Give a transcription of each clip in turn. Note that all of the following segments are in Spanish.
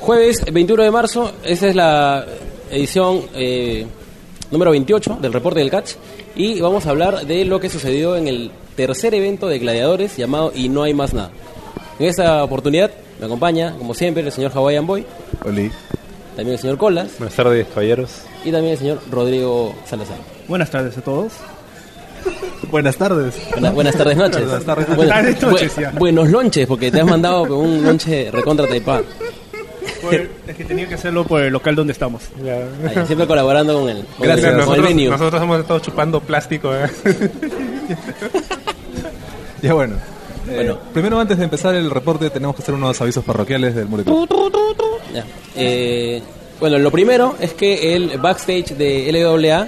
Jueves 21 de marzo, esta es la edición eh, número 28 del reporte del Catch y vamos a hablar de lo que sucedió en el tercer evento de gladiadores llamado Y no hay más nada. En esta oportunidad me acompaña, como siempre, el señor Hawaiian Boy, Oli. también el señor Colas Buenas tardes, caballeros. y también el señor Rodrigo Salazar. Buenas tardes a todos. Buenas tardes. Buena- buenas tardes, noches. Buenas tardes, Buenas- tardes, noches, bu- ya. buenos lonches, porque te has mandado con un lonche recontra. Por- es que tenía que hacerlo por el local donde estamos. Ahí, Siempre colaborando con el, con Gracias. el, con el nosotros, venue. nosotros hemos estado chupando plástico. ¿eh? Ya bueno. Eh, Bueno. Primero, antes de empezar el reporte, tenemos que hacer unos avisos parroquiales del. Ya. Eh, bueno, lo primero es que el backstage de LWA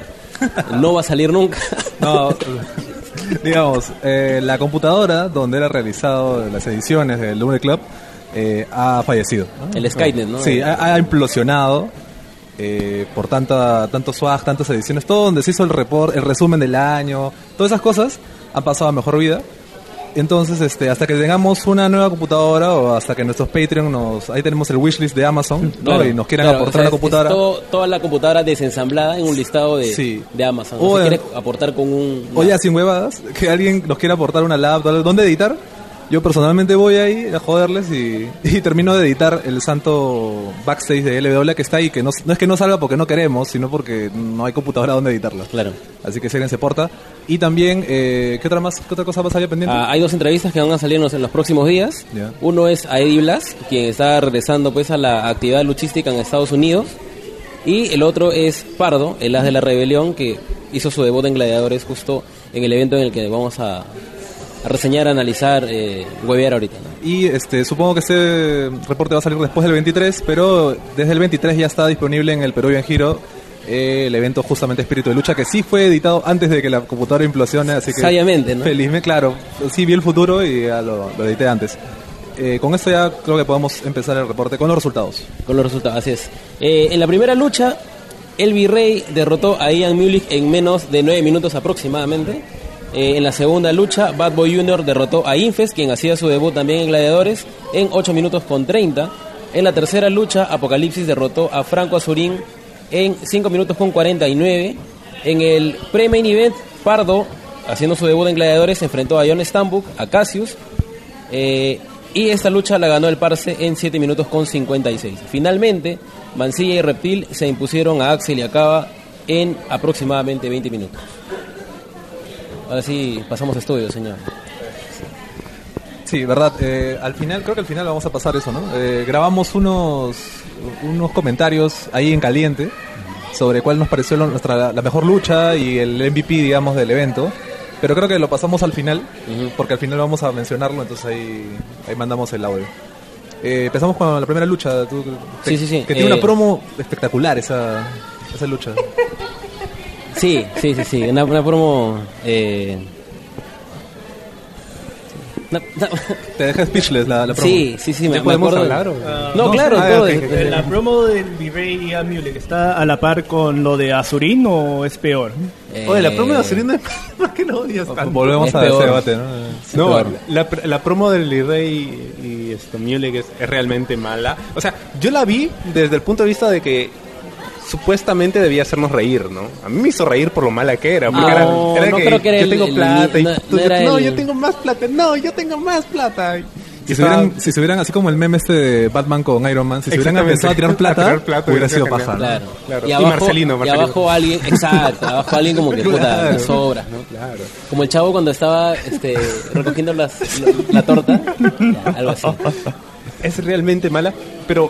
no va a salir nunca. No, digamos, eh, la computadora donde era realizado las ediciones del Mure Club eh, ha fallecido. ¿no? El Skynet, ¿no? Sí, ha, ha implosionado eh, por tanta, tanto swag, tantas ediciones, todo donde se hizo el report, el resumen del año, todas esas cosas han pasado a mejor vida. Entonces, este, hasta que tengamos una nueva computadora o hasta que nuestros Patreon nos... Ahí tenemos el wishlist de Amazon, ¿no? Claro, y nos quieran claro, aportar o sea, es- computadora. es todo- toda la computadora desensamblada en un listado de, Sí. de Amazon. O, si eh, quieres aportar con un... O ya sin huevadas, que alguien nos quiera aportar una laptop, ¿dónde editar? Yo personalmente voy ahí a joderles y, y termino de editar el santo backstage de LW que está ahí, que no, no es que no salga porque no queremos, sino porque no hay computadora donde editarlo. Claro. Así que si alguien se porta. Y también, eh, ¿qué otra más, qué otra cosa más había pendiente? Ah, hay dos entrevistas que van a salir en los, próximos días. Ya. Uno es a Eddie Blas, quien está regresando pues a la actividad luchística en Estados Unidos. Y el otro es Pardo, el as de la rebelión, que hizo su debut en Gladiadores justo en el evento en el que vamos a, a reseñar, analizar, eh, huevear ahorita. ¿no? Y este, supongo que este reporte va a salir después del 23, pero desde el 23 ya está disponible en el Perú en Giro eh, el evento justamente Espíritu de Lucha, que sí fue editado antes de que la computadora implosione, así que... Sabiamente, ¿no? Felizmente, claro. Sí vi el futuro y ya lo, lo edité antes. Eh, con esto ya creo que podemos empezar el reporte con los resultados. con los resultados. Así es. Eh, en la primera lucha, el Virrey derrotó a Ian Mulich en menos de 9 minutos aproximadamente. Eh, en la segunda lucha, Bad Boy Jr. derrotó a Infest, quien hacía su debut también en Gladiadores, en 8 minutos con 30. En la tercera lucha, Apocalipsis derrotó a Franco Azurín en 5 minutos con 49. En el pre-main event, Pardo, haciendo su debut en Gladiadores, se enfrentó a John Stambuk, a Cassius, eh, y esta lucha la ganó el Parse en 7 minutos con 56. Finalmente, Mancilla y Reptil se impusieron a Axel y Acaba en aproximadamente 20 minutos. Ahora sí, pasamos a estudio, señor. Sí, verdad. eh, al final, creo que al final vamos a pasar eso, ¿no? Eh, grabamos unos, unos comentarios ahí en caliente sobre cuál nos pareció lo- nuestra, la mejor lucha y el MVP, digamos, del evento. Pero creo que lo pasamos al final, porque al final vamos a mencionarlo, entonces ahí, ahí mandamos el audio. Eh, empezamos con la primera lucha. tú- Sí, sí, sí. Que tiene Eh, una promo espectacular esa, esa lucha. Sí, sí, sí, sí. Una, una promo. Eh... Te deja speechless la, la promo. sí, sí, sí, me, ¿Ya me podemos acuerdo. hablar o- no, No, claro, ah, todo de- de- ¿La promo del Virrey y Amulet está a la par con lo de Azurín o es peor? eh, Oye, la promo de Azurín, ¿por qué no odias tanto? Volvemos Es a ese debate, ¿no? Sí, No, la, la promo del Rey y esto, Mulek es, es realmente mala. O sea, yo la vi desde el punto de vista de que supuestamente debía hacernos reír, ¿no? A mí me hizo reír por lo mala que era. porque Ah, era, no, era no que creo que era yo el- tengo el- plata y no- tú- no era no, el- yo tengo más plata, no, yo tengo más plata. Y Si se, hubieran, si se hubieran, así como el meme este de Batman con Iron Man, si se hubieran empezado a tirar plata, A tirar plata, hubiera sido paja. ¿no? Claro. Claro. Y, Y abajo, Marcelino, y Marcelino. abajo alguien, exacto, abajo alguien como que puta, me sobras, ¿no? Claro. Como el chavo cuando estaba este, recogiendo las, la, la torta, ya, algo así. Es realmente mala, pero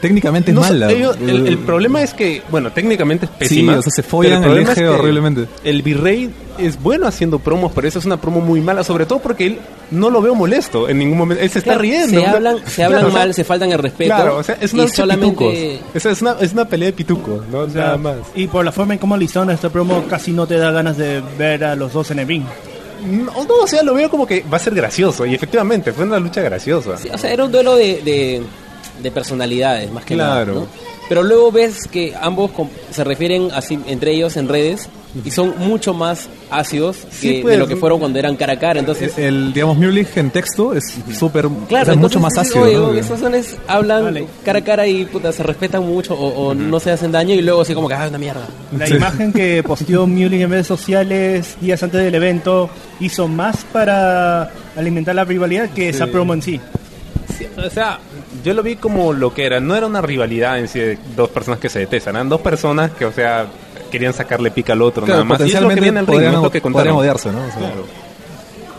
Técnicamente es No mala. ellos- el, el problema es que, bueno, técnicamente es pésima. Sí, o sea, se follan el eje es que horriblemente. El virrey es bueno haciendo promos, pero esa es una promo muy mala, sobre todo porque él no lo veo molesto en ningún momento. Él se está riendo. Se hablan, se hablan Claro, o sea, mal, se faltan el respeto. Claro, o sea, es una solamente. Es una, es una pelea de pitucos, ¿no? O sea, Nada más. Y por la forma en cómo listaron esta promo, casi no te da ganas de ver a los dos en el ring. No, no, o sea, lo veo como que va a ser gracioso. Y efectivamente, fue una lucha graciosa. Sí, o sea, era un duelo de, de, de personalidades, más que Claro. nada. ¿no? Pero luego ves que ambos se refieren así entre ellos en redes y son mucho más ácidos Sí, que pues. de lo que fueron cuando eran cara a cara. Entonces, El, digamos, Mulich en texto es súper, o Claro, sea, mucho entonces, más sí, ácido. oye, ¿no? esos sones hablan Vale. cara a cara y puta, se respetan mucho o, o no se hacen daño y luego así como que, ah, una mierda. La Sí. imagen que posteó Mueller en redes sociales días antes del evento hizo más para alimentar la rivalidad que esa promo en sí. Sí, o sea, yo lo vi como lo que era. No era una rivalidad en sí de dos personas que se detestan. Eran dos personas que, o sea, querían sacarle pica al otro Claro, nada más. Y es lo que viene al ring, podrían, no es lo que contaron. odiarse, ¿no? O sea, Claro.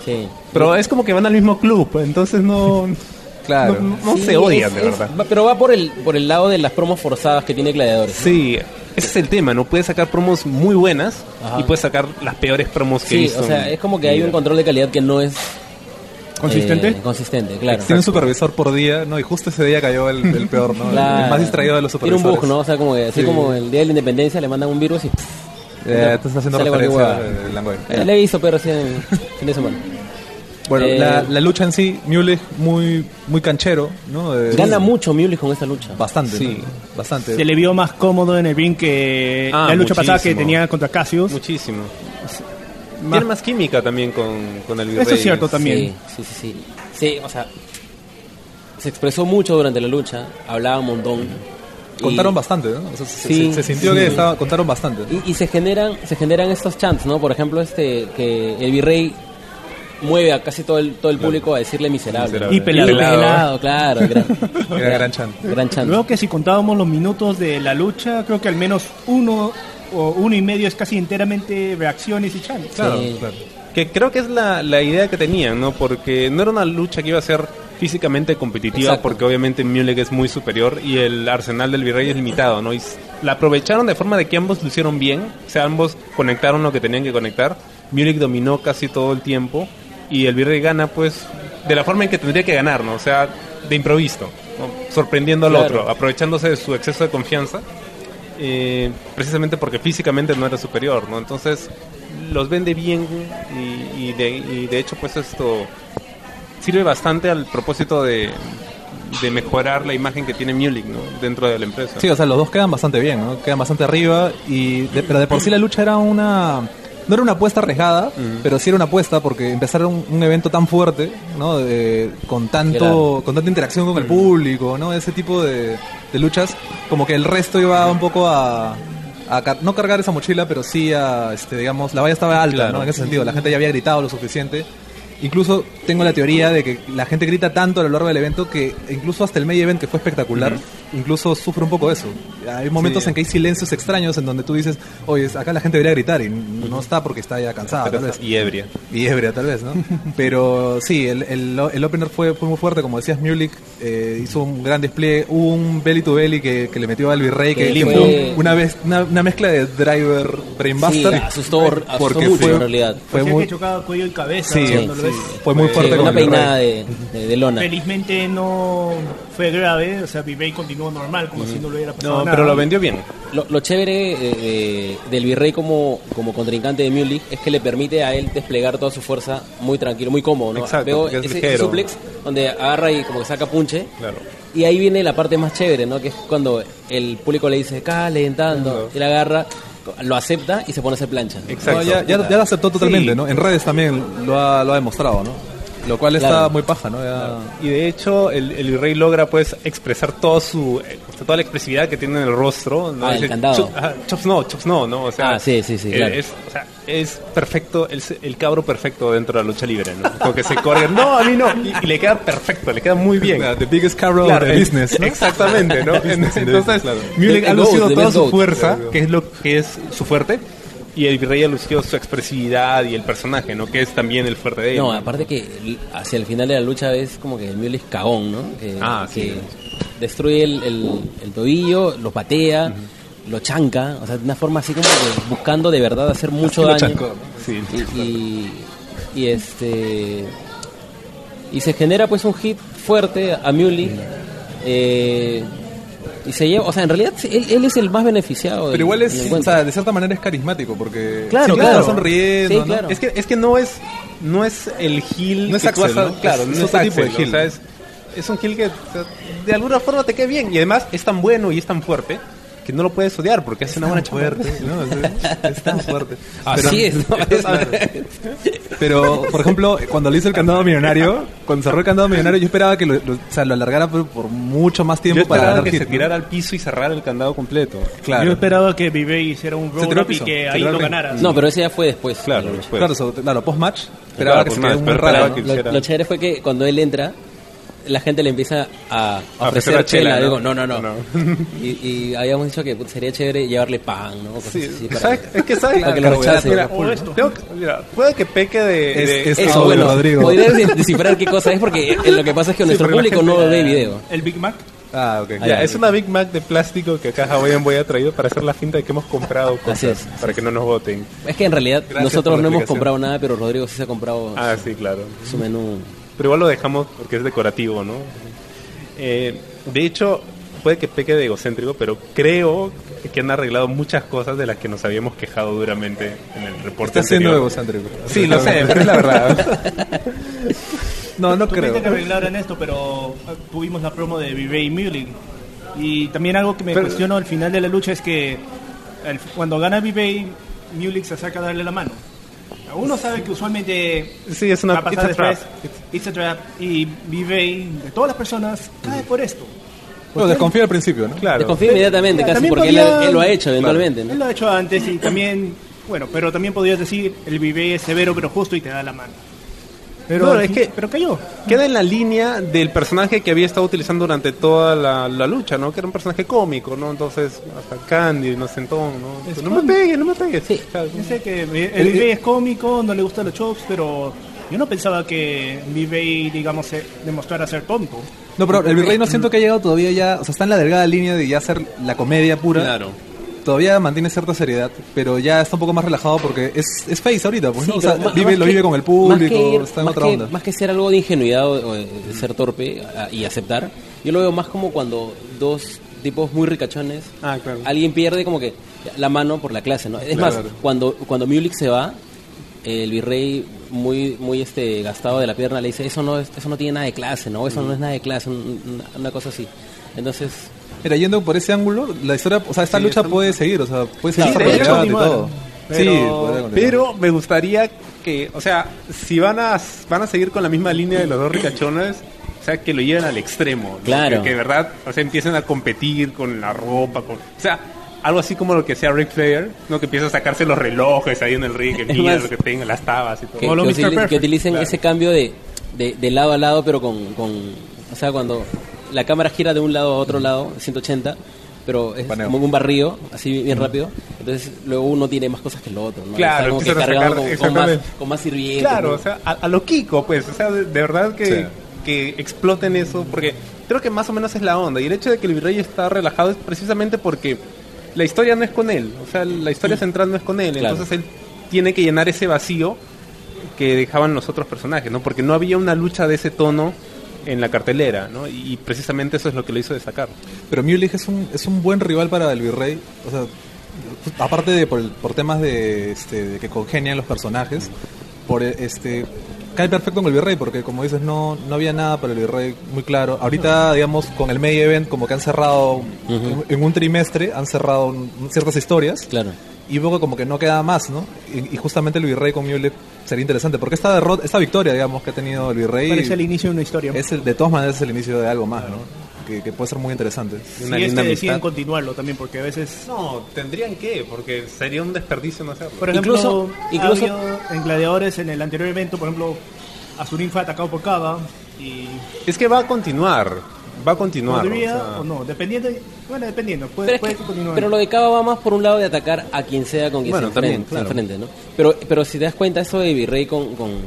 Sí. Pero es como que van al mismo club, entonces no... Claro. No, no Sí, se odian, es- de verdad. pero va por el, por el lado de las promos forzadas que tiene Gladiadores. Sí, ese es el tema, ¿no? Puedes sacar promos muy buenas Ajá. y puedes sacar las peores promos que Sí, o sea, es como que hay un control de calidad que no es ¿Consistente? eh, consistente, claro. Tiene un supervisor por día, ¿no? Y justo ese día cayó el, el peor, ¿no? Claro. El más distraído de los Tiene un supervisores. bug, ¿no? O sea, como que, así Sí. como el día de la independencia le mandan un virus y... Eh, te está haciendo referencia Langoy. eh, le he visto, pero recién en fin de semana. Bueno, Eh, la, la lucha en sí, Mulich muy, muy canchero, ¿no? Eh, Gana mucho Mulich con esta lucha. Bastante, Sí. ¿no? Bastante. Se le vio más cómodo en el ring que Ah, la lucha pasada que muchísimo. tenía contra Cassius. Muchísimo. Más- Tiene más química también con, con el Eso Virrey. es cierto también. Sí, sí, sí, sí. Sí, o sea, se expresó mucho durante la lucha, hablaba un montón. y- Contaron bastante, ¿no? O sea, se, Sí, se- se sintió sí. que estaba, contaron bastante. Y, y se generan se generan estos chants, ¿no? Por ejemplo, este que el virrey mueve a casi todo el todo el público a decirle miserable. Miserable. Y pelado. pelado, claro. Gran, Era gran chant. gran chant. Creo que si contábamos los minutos de la lucha, creo que al menos uno o uno y medio es casi enteramente reacciones y chants. Claro, Sí. claro. Que creo que es la, la idea que tenían, ¿no? Porque no era una lucha que iba a ser físicamente competitiva, Exacto. porque obviamente Mulek es muy superior y el arsenal del Virrey es limitado, ¿no? Y la aprovecharon de forma de que ambos lo hicieron bien, o sea, ambos conectaron lo que tenían que conectar. Mulek dominó casi todo el tiempo y el Virrey gana, pues, de la forma en que tendría que ganar, ¿no? O sea, de improviso, ¿no? sorprendiendo al Claro. otro, aprovechándose de su exceso de confianza eh, precisamente porque físicamente no era superior, ¿no? Entonces los vende bien y, y de, y de hecho pues esto sirve bastante al propósito de, de mejorar la imagen que tiene Mulik, ¿no? Dentro de la empresa. Sí, o sea, los dos quedan bastante bien, ¿no? Quedan bastante arriba, y de- pero de por sí la lucha era una... No era una apuesta arriesgada, pero sí era una apuesta porque empezar un, un evento tan fuerte, ¿no? De- con tanto con tanta interacción con el público, ¿no? Ese tipo de, de luchas, como que el resto iba un poco a, a car- no cargar esa mochila, pero sí a, este, digamos, la valla estaba alta, Claro. ¿no? En ese sentido, la gente ya había gritado lo suficiente. Incluso tengo la teoría de que la gente grita tanto a lo largo del evento que incluso hasta el main event que fue espectacular, incluso sufre un poco eso. Hay momentos Sí. en que hay silencios extraños en donde tú dices, oye, acá la gente debería gritar y no está porque está ya cansada, Pero tal vez. y ebria. Y ebria, tal vez, ¿no? Pero sí, el, el, el opener fue, fue muy fuerte, como decías, Mulik eh, hizo un gran despliegue. Hubo un belly to belly que, que le metió al virrey, que, Que fue- una, vez, una, una mezcla de driver Sí, brainbuster. asustó, asustó porque mucho fue- en realidad. Fue muy, que chocaba cuello y cabeza. sí, cuando lo ves. fue muy Sí, fuerte con una peinada de, de, de lona. Felizmente no fue grave, o sea, Vivey continuó normal, como si no lo hubiera pasado No, nada. pero lo vendió bien. Lo, lo chévere eh, de- del virrey como, como contrincante de Mulich es que le permite a él desplegar toda su fuerza muy tranquilo, muy cómodo. ¿no? Exacto, Veo es ese, ligero. suplex donde agarra y como que saca punche. Claro. Y ahí viene la parte más chévere, ¿no? Que es cuando el público le dice, calentando, y él agarra, lo acepta y se pone a hacer plancha. Exacto. No, ya, ya, ya lo aceptó totalmente, Sí. ¿no? En redes también lo ha, lo ha demostrado, ¿no? Lo cual está Claro. muy paja, ¿no? Ya- Y de hecho, el, el virrey logra pues expresar todo su, eh, toda la expresividad que tiene en el rostro. ¿no? Ah, el candado. "Chop- ajá, chops no, chops no, ¿no? O sea, Ah, sí, sí, sí, eh, claro. Es, o sea, es perfecto, es el cabro perfecto dentro de la lucha libre, ¿no? Como que se corre, no, a mí no. Y, y le queda perfecto, le queda muy bien. The biggest carol Claro, of the el- business, ¿no? Exactamente, ¿no? Entonces, claro. The ha lucido toda su fuerza, que es lo que es su fuerte, y el virrey ha lucido su expresividad y el personaje, ¿no? Que es también el fuerte de él. No, aparte que hacia el final de la lucha ves como que el Mulich cagón, ¿no? Que, Ah, que sí. destruye el, el, el tobillo, lo patea, lo chanca, o sea, de una forma así como que buscando de verdad hacer mucho daño. chancó. Sí. y, y, y este y se genera pues un hit fuerte a Mulich eh, y se lleva, o sea, en realidad él, él es el más beneficiado. del- Pero igual es, o sea, de cierta manera es carismático porque Claro, siempre claro. está sonriendo, Sí, ¿no? claro. Es que, es que no es no es el Gil No es que claro, Es- no es es, otro tipo de Axel, Gil. o sea, es, es un Gil que o sea, de alguna forma te queda bien y además es tan bueno y es tan fuerte que no lo puedes odiar porque hace una buena chamba. fuerte, ¿no? Es, es tan fuerte. Así es, ¿no? Pero, por ejemplo, cuando le hizo el candado millonario, cuando cerró el candado millonario, yo esperaba que lo, lo- o sea, lo alargara por, por mucho más Yo tiempo para que hit, se ¿no? tirara al piso y cerrara el candado completo. Claro. Yo esperaba que Vive hiciera un roll-up y que se ahí lo ganara. No, pero ese ya fue después. Claro, después. Claro, so- claro, post-match, esperaba Claro, que se post-match, quede un pero raro. esperaba ¿no? que- Lo, hiciera. lo chévere fue que cuando él entra, la gente le empieza a A ofrecer ofrecer chela. chela, ¿no? Digo, no, no, no. No. Y, y habíamos dicho que puta, sería chévere llevarle pan, ¿no? Cosas Sí, así para- ¿sabes? Es que sabes para que lo rechace. Mira, tengo mira, puede que peque de, Es- de- es- Eso, bueno, Rodrigo. podrías de- descifrar qué cosa es porque lo que pasa es que nuestro público no ve video. El Big Mac. Ah, ok. Ah, Ya, es una Big Mac de plástico que acá Hawaiian Boy ha traído para hacer la finta de que hemos comprado Así cosas es. para que no nos voten. Es que en realidad Gracias nosotros no hemos comprado nada, pero Rodrigo sí se ha comprado Ah, sí, claro. su menú. Pero igual lo dejamos porque es decorativo, ¿no? Eh, de hecho, puede que peque de egocéntrico, pero creo que han arreglado muchas cosas de las que nos habíamos quejado duramente en el reporte Está siendo egocéntrico. Sí, lo sé, pero es la verdad. No, no creo. que arreglaran esto, pero eh, tuvimos la promo de Vive y Muling. Y también algo que me Pero- cuestiono al final de la lucha es que el- cuando gana Muling se acerca a darle la mano. Uno sabe que usualmente Sí, es una va a pasar it's a después. It's a trap. Y Vive, de todas las personas, cae por esto. No, desconfía al principio, ¿no? Claro. Desconfía inmediatamente, casi, también porque él, podía- él lo ha hecho eventualmente, Él ¿no? lo ha hecho antes y también, bueno, pero también podrías decir, el Vive es severo pero justo y te da la mano. Pero, No, es que- pero cayó. Queda en la línea del personaje que había estado utilizando durante toda la, la lucha, ¿no? Que era un personaje cómico, ¿no? Entonces, hasta Candy, Inocentón, ¿no? Es no me pegues, no me pegues. Sí. Claro. Yo sé que el Vive es cómico, no le gustan los chops, pero yo no pensaba que Vive, digamos, se demostrara ser tonto. No, pero el Virrey no siento que ha llegado todavía ya, o sea, está en la delgada línea de ya hacer la comedia pura. Claro. Todavía mantiene cierta seriedad, pero ya está un poco más relajado porque es, es face ahorita, pues, Sí, ¿no? O sea, pero ma- vive, más lo que- vive con el público, ir- está en más otra que- onda. Más que ser algo de ingenuidad o, de ser torpe a- y aceptar, yo lo veo más como cuando dos tipos muy ricachones, Ah, claro. alguien pierde como que la mano por la clase, ¿no? Es Claro. más, cuando, cuando Mulik se va, el virrey muy muy este gastado de la pierna le dice, eso no es, eso no tiene nada de clase, ¿no? Eso no es nada de clase, un- una, una cosa así. Entonces, Mira, yendo por ese ángulo, la historia, o sea, esta Sí, lucha esta puede seguir, o sea, puede seguir Sí, el y continuar, todo. pero- Sí. Pero me gustaría que, o sea, si van a van a seguir con la misma línea de los dos ricachones, o sea, que lo lleven al extremo. ¿no? Claro. Que, que de verdad, o sea, empiecen a competir con la ropa, con, o sea, algo así como lo que hacía Ric Flair, ¿no? Que empieza a sacarse los relojes ahí en el ring, mira más, lo que tenga, las tabas y todo. que, lo que Mr. que utilicen Claro. ese cambio de, de, de lado a lado, pero con, con, o sea, cuando la cámara gira de un lado a otro lado, 180, pero es Paneo. como un barrio, así bien rápido, entonces luego uno tiene más cosas que el otro, ¿no? Claro, Está como que cargado sacar- con, con más, con más sirvientes. Claro, ¿no? o sea, a, a lo Kiko, pues, o sea, de, de verdad que, Sí. que exploten eso, porque creo que más o menos es la onda. Y el hecho de que el virrey está relajado es precisamente porque la historia no es con él, o sea, la historia central no es con él, Claro. entonces él tiene que llenar ese vacío que dejaban los otros personajes, ¿no? Porque no había una lucha de ese tono en la cartelera, ¿no? Y, precisamente eso es lo que lo hizo destacar. Pero Mulich es un, es un buen rival para el Virrey. O sea, aparte de por, por temas de, este, de que congenian los personajes, por este cae perfecto con el Virrey, porque como dices, no, no había nada para el Virrey muy claro. Ahorita, digamos, con el May Event, como que han cerrado, en, en un trimestre, han cerrado un- ciertas historias. Claro. Y luego como que no queda más, ¿no? Y, y justamente el Virrey con Mulich sería interesante, porque esta derrota, esta victoria, digamos, que ha tenido el Virrey... Parece el inicio de una historia. es el- de todas maneras es el inicio de algo más, ¿no? Que, que puede ser muy interesante. si es linda que deciden continuarlo también, porque a veces... No, tendrían que, porque sería un desperdicio no hacerlo. Por ejemplo, Incluso- incluso- ha habido en Gladiadores, en el anterior evento, por ejemplo, Azurín fue atacado por Kaba y Es que va a continuar, va a continuar. podría o sea, o no, dependiendo, bueno, dependiendo, puede, Pero, es puede que- que continúe. pero lo de Cava va más por un lado de atacar a quien sea con quien Bueno, se, también, enfrente, claro. se enfrente, ¿no? Pero, pero si te das cuenta, eso de Virrey con, con-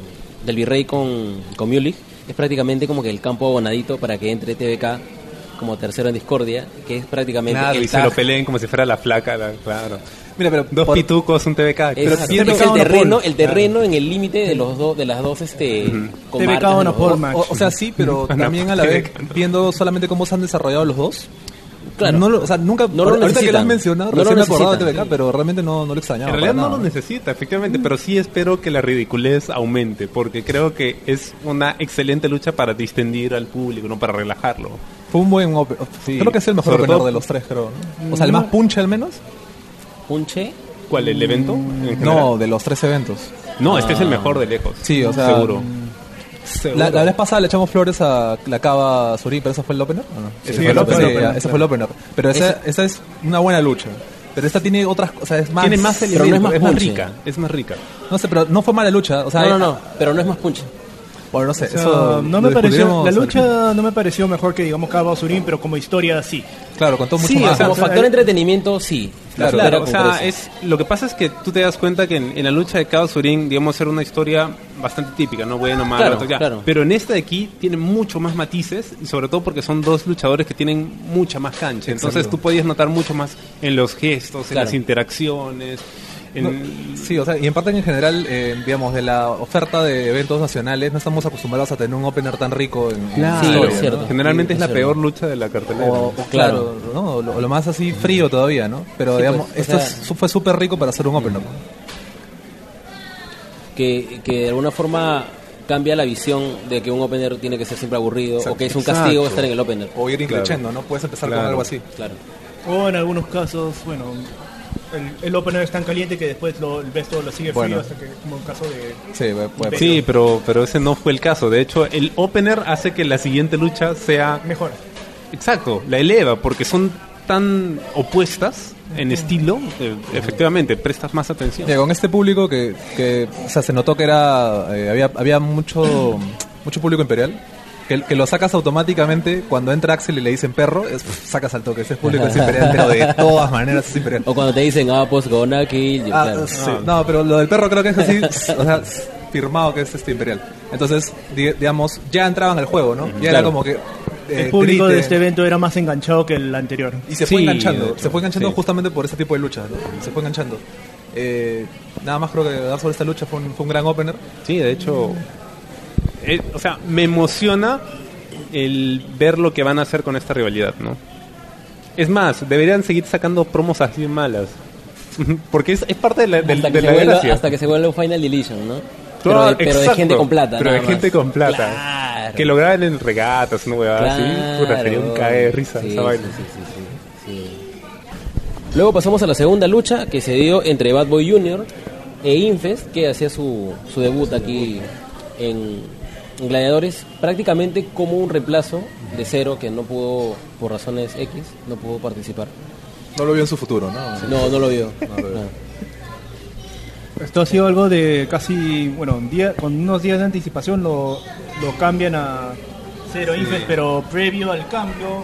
del Virrey con, con Mulich es prácticamente como que el campo abonadito para que entre TVK como tercero en discordia, que es prácticamente Claro, el y se lo peleen como si fuera la flaca, la- claro. Mira, pero Dos por- pitucos, un TVK. Es, Pero es pienso el terreno, el terreno en el límite de los dos, de las dos este de los Monopol dos. Match. O, o sea, sí, pero No, también a la vez viendo solamente cómo se han desarrollado los dos. Claro. No lo- o sea, nunca. No lo ahorita que lo has mencionado, No lo recién me acordaba de. TVK, pero realmente no, no lo extrañaba. En realidad no lo necesita, efectivamente, pero sí espero que la ridiculez aumente, porque creo que es una excelente lucha para distendir al público, no para relajarlo. Fue un buen Sí, Creo que es el mejor opener de los tres, creo. ¿no? O sea, el más punche al menos. Punche. ¿Cuál? ¿El evento? en general? No, de los tres eventos. No, este es el mejor de lejos. Sí, o sea, Seguro. mm. La, la vez pasada le echamos flores a la cava Surí, pero ese fue el opener. ¿o no? Ese Sí, fue el sí, opener. fue el opener. Pero esa, esa es una buena lucha. Pero esta tiene otras cosas, es más... Tiene más pero no es elementos, más es más rica. Es más rica. No sé, pero no fue mala lucha. O sea, No, no, hay- no, pero no es más punche. Bueno, no sé, O sea, eso no lo me pareció, la lucha no me pareció mejor que digamos Cabo Surin, pero como historia sí. Claro, contó mucho Sí, más. o sea, como o sea, factor de entretenimiento, sí. La Claro, Claro, o sea, es, lo que pasa es que tú te das cuenta que en, en la lucha de Chaos Surin, digamos, era una historia bastante típica, ¿no? Bueno, malo, Claro, ya. claro. Pero en esta de aquí tiene mucho más matices, y sobre todo porque son dos luchadores que tienen mucha más cancha. Entonces Exacto. tú podías notar mucho más en los gestos, en Claro. las interacciones. En, No, sí, o sea, y en parte en general, eh, digamos, de la oferta de eventos nacionales, no estamos acostumbrados a tener un opener tan rico en, en Claro, Sí, historia, es ¿no? cierto. Generalmente Sí, es la cierto. peor lucha de la cartelera. O, o claro, ¿no? Lo, lo más así frío todavía, ¿no? Pero Sí, digamos, pues, o esto sea- es- su- fue súper rico para hacer un opener. ¿no? que, que de alguna forma cambia la visión de que un opener tiene que ser siempre aburrido Exacto. o que es un castigo Exacto. estar en el opener. O ir Claro. increciendo, ¿no? Puedes empezar con algo así. Claro. O en algunos casos, bueno, el, el opener es tan caliente que después lo, el resto lo sigue frío Bueno. hasta que, como el caso de... Sí, Sí, pero, pero ese no fue el caso. De hecho, el opener hace que la siguiente lucha sea Mejor. Exacto, la eleva porque son tan opuestas en estilo, eh, efectivamente, prestas más atención. Mira, con este público que, que o sea, se notó que era eh, había, había mucho mucho público imperial que, que lo sacas automáticamente cuando entra Axel y le dicen perro es, sacas al toque ese público es imperial pero de todas maneras es imperial O cuando te dicen, ah, pues gonna kill you", Ah, claro. sí. no pero lo del perro creo que es así o sea firmado que es este imperial entonces di- digamos ya entraban al juego no ya era Claro. como que eh, el público de griten. este evento era más enganchado que el anterior. Y se fue Sí, enganchando, de se fue enganchando sí. justamente por ese tipo de luchas, ¿no? se fue enganchando. Eh, nada más creo que dar sobre esta lucha fue un, fue un gran opener. Sí, de hecho, eh, o sea, me emociona el ver lo que van a hacer con esta rivalidad, ¿no? Es más, deberían seguir sacando promos así malas. Porque es, es parte de la, de, hasta, de que se la vuelva, hasta que se vuelva un Final Deletion, ¿no? Claro, pero, de, pero de exacto. gente con plata. Pero de gente con plata. Claro. Que lo graben en regatas, huevada así. Puta, sería un Claro. cae de risa Sí, esa vaina. sí, sí, sí, sí. Luego pasamos a la segunda lucha que se dio entre Bad Boy Jr. e Infest, que hacía su, su debut aquí en Gladiadores, prácticamente como un reemplazo de Cero, que no pudo, por razones X, no pudo participar. No lo vio en su futuro, ¿no? No, no lo vio. No lo vio. No. Esto ha sido algo de casi, bueno, un día, con unos días de anticipación lo, lo cambian a Cero Infest, pero previo al cambio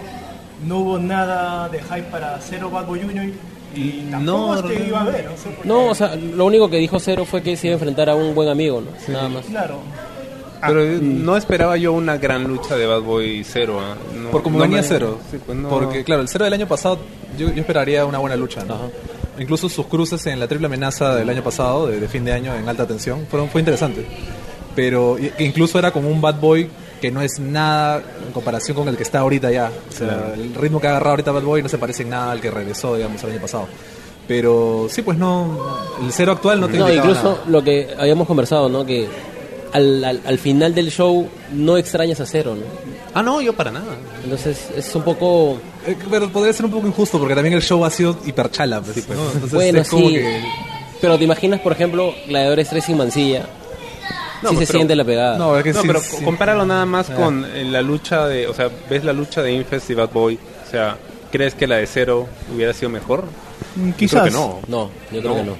no hubo nada de hype para Cero Bad Boy Jr. y tampoco No, es que iba a haber, no sé No, o sea, lo único que dijo Cero fue que se iba a enfrentar a un buen amigo, ¿no? Nada más. Claro. Pero eh, no esperaba yo una gran lucha de Bad Boy Zero. ¿ah? No- Por como no venía me- cero. Sí, pues no. Porque, claro, el cero del año pasado, yo, yo esperaría una buena lucha, ¿no? Ajá. Incluso sus cruces en la triple amenaza del año pasado, de, de fin de año, en alta tensión, fueron, fue interesante. Pero incluso era como un bad boy que no es nada en comparación con el que está ahorita ya. O sea, el ritmo que ha agarrado ahorita Bad Boy no se parece en nada al que regresó, digamos, el año pasado. Pero sí, pues no, el cero actual no te No, incluso nada. lo que habíamos conversado, ¿no? Que al, al, al final del show no extrañas a Cero, ¿no? Ah, no, yo para nada. Entonces es un poco... Eh, Pero podría ser un poco injusto porque también el show ha sido hiperchala. Pues, ¿no? Entonces bueno, es como sí. que- Pero te imaginas, por ejemplo, Gladiadores 3 sin Mancilla. No, sí se pero- siente la pegada. No, es que No, sí, pero sí. compáralo nada más Ah. con eh, la lucha de, o sea, ves la lucha de Infest y Bad Boy, o sea, ¿crees que la de Cero hubiera sido mejor? Mm, Yo Quizás. Creo que no. No, yo creo No. que no.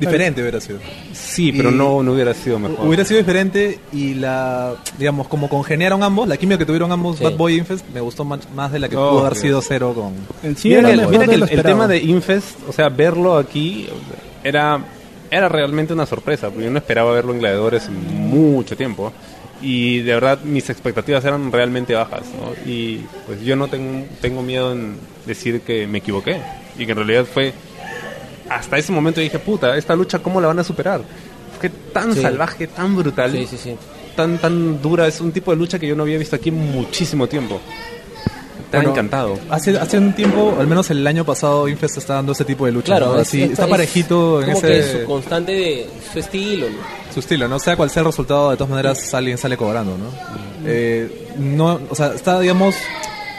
Diferente hubiera sido. Sí, pero Y- no, no hubiera sido mejor. Hubiera sido diferente y la, digamos, como congeniaron ambos, la química que tuvieron ambos, Sí. Bad Boy y Infest, me gustó más, más de la que Oh, pudo haber sido cero con... Sí Mira que el, el tema de Infest, o sea, verlo aquí era, era realmente una sorpresa, porque yo no esperaba verlo en Gladiadores mucho tiempo. Y de verdad mis expectativas eran realmente bajas, ¿no? Y pues yo no tengo, tengo miedo en decir que me equivoqué. Y que en realidad fue... Hasta ese momento dije, puta, esta lucha, ¿cómo la van a superar? Fue tan Sí. salvaje, tan brutal, Sí, sí, sí. tan tan dura. Es un tipo de lucha que yo no había visto aquí en muchísimo tiempo. Estaba Bueno, encantado. Hace, hace un tiempo, al menos el año pasado, Infest está dando ese tipo de lucha. Claro, ¿no? es- Así, es- está es parejito en como ese... que su constante de su estilo, ¿no? su estilo, ¿no? Sea cual sea el resultado, de todas maneras alguien sale cobrando, ¿no? Eh, no, o sea, está, digamos,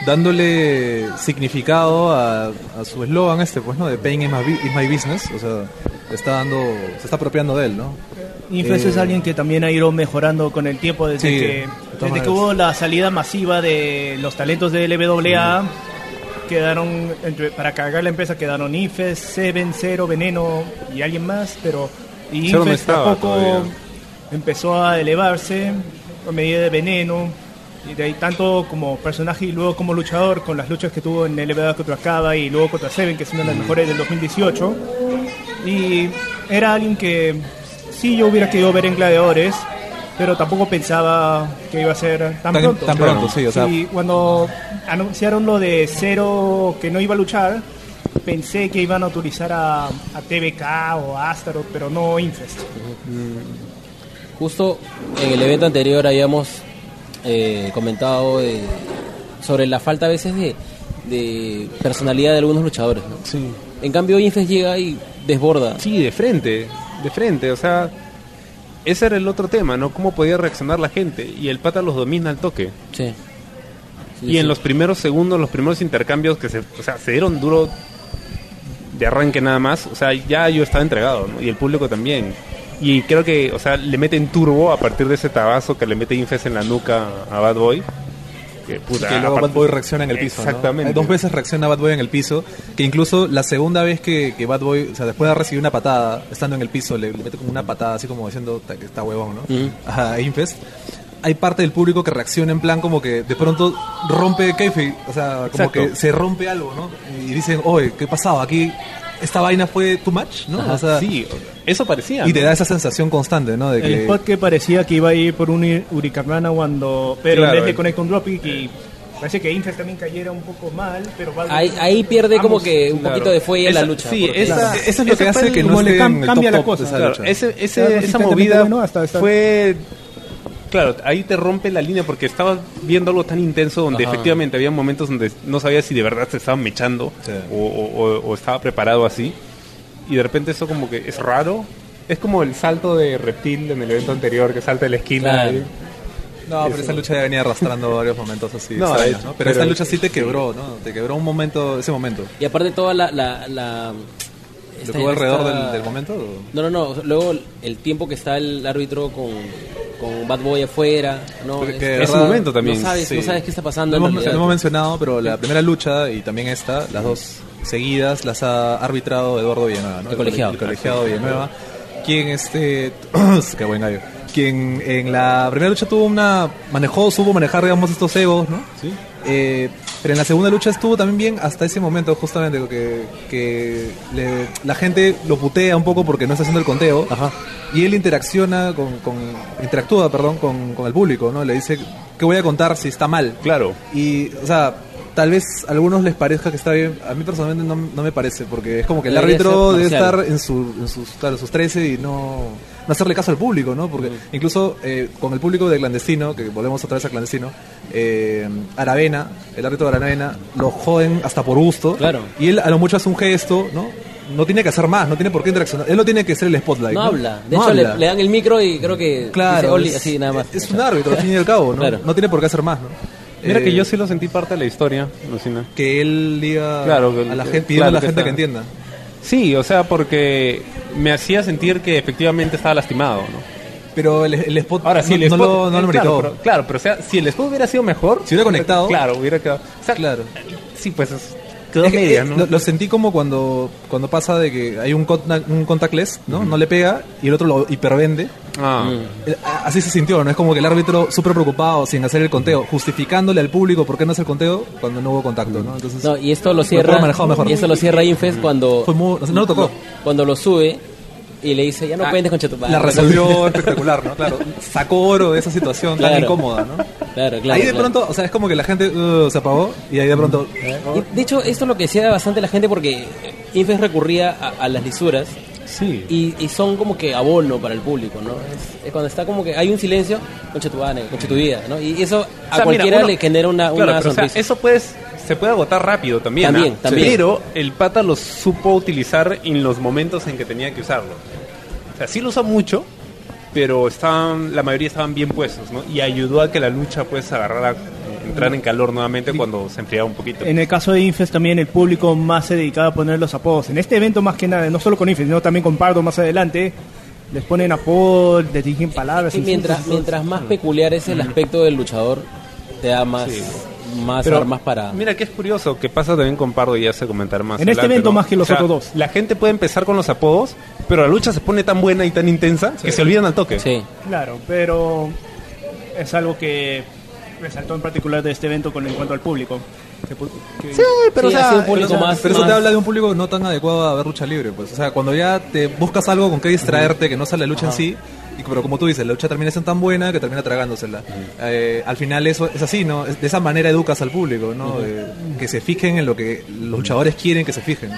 dándole significado a, a su eslogan este, pues, ¿no? De Pain is my, is my business. O sea, está dando, se está apropiando de él, ¿no? Eh, es alguien que también ha ido mejorando con el tiempo desde Sí, que desde que hubo la salida masiva de los talentos de LWA quedaron entre- para cargar la empresa quedaron Infest, Seven, Zero, Veneno y alguien más, pero y no estaba tampoco todavía. empezó a elevarse a medida de Veneno y de ahí tanto como personaje y luego como luchador con las luchas que tuvo en LWA contra Kaba y luego contra Seven que es una de las mejores del 2018 y era alguien que sí yo hubiera querido ver en Gladiadores, pero tampoco pensaba que iba a ser tan, Tan- pronto. tan pronto, sí, o sea- cuando anunciaron lo de Cero que no iba a luchar, pensé que iban a utilizar a, a TBK o a Astaroth, pero no Infest. Justo en el evento anterior habíamos eh, comentado eh, sobre la falta a veces de, de personalidad de algunos luchadores. ¿no? Sí. En cambio, Infest llega y desborda. Sí, de frente, de frente, o sea, ese era el otro tema, ¿no? Cómo podía reaccionar la gente y el pata los domina al toque. Sí. Sí, y en los primeros segundos, los primeros intercambios que se, o sea, se dieron duro de arranque nada más, o sea, ya yo estaba entregado, ¿no? Y el público también. Y creo que, o sea, le meten turbo a partir de ese tabazo que le mete Infest en la nuca a Bad Boy. Que, puta, que luego Bad Boy reacciona en el piso. ¿no? Exactamente. Eh, Dos veces reacciona Bad Boy en el piso. Que incluso la segunda vez que, que Bad Boy, o sea, después de recibir una patada, estando en el piso, le, le mete como una patada, así como diciendo "Ta- que está huevón, ¿no? Ujú. A Infest. Hay parte del público que reacciona en plan como que de pronto rompe kayfabe, o sea, como Exacto. que se rompe algo, ¿no? Y dicen, oye, ¿qué pasaba? Aquí esta vaina fue too much, ¿no? Ajá, o sea, sí, eso parecía. y te da esa sensación constante, ¿no? De El que spot que parecía que iba a ir por un Uri- Hurricanrana cuando, pero Claro, en vez de el- Connect on Dropkick y parece que Infest también cayera un poco mal, pero Boy- Ahí, ahí pierde como que un claro. poquito de fuelle en la Esa- lucha. sí, porque- esa- Claro, eso es lo esa que hace que el- no le cam- el cambia la cosa. esa Claro, ese, ese- esa movida bueno, hasta- hasta- fue... Claro, ahí te rompe la línea porque estabas viendo algo tan intenso donde Ajá. efectivamente había momentos donde no sabías si de verdad se estaban mechando Sí. o, o- o- o estaba preparado así. Y de repente eso como que es raro. Es como el salto de reptil en el evento anterior que salta de la esquina. Claro. y- No, pero esa lucha ya venía arrastrando varios momentos así. No, extraños, es- ¿no? Pero, pero- esta lucha sí te quebró, ¿no? Te quebró un momento, ese momento. Y aparte toda la... la, la ¿Lo esta- que hubo alrededor esta- del, del momento? o? No, no, no. Luego el tiempo que está el árbitro con, con Bad Boy afuera. No, Porque Es- ese momento también. No sabes, Sí. no sabes qué está pasando. Lo hemos, lo hemos mencionado, pero la primera lucha y también esta, las dos seguidas, las ha arbitrado Eduardo Villanueva, ¿no? El colegiado. El colegiado Villanueva, quien este... qué buen gallo. Quien en la primera lucha tuvo una... manejó, supo manejar, digamos, estos egos, ¿no? Sí. Eh, pero en la segunda lucha estuvo también bien hasta ese momento, justamente, que, que le- la gente lo putea un poco porque no está haciendo el conteo. Ajá. Y él interacciona con, con- interactúa, perdón, con, con el público, ¿no? Le dice, ¿qué voy a contar si está mal? Claro. Y, o sea, tal vez a algunos les parezca que está bien. A mí personalmente no, no me parece, porque es como que el Debería árbitro debe estar en, su, en sus, claro, sus 13 y no, no hacerle caso al público, ¿no? Porque incluso eh, con el público de clandestino, que volvemos otra vez a clandestino, eh, Aravena, el árbitro de Aravena, lo joden hasta por gusto. Claro. Y él a lo mucho hace un gesto, ¿no? No tiene que hacer más, no tiene por qué interaccionar. Él no tiene que ser el spotlight. No ¿no? habla. De No hecho, le, habla. le dan el micro y creo que Claro, dice es, así nada más. es un árbitro, al fin y al cabo, ¿no? Claro. No tiene por qué hacer más, ¿no? Mira Eh, que yo sí lo sentí parte de la historia, Lucina. que él diga Claro, que- a la gente, pidiendo claro a la que gente que entienda. Sí, o sea, porque me hacía sentir que efectivamente estaba lastimado, ¿no? Pero el, el spot Ahora, si no, el no spot, lo, no lo eh, claro, pero, claro, pero o sea, si el spot hubiera sido mejor, Si hubiera conectado. claro, hubiera quedado. o sea, Claro. Sí, pues es- quedó Es que, media, eh, ¿no? lo, lo sentí como cuando, cuando pasa de que hay un, contact, un contactless, ¿no? No le pega y el otro lo hipervende. Ah. Eh, Así se sintió, ¿no? Es como que el árbitro súper preocupado sin hacer el conteo, justificándole al público por qué no hace el conteo cuando no hubo contacto, ¿no? Entonces, No, y esto lo cierra. mejor. Y esto lo cierra Infest cuando. fue muy, no lo tocó. Cuando lo sube y le dice, ya no Ah, cuentes con Chetumal. La resolvió espectacular, ¿no? Claro, sacó oro de esa situación tan incómoda, ¿no? Claro, claro. ahí de claro. pronto, o sea, es como que la gente uh, se apagó y ahí de pronto... Y, de hecho, esto es lo que decía bastante la gente porque Infest recurría a, a las lisuras sí. y, y son como que abono para el público, ¿no? Es, es cuando está como que hay un silencio, concha tu bane, concha tu vida, ¿no? Y eso a O sea, mira, cualquiera uno- le genera una, Claro, una pero, o sea, sonrisa. eso puedes, se puede agotar rápido también. También, también. Pero el pata lo supo utilizar en los momentos en que tenía que usarlo. O sea, sí lo usa mucho, pero estaban, la mayoría estaban bien puestos, ¿no? Y ayudó a que la lucha pues agarrara entrar en calor nuevamente cuando se enfriaba un poquito. En el caso de Infest también el público más se dedicaba a poner los apodos. En este evento más que nada, no solo con Infest, sino también con Pardo más adelante, les ponen apodos, les dirigen palabras. Y mientras, mientras más peculiar es el aspecto del luchador, te da más, Sí. más Pero armas para... Mira que es curioso, que pasa también con Pardo y ya se comentar más. En este adelante, evento ¿no? más que los O sea, otros dos. La gente puede empezar con los apodos, pero la lucha se pone tan buena y tan intensa que se olvidan al toque. Sí. Claro, pero es algo que resaltó en particular de este evento con en cuanto al público. Que que- pero Sí, o ha sea, sido un público pero, o sea, más- pero eso te habla de un público no tan adecuado a ver lucha libre, pues. O sea, cuando ya te buscas algo con que distraerte, que no sale la lucha en sí, y, pero como tú dices, la lucha termina siendo tan buena que termina tragándosela. Eh, al final eso es así, ¿no? Es- de esa manera educas al público, ¿no? Eh, que se fijen en lo que los luchadores quieren que se fijen, ¿no?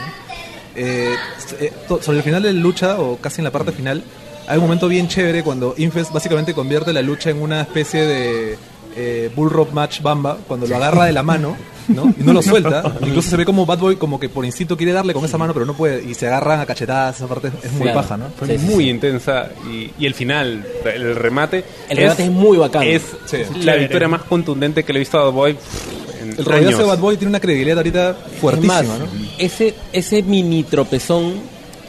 Eh, eh, to- sobre el final de la lucha, o casi en la parte final, hay un momento bien chévere cuando Infest básicamente convierte la lucha en una especie de eh, Bull Rope Match Bamba, cuando lo agarra de la mano, ¿no? Y no lo suelta. Incluso se ve como Bad Boy como que por instinto quiere darle con esa mano, pero no puede. Y se agarran a cachetadas, esa parte es muy Claro. paja, ¿no? Fue Sí, muy sí. intensa y, y el final, el remate. El remate es muy bacán. Es Sí. la victoria más contundente que le he visto a Bad Boy en El años. de Bad Boy tiene una credibilidad ahorita Es fuertísima, más, ¿no? ese, ese mini tropezón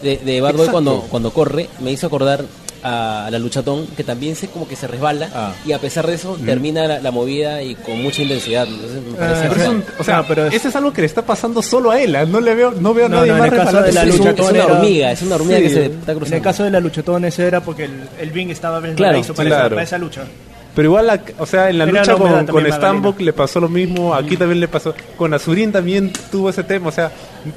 de, de Bad Boy cuando, cuando corre me hizo acordar a, la luchatón que también se como que se resbala Ah. y a pesar de eso termina la, la movida y con mucha intensidad. Entonces me parece Ah, Pero es un- o sea, No, pero es- ese es algo que le está pasando solo a él. ¿ah? No le veo, no veo a No, nadie no, en más el caso de la es, un- lucha es una hormiga, es una hormiga Sí. que se está En cruzando. el caso de la luchatonesa era porque el, el Bing estaba Claro, resbaladizo para, esa- claro. para esa lucha. Pero igual, la- o sea, en la lucha con, con Magdalena. le pasó lo mismo, aquí también le pasó. Con Azurín también tuvo ese tema, o sea,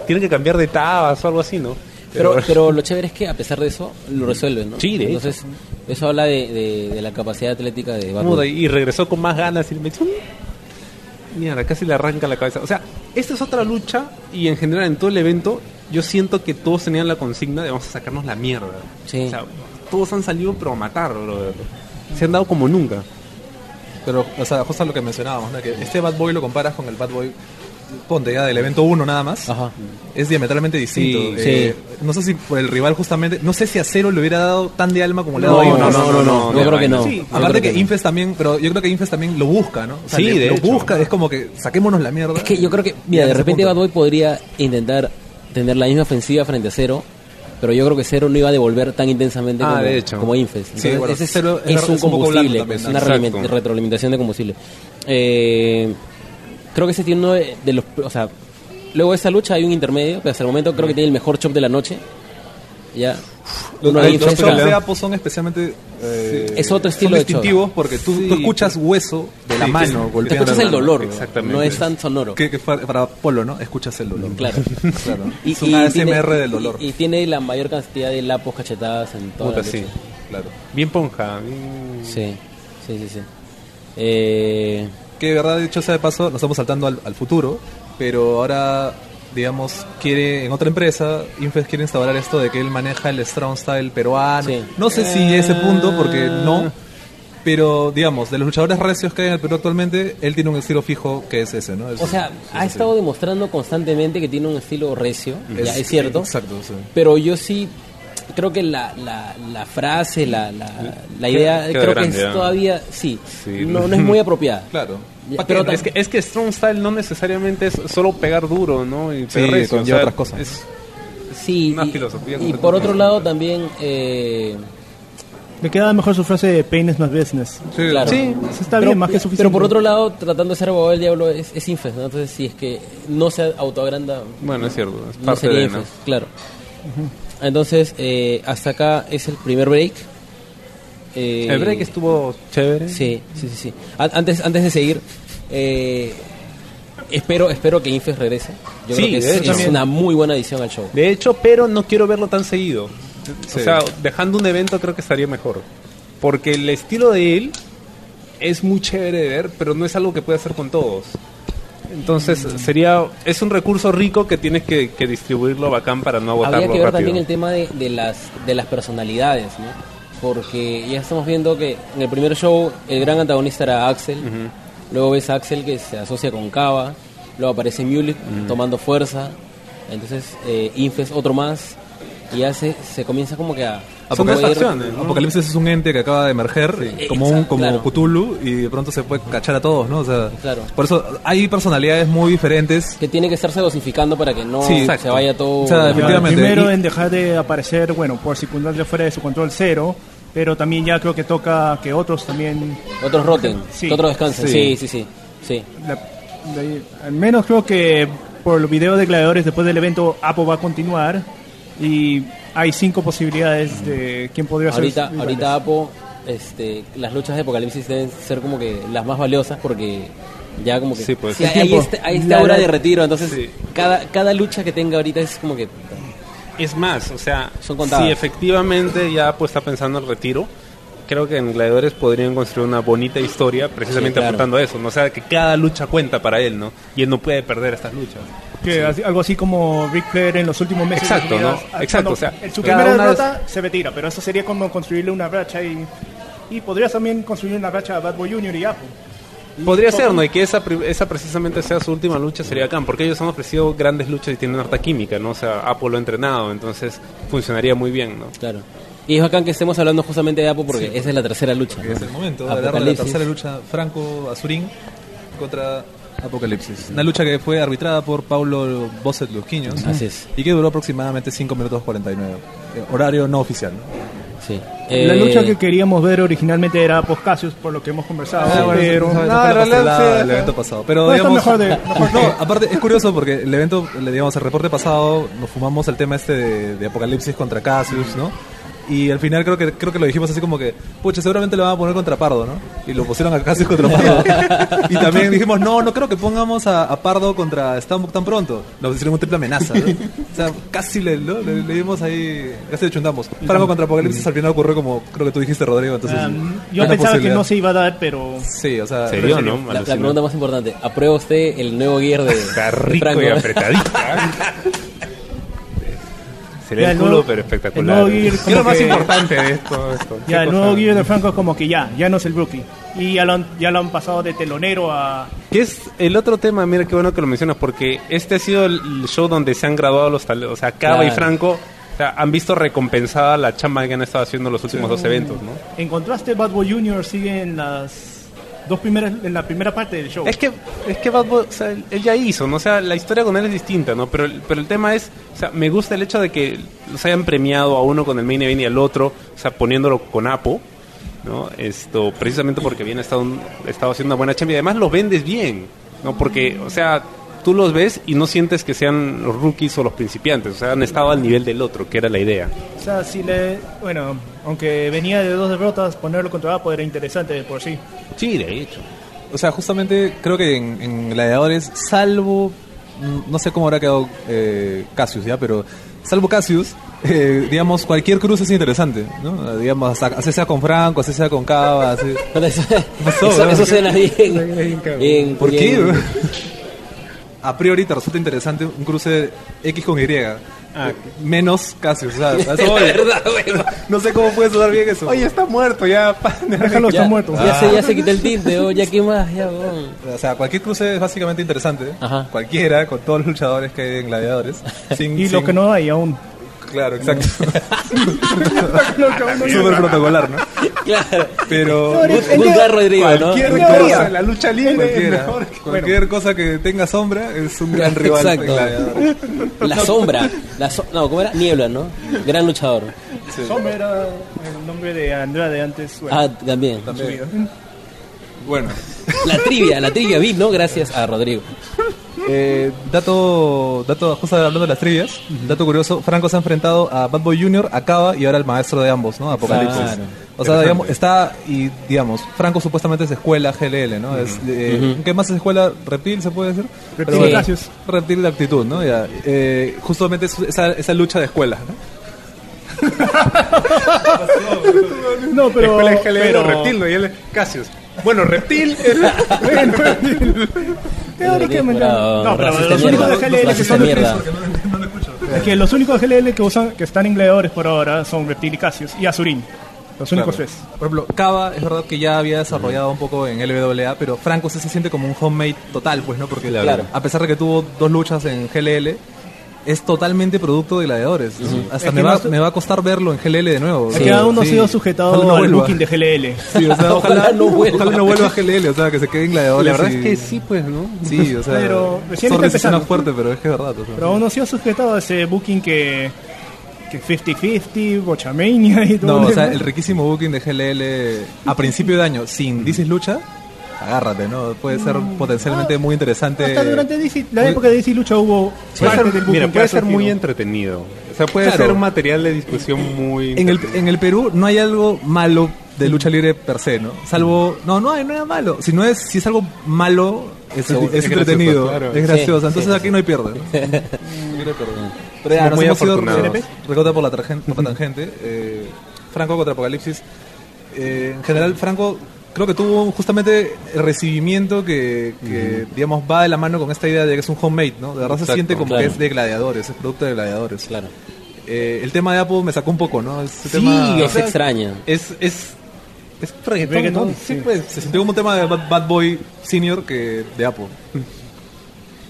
tienen que cambiar de tabas o algo así, ¿no? Pero, pero lo chévere es que a pesar de eso lo resuelven, ¿no? Sí, de hecho. Entonces, eso habla de, de- de la capacidad atlética de Boy. y regresó con más ganas y me dice, mierda, casi le arranca la cabeza. O sea, esta es otra lucha y en general en todo el evento yo siento que todos tenían la consigna de vamos a sacarnos la mierda. Sí. O sea, todos han salido pero a matar, brother. Se han dado como nunca. Pero, o sea, justo lo que mencionábamos, ¿no? Que este Bad Boy lo comparas con el Bad Boy, ponte ya del evento 1 nada más. Ajá. Es diametralmente distinto. Sí, Eh, No sé si por el rival justamente, no sé si a Cero le hubiera dado tan de alma como le ha No, dado a no, Infest. no, no, no, yo creo que no. Sí, Yo aparte que, no. Infest también, pero yo creo que Infest también lo busca, ¿no? O sea, Sí, le- de lo hecho. busca, es como que saquémonos la mierda. Es que yo creo que, mira, de repente punto. Bad Boy podría intentar tener la misma ofensiva frente a Cero, pero yo creo que Cero no iba a devolver tan intensamente Ah, como, de hecho. como Infest. Sí, Entonces, bueno, ese es, Cero es un combustible, una ¿no? Exacto. retroalimentación de combustible. Eh, creo que ese tiene uno de de los... O sea, luego de esa lucha hay un intermedio, pero hasta el momento creo que tiene el mejor chop de la noche. Ya. Los, Uno los de chops de. Apo son especialmente. eh, Es otro estilo son de chop. distintivos porque tú, Sí. tú escuchas hueso de la Sí, mano que- Te golpeando escuchas el dolor, Exactamente. no es tan sonoro. Que, que para Polo, ¿no? Escuchas el dolor. Claro. claro. Y, es un y ASMR tiene, del dolor. Y, y tiene la mayor cantidad de lapos cachetadas en toda Puta, la sí. claro. Bien ponja. bien- Sí, sí, sí, sí. Eh, Que de verdad, dicho sea de paso, nos estamos saltando al, al futuro, pero ahora, digamos, quiere, en otra empresa, Infest quiere instaurar esto de que él maneja el Strong Style peruano. Sí. No sé si ese punto, porque no, pero digamos, de los luchadores recios que hay en el Perú actualmente, él tiene un estilo fijo que es ese, ¿no? Es- o sea, ha estado demostrando constantemente que tiene un estilo recio, sí. ya es cierto, Exacto, sí. pero yo sí creo que la, la, la frase, la, la, la idea, Queda creo grande, que es ¿ah? todavía, sí, Sí. No, no es muy apropiada. Claro. Ya, ¿Pa' pero? Es que, es que Strong Style no necesariamente es solo pegar duro, ¿no? Y Sí, pegar conlleva otras cosas. es- Sí, Una y, filosofía y por otro lado también... Eh, Le queda mejor su frase de pain is not business. Sí, Claro. Sí, eso está pero, bien, más que suficiente. Pero por otro lado, tratando de ser abogado del diablo es, es Infest, ¿no? Entonces, si es que no se autoagranda, Bueno, es cierto. Es no sería de, ¿no? Infest, claro. Entonces, eh, hasta acá es el primer break. Eh, El break estuvo chévere. Sí, sí, sí. sí. Antes, antes de seguir, eh, espero, espero que Infest regrese. Yo Sí, creo que es, hecho. es una muy buena adición al show. De hecho, pero no quiero verlo tan seguido. Sí. O sea, dejando un evento creo que estaría mejor. Porque el estilo de él es muy chévere de ver, pero no es algo que puede hacer con todos. Entonces, Mm. sería es un recurso rico que tienes que, que distribuirlo bacán para no agotarlo Habría que ver rápido. también el tema de, de las de las personalidades, ¿no? Porque ya estamos viendo que en el primer show el gran antagonista era Axel, luego ves a Axel que se asocia con Kava, luego aparece Mulik tomando fuerza, entonces eh, Infest otro más, y ya se, se comienza como que a... Son dos a ir- facciones, ¿no? Apocalipsis es un ente que acaba de emerger como un como claro. Cthulhu y de pronto se puede cachar a todos, ¿no? O sea, Claro. por eso hay personalidades muy diferentes. Que tiene que estarse dosificando para que no Sí, se vaya todo... O sea, Ya, efectivamente. primero en dejar de aparecer, bueno, por circunstancias fuera de su control cero, pero también ya creo que toca que otros también, Otros roten, Sí. que otros descansen. Sí. Sí, sí, sí. sí. la- la- al menos creo que por los videos de gladiadores después del evento Apo va a continuar y hay cinco posibilidades de quién podría ser. Ahorita, ahorita Apo, este, las luchas de Apocalipsis deben ser como que las más valiosas porque ya como que Sí, pues. Sí, hay, este- hay esta La- hora de retiro, entonces Sí. cada, cada lucha que tenga ahorita es como que Es más, o sea, Son contadas. si efectivamente ya pues está pensando el retiro, creo que en Gladiadores podrían construir una bonita historia precisamente Sí, claro. apuntando a eso, ¿no? O sea, que cada lucha cuenta para él, ¿no? Y él no puede perder estas luchas. Que así- algo así como Ric Flair en los últimos meses. Exacto, ¿no? ah, Exacto, o sea, en su primera derrota se retira, pero eso sería como construirle una racha y, y podrías también construir una racha a Bad Boy Jr. y Apo. Y Podría ser, ¿no? Y que esa, pri- esa precisamente sea su última lucha sería acá, porque ellos han ofrecido grandes luchas y tienen harta química, ¿no? O sea, Apolo ha entrenado, entonces funcionaría muy bien, ¿no? Claro. Y es bacán que estemos hablando justamente de Apo porque esa es la tercera lucha. ¿no? es el momento de la Apocalipsis. tercera lucha Franco-Azurín contra Apocalipsis. Una lucha que fue arbitrada por Paulo Bosset Lusquiños Así es. y que duró aproximadamente 5 minutos 49. Eh, horario no oficial. ¿no? Sí. La Eh, lucha que queríamos ver originalmente era Post Cassius, por lo que hemos conversado. Ah, bueno, pero no, pastelada sí, del ajá. evento pasado. Pero No, digamos, mejor de- mejor no, aparte es curioso porque el evento, digamos, el reporte pasado nos fumamos el tema este de, de Apocalipsis contra Cassius, ¿no? Y al final creo que creo que lo dijimos así como que, pucha, seguramente lo van a poner contra Pardo, ¿no? Y lo pusieron a Cassius contra Pardo. y también dijimos, no, no creo que pongamos a, a Pardo contra Stambuk tan pronto. Nos hicieron una triple amenaza, ¿no? O sea, casi le, ¿no? le, le dimos ahí, casi le chuntamos. Franco contra Apocalipsis al final ocurrió como creo que tú dijiste, Rodrigo, entonces... Um, yo pensaba que no se iba a dar, pero Sí, o sea... Se pero- dio, ¿no? la, la pregunta más importante, ¿aprueba usted el nuevo gear de, Está de rico Franco? y apretadito. Sería Ya, el el culo, nuevo- pero el espectacular. ¿Qué es lo más que- importante de esto? esto? ya ¿Qué el nuevo Guido de Franco es como que ya, ya no es el rookie. Y ya lo han, ya lo han pasado de telonero a... Que es el otro tema, mira qué bueno que lo mencionas, porque este ha sido el show donde se han graduado los talentos. O sea, Cava y. Franco o sea, han visto recompensada la chamba que han estado haciendo en los últimos dos eventos, ¿no? En contraste, Bad Boy Jr. sigue en las dos primeras, en la primera parte del show. Es que, es que Bad o sea, él ya hizo, ¿no? O sea, la historia con él es distinta, ¿no? Pero, el- pero el tema es, o sea, me gusta el hecho de que los hayan premiado a uno con el main event y al otro, o sea, poniéndolo con Apo, ¿no? Esto, precisamente porque bien ha estado, ha estado haciendo una buena chamba y además lo vendes bien, ¿no? Porque, o sea, tú los ves y no sientes que sean los rookies o los principiantes, o sea, han estado al nivel del otro, que era la idea. O sea, si le... Bueno, aunque venía de dos derrotas, ponerlo contra Apo era interesante de por sí. Sí, de hecho. O sea, justamente creo que en, en Gladiadores, salvo, mm, no sé cómo habrá quedado eh, Cassius, ¿ya? Pero salvo Cassius, eh, digamos, cualquier cruce es interesante, ¿no? Digamos, hasta- así sea con Franco, así sea con Cava, así... Eso, pasó, eso, no? eso suena bien. bien ¿Por qué? bien-? A priori te resulta interesante un cruce X con Y. Menos Cassius, o sea, verdad, güey. No sé cómo puede sonar bien eso. Oye, está muerto ya. Déjalo, Ya, está muerto. ya, se, ya se quita el tinte, oh, ya qué más, ya, weón. O sea, cualquier cruce es básicamente interesante. Ajá. Cualquiera, con todos los luchadores que hay en Gladiadores. Sin- Y lo que no hay aún. Claro, exacto. Súper protocolar, ¿no? Claro. Pero guy, Rodrigo, ¿no? Cualquier cosa la lucha libre es cualquiera, mejor que- cualquier cosa que tenga sombra es un gran rival Exacto. La sombra. La so- no, ¿cómo era? Niebla, ¿no? Gran luchador. Sombra era el nombre de Andrade antes. Bueno, Ah, también. vida. Bueno, La trivia, la trivia vi, ¿no? Gracias a Rodrigo. Eh, dato, dato, justo hablando de las trivias, dato curioso, Franco se ha enfrentado a Bad Boy Jr., a Cava y ahora el maestro de ambos, ¿no? Apocalipsis. Claro. O sea, digamos, está, y digamos, Franco supuestamente es escuela GLL, ¿no? Es, eh. ¿Qué más es escuela? ¿Reptil se puede decir? Reptil bueno, Gracias. Reptil de actitud, ¿no? Ya, eh, justamente es esa, esa lucha de escuelas, ¿no? No, pero. Escuela de GLL pero- o reptil, ¿no? Y él es Cassius. Bueno, reptil Teóricamente. Bravo, No, pero los únicos de GLL que son. mierda. Es que los únicos de GLL que usan, que están en gladiadores por ahora son Reptil y Cassius y Azurín. Los únicos Claro. tres. Por ejemplo, Cava es verdad que ya había desarrollado un poco en LWA, pero Franco sí se siente como un homemade total, pues, ¿no? Porque Claro. a pesar de que tuvo dos luchas en GLL, es totalmente producto de gladiadores. Hasta me va, me va a costar verlo en GLL de nuevo. Es que aún no ha Sí. sido sujetado Ojalá no al vuelva. booking de GLL. Sí, o sea, ojalá, no vuelva. ojalá no vuelva a GLL, o sea, que se quede en gladiadores. La verdad y- es que sí, pues, ¿no? Sí, o sea, Pero recién está empezando. fuerte, pero es que es verdad. o sea. Pero aún no ha sido sujetado a ese booking que que 50-50, Bochamania y todo. No, o sea, el riquísimo booking de GLL a principio de año sin Dices Lucha, agárrate, ¿no? Puede ser potencialmente muy interesante. Hasta durante DC, la época de DC Lucha hubo Puede parte ser, del booking mira, que puede ha ser muy entretenido. O sea, puede Claro. ser un material de discusión muy... En el, en el Perú no hay algo malo de lucha libre per se, ¿no? Salvo, no, no hay nada malo. Si no es, si es algo malo, es, Seguro. es Es entretenido, gracioso, claro. es gracioso. Sí, Entonces sí, aquí no hay pierde. ¿no? No. Pero ya, nos hemos ido afortunados. re- recorta por la, targen- por la tangente. Eh, Franco contra Apocalipsis. Eh, en general, Franco creo que tuvo justamente el recibimiento que, que, digamos, va de la mano con esta idea de que es un homemade, ¿no? De verdad se siente como claro. que es de gladiadores, es producto de gladiadores. Claro. Eh, el tema de Apple me sacó un poco, ¿no? Ese Sí, tema, es extraña. Es, es, es reggaetón, Reggaetón, ¿no? sí. pues. se sintió como un tema de Bad, Bad Boy Senior que de Apple.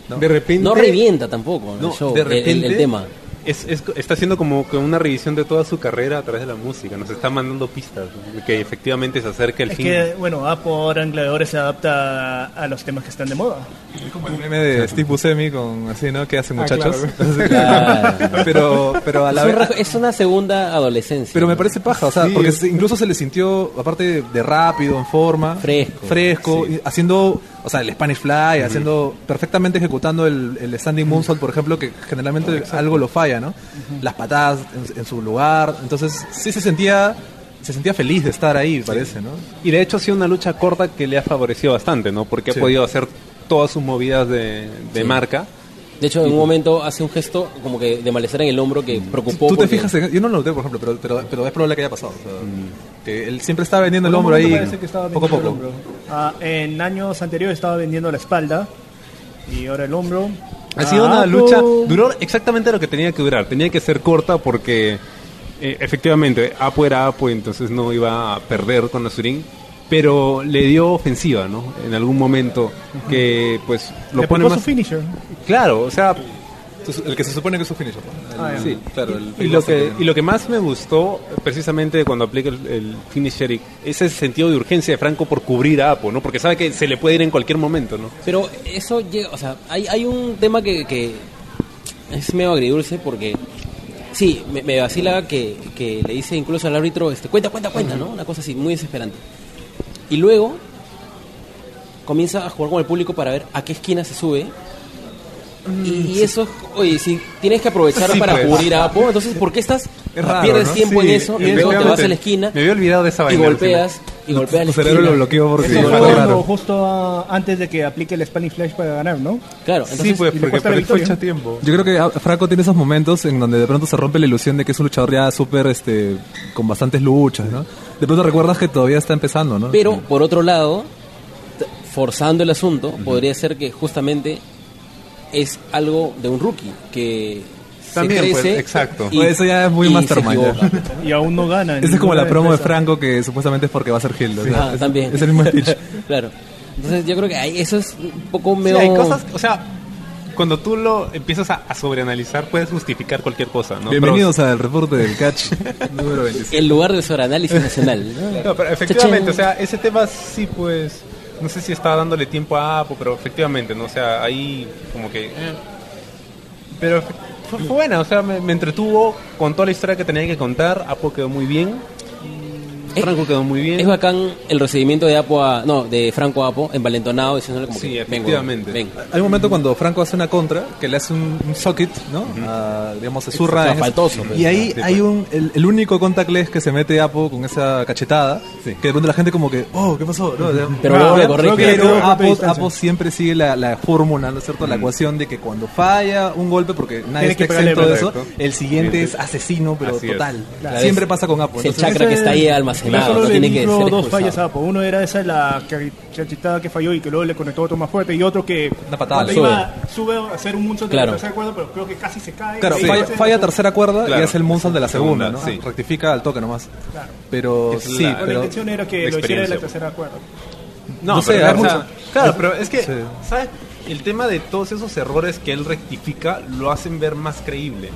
¿no? De repente... No revienta tampoco ¿no? No, el show, de el- el- el, repente- tema. Es, es- está haciendo como que una revisión de toda su carrera a través de la música. Nos está mandando pistas ¿no? de que efectivamente se acerca el Es fin. que, bueno, Apo ahora en Gladiadores se adapta a, a los temas que están de moda. Es como el meme de Steve Buscemi con así, ¿no? ¿Qué hacen Ah, muchachos? Claro. pero, pero a la vez. es una segunda adolescencia. Pero me parece paja, o sea, Sí. porque incluso se le sintió, aparte de rápido, en forma, Fresco. fresco, haciendo, o sea, el Spanish Fly, haciendo, perfectamente ejecutando el, el Standing Moonsault, por ejemplo, que generalmente algo lo falla, ¿no? Las patadas en, en su lugar, entonces sí se sentía, se sentía feliz de estar ahí, parece, ¿no? Y de hecho ha sido una lucha corta que le ha favorecido bastante, ¿no? Porque Sí. ha podido hacer todas sus movidas de, de Sí. marca. De hecho, en un momento hace un gesto como que de malestar en el hombro que preocupó. Tú te porque- fijas, en- yo no lo noté, por ejemplo, pero, pero, pero es probable que haya pasado. o sea, Que él siempre estaba vendiendo el hombro ahí, momento parece que estaba poco a poco. el hombro. Ah, en años anteriores estaba vendiendo la espalda y ahora el hombro. Ha sido Ah, una lucha, duró exactamente lo que tenía que durar. Tenía que ser corta porque eh, efectivamente Apo era Apo y entonces no iba a perder con Azurín. Pero le dio ofensiva, ¿no? En algún momento que pues lo Le pone más... su finisher. Claro, o sea, El que se supone que es su finisher. ¿no? Ah. Sí, claro. el y lo, que, y lo que más me gustó, precisamente cuando aplica el, el finisher, y- es ese sentido de urgencia de Franco por cubrir a Apo, ¿no? Porque sabe que se le puede ir en cualquier momento, ¿no? Pero eso llega, o sea, hay, hay un tema que, que es medio agridulce porque sí, me, me vacila que, que le dice incluso al árbitro, este, cuenta, cuenta, cuenta, ¿no? Una cosa así, muy desesperante. Y luego comienza a jugar con el público para ver a qué esquina se sube. Y, y eso, oye, si tienes que aprovechar Sí, para pues. cubrir a Apo, entonces ¿por qué estás? Es raro, pierdes ¿no? tiempo Sí, en eso y luego te vas a la esquina Me había olvidado de esa y vaina. golpeas y golpeas la Tu cerebro esquina. lo bloqueó porque Eso fue cuando raro. justo ah, antes de que aplique el Spanish Flash para ganar, ¿no? Claro, Sí, entonces pues, y le porque cuesta la victoria. mucho tiempo. Yo creo que ah, Franco tiene esos momentos en donde de pronto se rompe la ilusión de que es un luchador ya súper, este, con bastantes luchas, ¿no? De pronto recuerdas que todavía está empezando, ¿no? Pero, por otro lado, t- forzando el asunto, podría ser que justamente es algo de un rookie que También, se pues, crece. exacto. y- Eso ya es muy Mastermind. Y aún no gana. Esa es como la promo de empresa. Franco que supuestamente es porque va a ser Hill. o sea, Ah, también. es el mismo speech. claro. Entonces, yo creo que eso es un poco Sí, medio. hay cosas, o sea, cuando tú lo empiezas a, a sobreanalizar, puedes justificar cualquier cosa, ¿no? Bienvenidos al reporte del catch número 25. El lugar del sobreanálisis nacional. ¿no? Pero, no, pero efectivamente, o sea, ese tema sí, pues, no sé si estaba dándole tiempo a Apo, pero efectivamente, ¿no? O sea, ahí como que... eh. Pero fue, fue buena, o sea, me, me entretuvo con toda la historia que tenía que contar, Apo quedó muy bien, Franco quedó muy bien. Es bacán el recibimiento de Apo a, no, de Franco a Apo, envalentonado, diciéndole como Sí, que, ven, efectivamente. huevón, ven. Hay un momento cuando Franco hace una contra que le hace un, un socket, ¿no? Ah, digamos, se zurra. O sea, faltoso, pues. y ahí Sí, hay un, el, el único contactless que se mete Apo con esa cachetada. Que de pronto la gente como que, oh, ¿qué pasó? No, Pero Ah, luego le creo corrige. Pero Pero Apo. Apo siempre sigue la, la fórmula, ¿no es cierto? La ecuación de que cuando falla un golpe, porque nadie está exento de eso, el siguiente es asesino, pero Así es. total. Claro. Siempre pasa con Apo. Es el chakra que está ahí Yo almacenado, solo no le tiene que ser dos expulsado. fallas a Apo. Uno era esa la cachetada que falló y que luego le conectó otro más fuerte y otro que Una patada. Sube. iba sube a hacer un de Claro. la tercera cuerda, pero creo que casi se cae. Claro, ahí falla, falla tercera cuerda Claro. y hace el moonsault de la segunda, Segunda, ¿no? sí. Rectifica al toque nomás. Claro. Pero Es sí, la- Pero la intención era que lo hiciera de la tercera cuerda. No, No sé, pero, o sea, claro, pero es que, Sí. ¿sabes? el tema de todos esos errores que él rectifica lo hacen ver más creíble.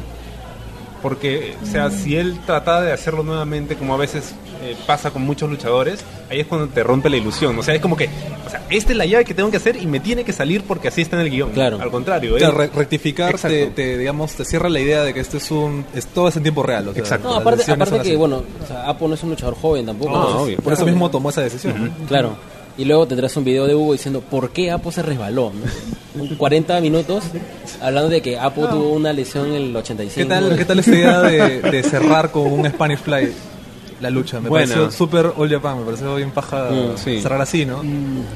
Porque, o sea, si él trata de hacerlo nuevamente, como a veces eh, pasa con muchos luchadores, ahí es cuando te rompe la ilusión. O sea, es como que, o sea, esta es la llave que tengo que hacer y me tiene que salir porque así está en el guion. Claro. Al contrario, Claro, re- rectificar te, te, digamos, te cierra la idea de que esto es un... Es, todo es en tiempo real. o sea, Exacto. No, aparte, aparte que, así. bueno, o sea, Apo no es un luchador joven tampoco. No, entonces, obvio. Por eso mismo tomó esa decisión. Claro. Y luego tendrás un video de Hugo diciendo por qué Apo se resbaló. ¿no? Un 40 minutos hablando de que Apo tuvo una lesión en el 85. ¿Qué tal, ¿Qué tal esta idea de, de cerrar con un Spanish Fly la lucha? Me Buena. pareció súper All Japan, me pareció bien paja Mm, sí. cerrar así, ¿no?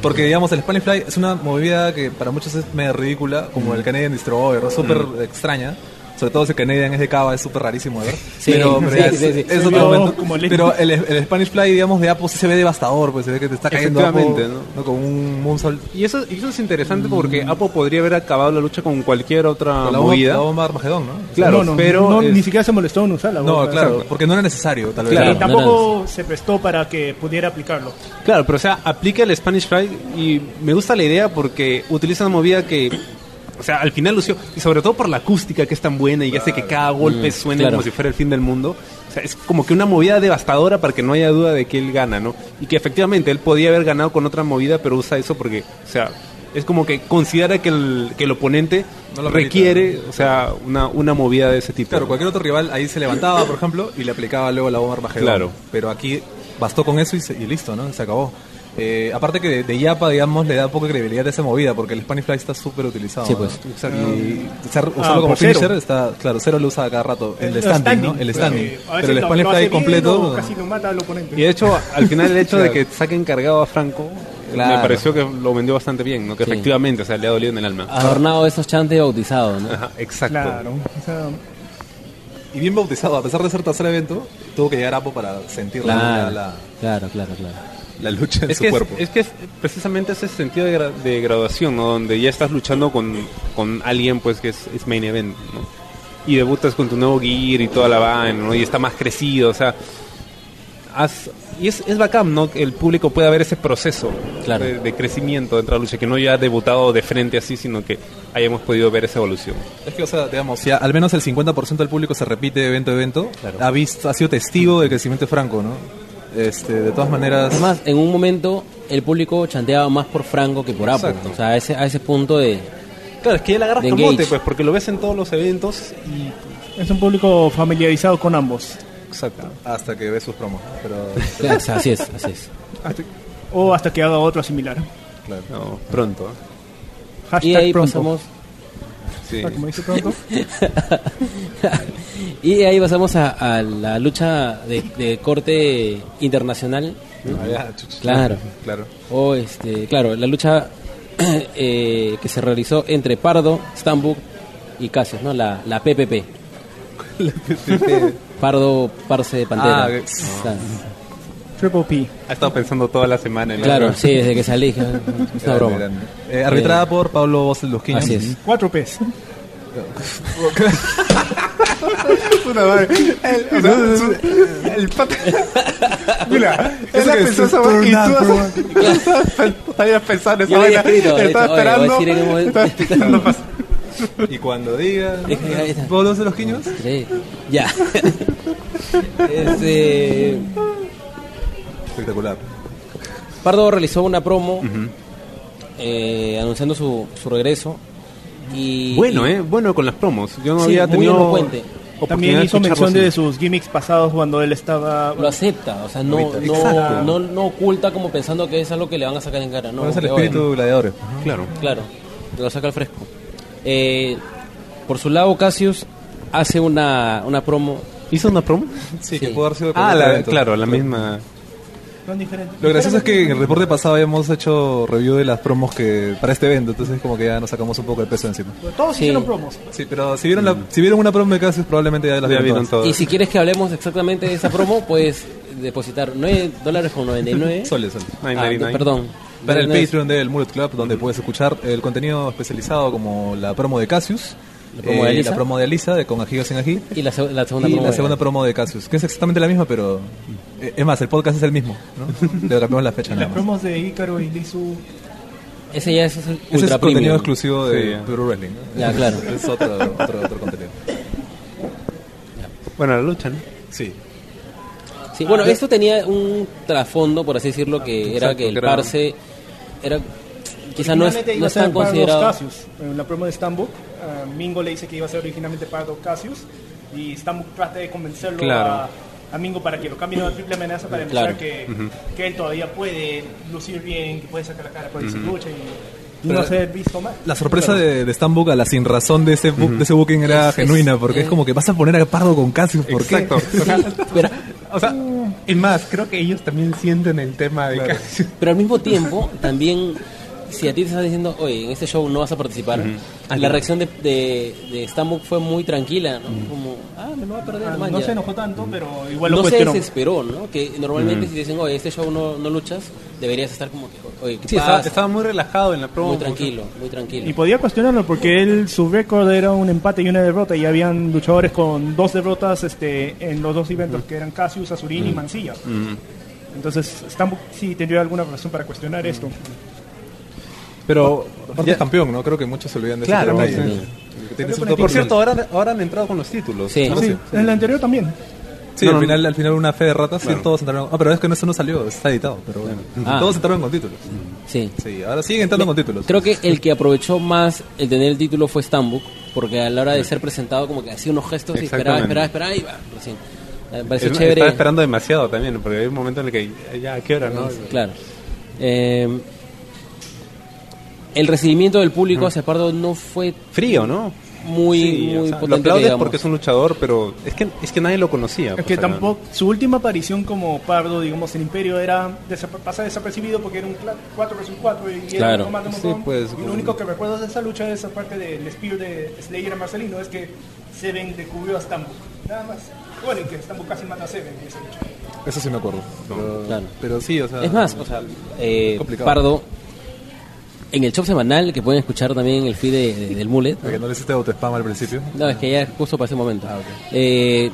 Porque, digamos, el Spanish Fly es una movida que para muchos es medio ridícula, como el Canadian Destroyer, ¿no? súper extraña. Sobre todo si el Canadian es de cava, es súper rarísimo de ver. Sí, pero, pero sí, ya sí, es, sí. es otro momento. Pero el, el Spanish Fly, digamos, de Apo sí se ve devastador, pues se ve que te está cayendo Apo, Efectivamente, ¿no? Con un moonsault. Y eso, y eso es interesante porque Apo podría haber acabado la lucha con cualquier otra la bomba, movida. la bomba Armagedón, ¿no? Claro, no, no, pero no, es- ni siquiera se molestó en usarla. No, bomba. claro, porque no era necesario, tal vez. Claro. Y tampoco se prestó para que pudiera aplicarlo. Claro, pero o sea, aplica el Spanish Fly y me gusta la idea porque utiliza una movida que, o sea, al final lució, y sobre todo por la acústica que es tan buena y hace que cada golpe suene claro. como si fuera el fin del mundo. O sea, es como que una movida devastadora para que no haya duda de que él gana, ¿no? Y que efectivamente él podía haber ganado con otra movida, pero usa eso porque, o sea, es como que considera que el, que el oponente No lo requiere, o sea, una, una movida de ese tipo. Claro, cualquier otro rival ahí se levantaba, por ejemplo, y le aplicaba luego la bomba Armagedón. Claro. Pero aquí bastó con eso y, se- y listo, ¿no? Se acabó. Eh, aparte que de, de Yapa, digamos, le da poca credibilidad a esa movida, porque el Spanish Fly está súper utilizado. Sí, pues. ¿no? Exacto. Y usar- usarlo Ah, como cero. finisher está, claro, cero lo usa cada rato. El, El standing, ¿no? El standing. eh, Pero el Spanish Fly completo. o casi lo mata al oponente. Y de hecho, al final el hecho de que saquen cargado a Franco, Claro. me pareció que lo vendió bastante bien, ¿no? Que Sí. efectivamente, o sea, le ha dolido en el alma. Adornado de esos chantes bautizados, ¿no? Ajá, exacto. Claro. O sea, Y bien bautizado, a pesar de ser tercer evento, tuvo que llegar a Apo para sentir la, la, claro, claro, claro. La lucha en Es su que es, cuerpo. es que es precisamente ese sentido de, gra- de graduación, ¿no? Donde ya estás luchando con, con alguien pues que es, es main event, ¿no? Y debutas con tu nuevo gear y toda la vaina, ¿no? Y está más crecido, o sea... has- y es, es bacán, ¿no? Que el público pueda ver ese proceso Claro. de, de crecimiento dentro de la lucha, que no ya debutado de frente así, sino que hayamos podido ver esa evolución. Es que, o sea, digamos, si a- al menos el 50% del público se repite de evento a evento, Claro. ha visto, ha sido testigo del crecimiento de Franco, ¿no? Este, de todas maneras, Además, en un momento el público chanteaba más por Franco que por. Exacto. O sea, a ese, a ese punto de... Claro, es que ya le agarras De camote, engage. pues, porque lo ves en todos los eventos y... es un público familiarizado con ambos. Exacto. hasta que ve sus promos. Pero, Así es, así es. Hasta- o hasta que haga otro similar. claro. No, pronto. Hashtag Y ahí pronto. pasamos... Sí. Ah, como dice pronto. y ahí pasamos a, a la lucha de, de corte internacional. ¿no? Ah, ya. Claro. Claro. O este, claro, la lucha eh, que se realizó entre Pardo, Stambuk y Casios, ¿no? La, la PPP. Pardo, Parse de Pantera. Ah. Triple P. Ha estado pensando toda la semana en Claro, sí, desde que salí. Es una broma. Eh, arbitrada por Pablo Bosel. Así es. 4 Ps. Puta madre. El, o sea, su- el pata. Mira, él pensó es esa vaina y tú turn has- tú estabas estabas pensando esa vaina. de Estaba esperando. en Estaba esperando Y cuando diga está. Pablo Bosel Lusquiños, Sí. Ya. Este, espectacular. Pardo realizó una promo eh, anunciando su, su regreso. Y, Bueno, y- eh, bueno con las promos. Yo no Sí, había muy tenido También hizo mención de sus gimmicks pasados cuando él estaba. Lo acepta, o sea, no, no, no, no oculta como pensando que es algo que le van a sacar en cara. No, es el espíritu oye, gladiadores. Claro. Claro, lo saca al fresco. Eh, por su lado, Cassius hace una, una promo. ¿Hizo una promo? Sí, Sí. que pudo haber sido Ah, la, claro, la misma. Son diferentes. Lo gracioso es que en el reporte pasado habíamos hecho review de las promos que para este evento, entonces como que ya nos sacamos un poco el peso encima. Todos Sí. hicieron promos. Sí, pero si vieron, la, si vieron una promo de Cassius probablemente ya las Ya vieron todas. Y si quieres que hablemos exactamente de esa promo, puedes depositar 9 dólares con 99. Soles, soles. Ah, nine. perdón. Para el 99. Patreon del Mullet Club, donde puedes escuchar el contenido especializado como la promo de Cassius, La promo de eh, Alisa. la promo de Alisa, de con ají o sin ají, Y la, seg- la segunda y promo. la de- segunda promo de Cassius, que es exactamente la misma, pero eh, es más, el podcast es el mismo, ¿no? Le cambiamos la fecha las promos de Ícaro y Lizu. Ese ya es, ultra Ese es contenido premium. exclusivo de Sí, Wrestling. ¿no? Ya, claro. Es otro, otro, otro contenido. Bueno, la lucha, ¿no? Sí. Sí, bueno, esto tenía un trasfondo, por así decirlo, que era Exacto, que el que era- Parse era quizás no es, no iba a es tan ser Pardo considerado. Cassius. En la promo de Stambuk, ah, Mingo le dice que iba a ser originalmente Pardo Cassius y Stambuk trata de convencerlo Claro. a, a Mingo para que lo cambien a triple amenaza para demostrar Claro. que, que él todavía puede lucir bien, que puede sacar la cara por esa lucha y, no ser visto mal. La sorpresa de, de Stan Book a la sin razón de ese, book, de ese booking era Es- genuina, es- porque es eh. como que vas a poner a Pardo con Cassius, ¿por qué? Exacto. O sea, Pero, o sea, es más, creo que ellos también sienten el tema de Claro. Cassius. pero al mismo tiempo, también, si a ti te estás diciendo, oye, en este show no vas a participar, la reacción de, de, de Stambuk fue muy tranquila, ¿no? Como, ah, me lo voy a perder, Ah, no se enojó tanto, pero igual lo no se cuestionó. desesperó, ¿no? Que normalmente si te dicen, oye, este show no, no luchas, deberías estar como que, oye, ¿qué Sí, estaba, pasa? estaba muy relajado en la promo. muy tranquilo, muy tranquilo. Y podía cuestionarlo porque él, su récord era un empate y una derrota y habían luchadores con dos derrotas este, en los dos eventos que eran Cassius, Azurín y Mancilla. Entonces, Stambuk sí tendría alguna razón para cuestionar esto. Pero, Aparte es campeón, ¿no? Creo que muchos se olvidan de Claro, ese sí. Cierto por cierto, ahora, ahora han entrado con los títulos. Sí. ¿no? Sí, en la anterior también. Sí, No, al no, final, al final una fe de ratas, sí, Claro. todos entraron. Ah, pero es que no, eso no salió, está editado, pero bueno. Ah. Todos entraron con títulos. Sí. Sí, ahora siguen entrando con títulos. Creo que el que aprovechó más el tener el título fue Stambuk, porque a la hora de ser presentado como que hacía unos gestos y esperaba, esperaba, esperaba y va, recién. Me pareció Es- chévere. Estaba esperando demasiado también, porque hay un momento en el que ya, ¿a qué hora, no? Claro. Eh, el recibimiento del público hacia Pardo no fue Frío, ¿no? muy, Sí, muy o sea, lo potente, aplaudes digamos. porque es un luchador, pero es que, es que nadie lo conocía. Es pues, que tampoco, su última aparición como Pardo, digamos, en Imperio era desa- pasar desapercibido porque era un 4 vs 4 y era Claro. un comando Sí, montón. pues, y lo único que recuerdo de esa lucha es aparte del Spear de Slayer a Marcelino es que Seven descubrió a Stambuk. Nada más. Bueno, y que Stambuk casi mata a Seven en esa lucha. Eso sí me acuerdo. Pero, Claro. pero sí, o sea. Es más, o sea, eh, Complicado. Pardo, en el show semanal, que pueden escuchar también en el feed de- de- del Mullet, Para que no le hiciste autospam al principio. No, es que ya es justo para ese momento. Ah. Eh,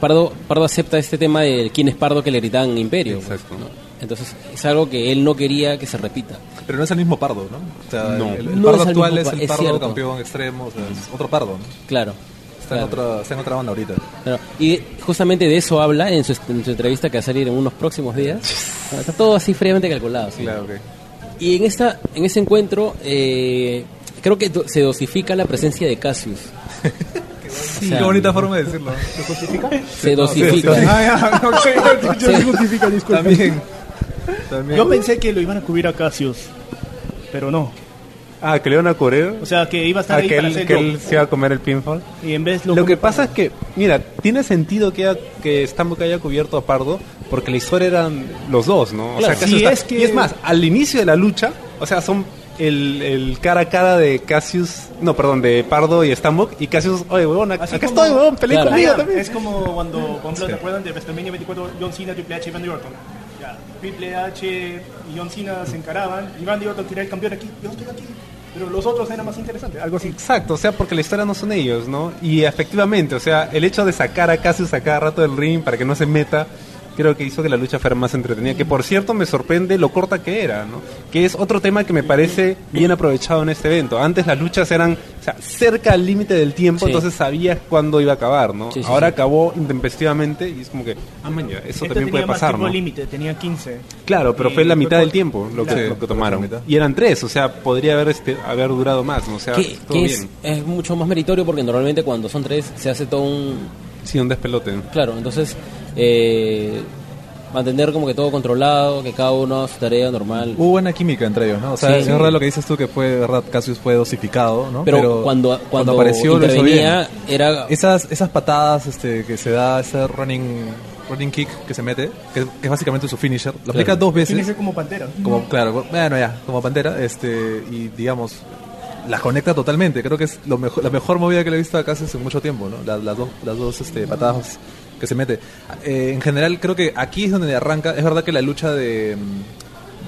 Pardo, Pardo acepta este tema de quién es Pardo que le gritaban Imperio. pues, Exacto. ¿no? Entonces es algo que él no quería que se repita. Pero no es el mismo Pardo, ¿no? O sea, No. el, el No Pardo es actual es el es Pardo cierto. campeón extremo, o sea, es otro Pardo, ¿no? Claro. Está, en otra, está en otra banda ahorita. Claro. Y justamente de eso habla en su, en su entrevista que va a salir en unos próximos días. Está todo así fríamente calculado. ¿sí? Claro, ok. Y en esta en ese encuentro eh, creo que do- se dosifica la presencia de Cassius. Sí, sea, qué bonita forma de decirlo. ¿Se justifica? Se dosifica. ah, ya, no, ok, yo Sí. se justifica, disculpe. También. También. Yo pensé que lo iban a cubrir a Cassius, pero no. Ah, que le iban a cubrir. O sea, que iba a estar Ah, ahí que para él, hacer que él se iba a comer el pinfall. Y en vez Lo, come que pasa es que, mira, tiene sentido que, haya- que Stambuk haya cubierto a Pardo, porque la historia eran los dos, ¿no? O Claro, sea, Cassius si está- es que- Y es más, al inicio de la lucha, o sea, son el, el cara a cara de Cassius, no, perdón, de Pardo y Stambuk, y Cassius, oye, huevón, acá como- estoy, huevón, peleé Claro. conmigo también. Es como cuando, por ejemplo, ¿te acuerdan de WrestleMania 24, John Cena, Triple H y Randy Orton? Triple H y John Cena se encaraban y Randy Orton quería el campeón aquí, yo estoy aquí. Pero los otros eran más interesantes, algo así. Exacto, o sea, porque la historia no son ellos, ¿no? Y efectivamente, o sea, el hecho de sacar a Cassius a cada rato del ring para que no se meta, creo que hizo que la lucha fuera más entretenida. Que por cierto me sorprende lo corta que era, ¿no? Que es otro tema que me parece bien aprovechado en este evento. Antes las luchas eran o sea, cerca al límite del tiempo, Sí. entonces sabías cuándo iba a acabar, ¿no? Sí, sí, Ahora sí. acabó intempestivamente y es como que, ah, man, ya, eso Este también puede pasar, tiempo ¿no? límite, tenía 15. Claro, pero Y fue la fue mitad por- del tiempo lo que, lo que tomaron. Y eran tres, o sea, podría haber este, haber durado más, ¿no? O sea, que, todo que es, bien. es mucho más meritorio porque normalmente cuando son tres se hace todo un... Sí, un despelote. Claro, entonces eh, mantener como que todo controlado, que cada uno haga su tarea normal. Hubo buena química entre ellos, ¿no? O sea, Sí. es verdad lo que dices tú que fue, verdad, Cassius fue dosificado, ¿no? pero, cuando, cuando, apareció lo hizo bien. era... Esas, esas patadas este, que se da, ese running, running kick que se mete, que, que es básicamente su finisher, lo aplica dos veces, ser como Pantera. como, claro, bueno ya, como pantera, este, y digamos, las conecta totalmente. Creo que es lo mejor, la mejor movida que le he visto a Cassius en mucho tiempo, ¿no? Las, las dos, las dos este, patadas que se mete. Eh, en general, creo que aquí es donde arranca. Es verdad que la lucha de,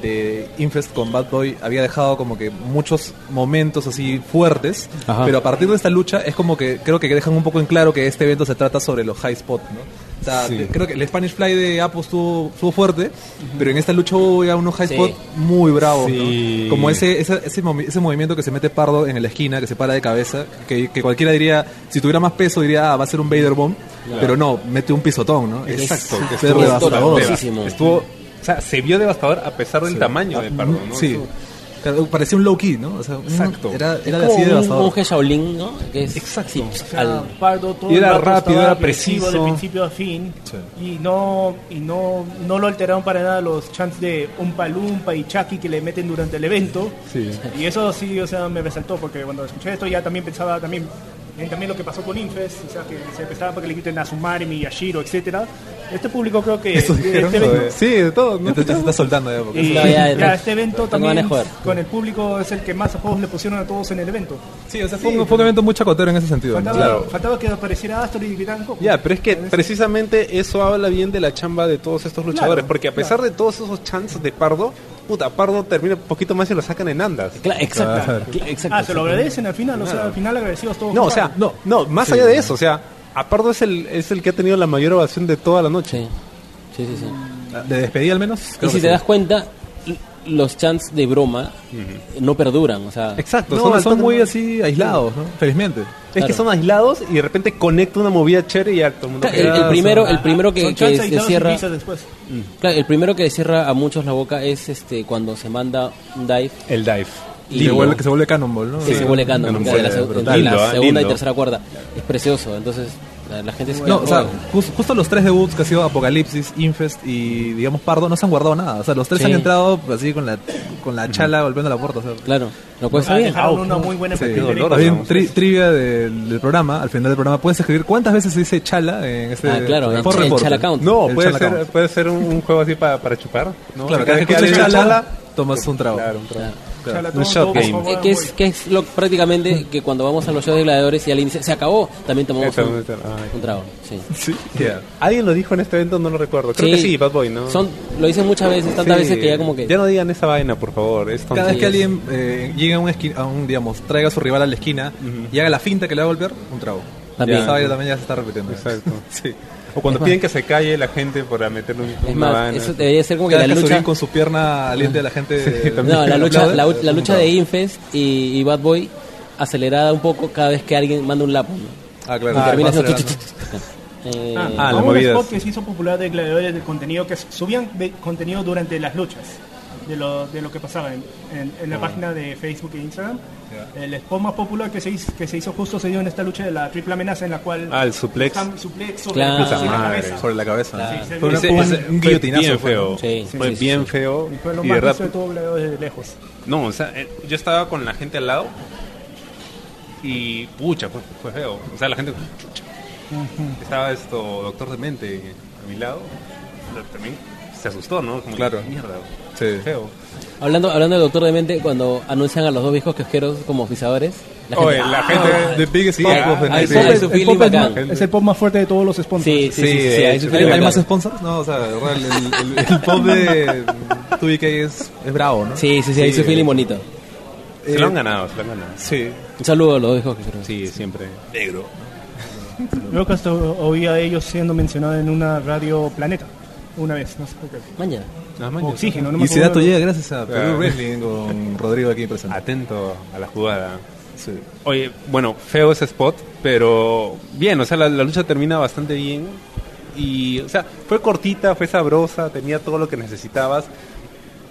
de Infest con Bad Boy había dejado como que muchos momentos así fuertes, Ajá. pero a partir de esta lucha es como que creo que dejan un poco en claro que este evento se trata sobre los high spot, ¿no? O sea, de- creo que el Spanish Fly de Apo estuvo, estuvo fuerte, pero en esta lucha hubo ya unos high Sí. spot muy bravos, ¿no? Como ese, ese, ese, movi- ese movimiento que se mete Pardo en la esquina, que se para de cabeza, que, que cualquiera diría, si tuviera más peso diría, ah, va a ser un Vader Bomb, pero no, mete un pisotón, ¿no? Exacto, súper estuvo devastador. Estuvo, o sea, se vio devastador a pesar del tamaño de Pardo, ¿no? Sí. Parecía un low key, ¿no? O sea, Exacto. Era, era Es de como así de un monje Shaolin, ¿no? Que es, Exacto. sí, O O sea, al- Pardo todo Y era rápido, era preciso. de principio a fin y no y no no lo alteraron para nada los chants de Umpa Lumpa y Chucky que le meten durante el evento Sí. y eso sí o sea me resaltó porque cuando escuché esto ya también pensaba también también lo que pasó con Infest o sea que se empezaba para que le quiten a Sumari, Miyashiro etcétera este público creo que Eso este evento-. Sí, de todo, ¿no? Ya te- ya se está soltando ya. porque- y No, ya, ya, no. este evento también con el público es el que más juegos le pusieron a todos en el evento Sí, o sea, fue, un, fue un evento muy chacotero en ese sentido. faltaba, Claro. faltaba que apareciera Astor y gritaran. Ya, pero es que precisamente eso habla bien de la chamba de todos estos luchadores, Claro, porque a pesar de todos esos chances de Pardo, puta, Pardo termina un poquito más y lo sacan en andas. Exacto, Claro. cla- exacto. Ah, se lo agradecen al final, o sea, al final agradecidos todos. No, o sea, no, no, más allá de eso, o sea, a Pardo es el, es el que ha tenido la mayor ovación de toda la noche. Sí, sí, sí. sí. De despedida al menos. Y si te sí. das cuenta, los chants de broma no perduran, o sea... Exacto, No, son, son, muy así aislados, ¿no? Felizmente. Es Claro. que son aislados y de repente conecta una movida chévere y ya todo el mundo El, primero, el primero que, que se y cierra, después. claro, el primero que cierra a muchos la boca es este cuando se manda un dive El dive. y Y se vuelve, que se vuelve Cannonball, ¿no? que se vuelve canon, Cannonball, de la, brutal. entre la Lindo, segunda y lindo. tercera cuerda. Es precioso, entonces la, la gente se No, o sea, jus- justo los tres debuts que ha sido Apocalipsis, Infest y, digamos, Pardo no se han guardado nada. O sea, los tres Sí. han entrado así con la, con la chala golpeando la puerta. O sea, claro, lo puedes Ah, bien. una muy buena Sí. ¿no? tri- trivia del, del programa, al final del programa, puedes escribir cuántas veces se dice chala en este Ah, claro, el el reporte. chala count. No, El puede chala ser, count. puede ser un, un juego así para, para chupar. ¿no? Claro, Cada que escuchas dice chala, tomas un trago. Claro, un trago. Claro. Chalatón, Un shot game. Eh, que es, que es lo, prácticamente que cuando vamos a los shows de gladiadores y alguien dice se acabó, también tomamos un. Ay. un trago. Sí. Sí, yeah. Alguien lo dijo en este evento, no lo recuerdo. Creo que sí, Bad Boy, ¿no? Son, lo dicen muchas veces, tantas Sí. veces que ya como que... Ya no digan esa vaina, por favor. Es Cada vez que alguien eh, llegue a un, a un, digamos, traiga a su rival a la esquina y haga la finta que le va a golpear, un trago. También. Esa vaina también ya se está repitiendo. Exacto. Sí. O cuando piden que se calle la gente para meterle un, Es una más, eso debería ser como que la lucha... Con su pierna aliente a la gente. No, la lucha, la, lucha de Infest y, y Bad Boy acelerada un poco cada vez que alguien manda un lapo. ¿no? Ah, claro. Y termina acelerando. Eh, Ah, Ah, la un spot que se hizo popular de gladiadores de contenido que subían contenido durante las luchas de lo, de lo que pasaba en, en- en la Ah. página de Facebook e Instagram. El spot más popular que se, hizo, que se hizo justo se dio en esta lucha de la triple amenaza en la cual Ah, el suplex. Sam- suplex sobre Claro. la, sobre la Puta madre. cabeza. Sobre la cabeza. Claro. Sí, Fue, una- Ese- fue un, un fue guillotinazo. bien feo. fue sí, bien feo. Y fue lo Y más de visto de rap- todo gladiadores de lejos. No, o sea, eh, yo estaba con la gente al lado y pucha, fue, fue feo. O sea, la gente chucha. Estaba esto, doctor de mente a mi lado. También se asustó, ¿no? Como Claro. que, Mierda, Sí. feo. Hablando, hablando de Doctor de Mente, cuando anuncian a los dos viejos kiosqueros como oficiadores, la Oye, gente... la "Ah, gente The biggest Sí, pop of the night. sí, El pop hay es- el pop más- fuerte de todos los sponsors. Sí, sí, sí, sí, Sí, sí, de hay su hecho. ¿Hay, feeling hay bacán. más sponsors? No, o sea, el, el- el- el pop de 2BK es, es bravo, ¿no? Sí, sí, sí, hay su feeling bonito. Se lo han ganado, se lo han ganado. Sí. Un saludo a los dos viejos kiosqueros. Sí, siempre. Negro. Creo que hasta oí a ellos siendo mencionados en una radio Planeta una vez, no sé por qué. Mañana. O Oxígeno, no Y ese dato llega gracias a Perú Claro. Wrestling con Rodrigo aquí presente. Atento a la jugada. Sí. Oye, bueno, feo ese spot, pero bien, o sea, la, la lucha termina bastante bien. Y, o sea, fue cortita, fue sabrosa, tenía todo lo que necesitabas.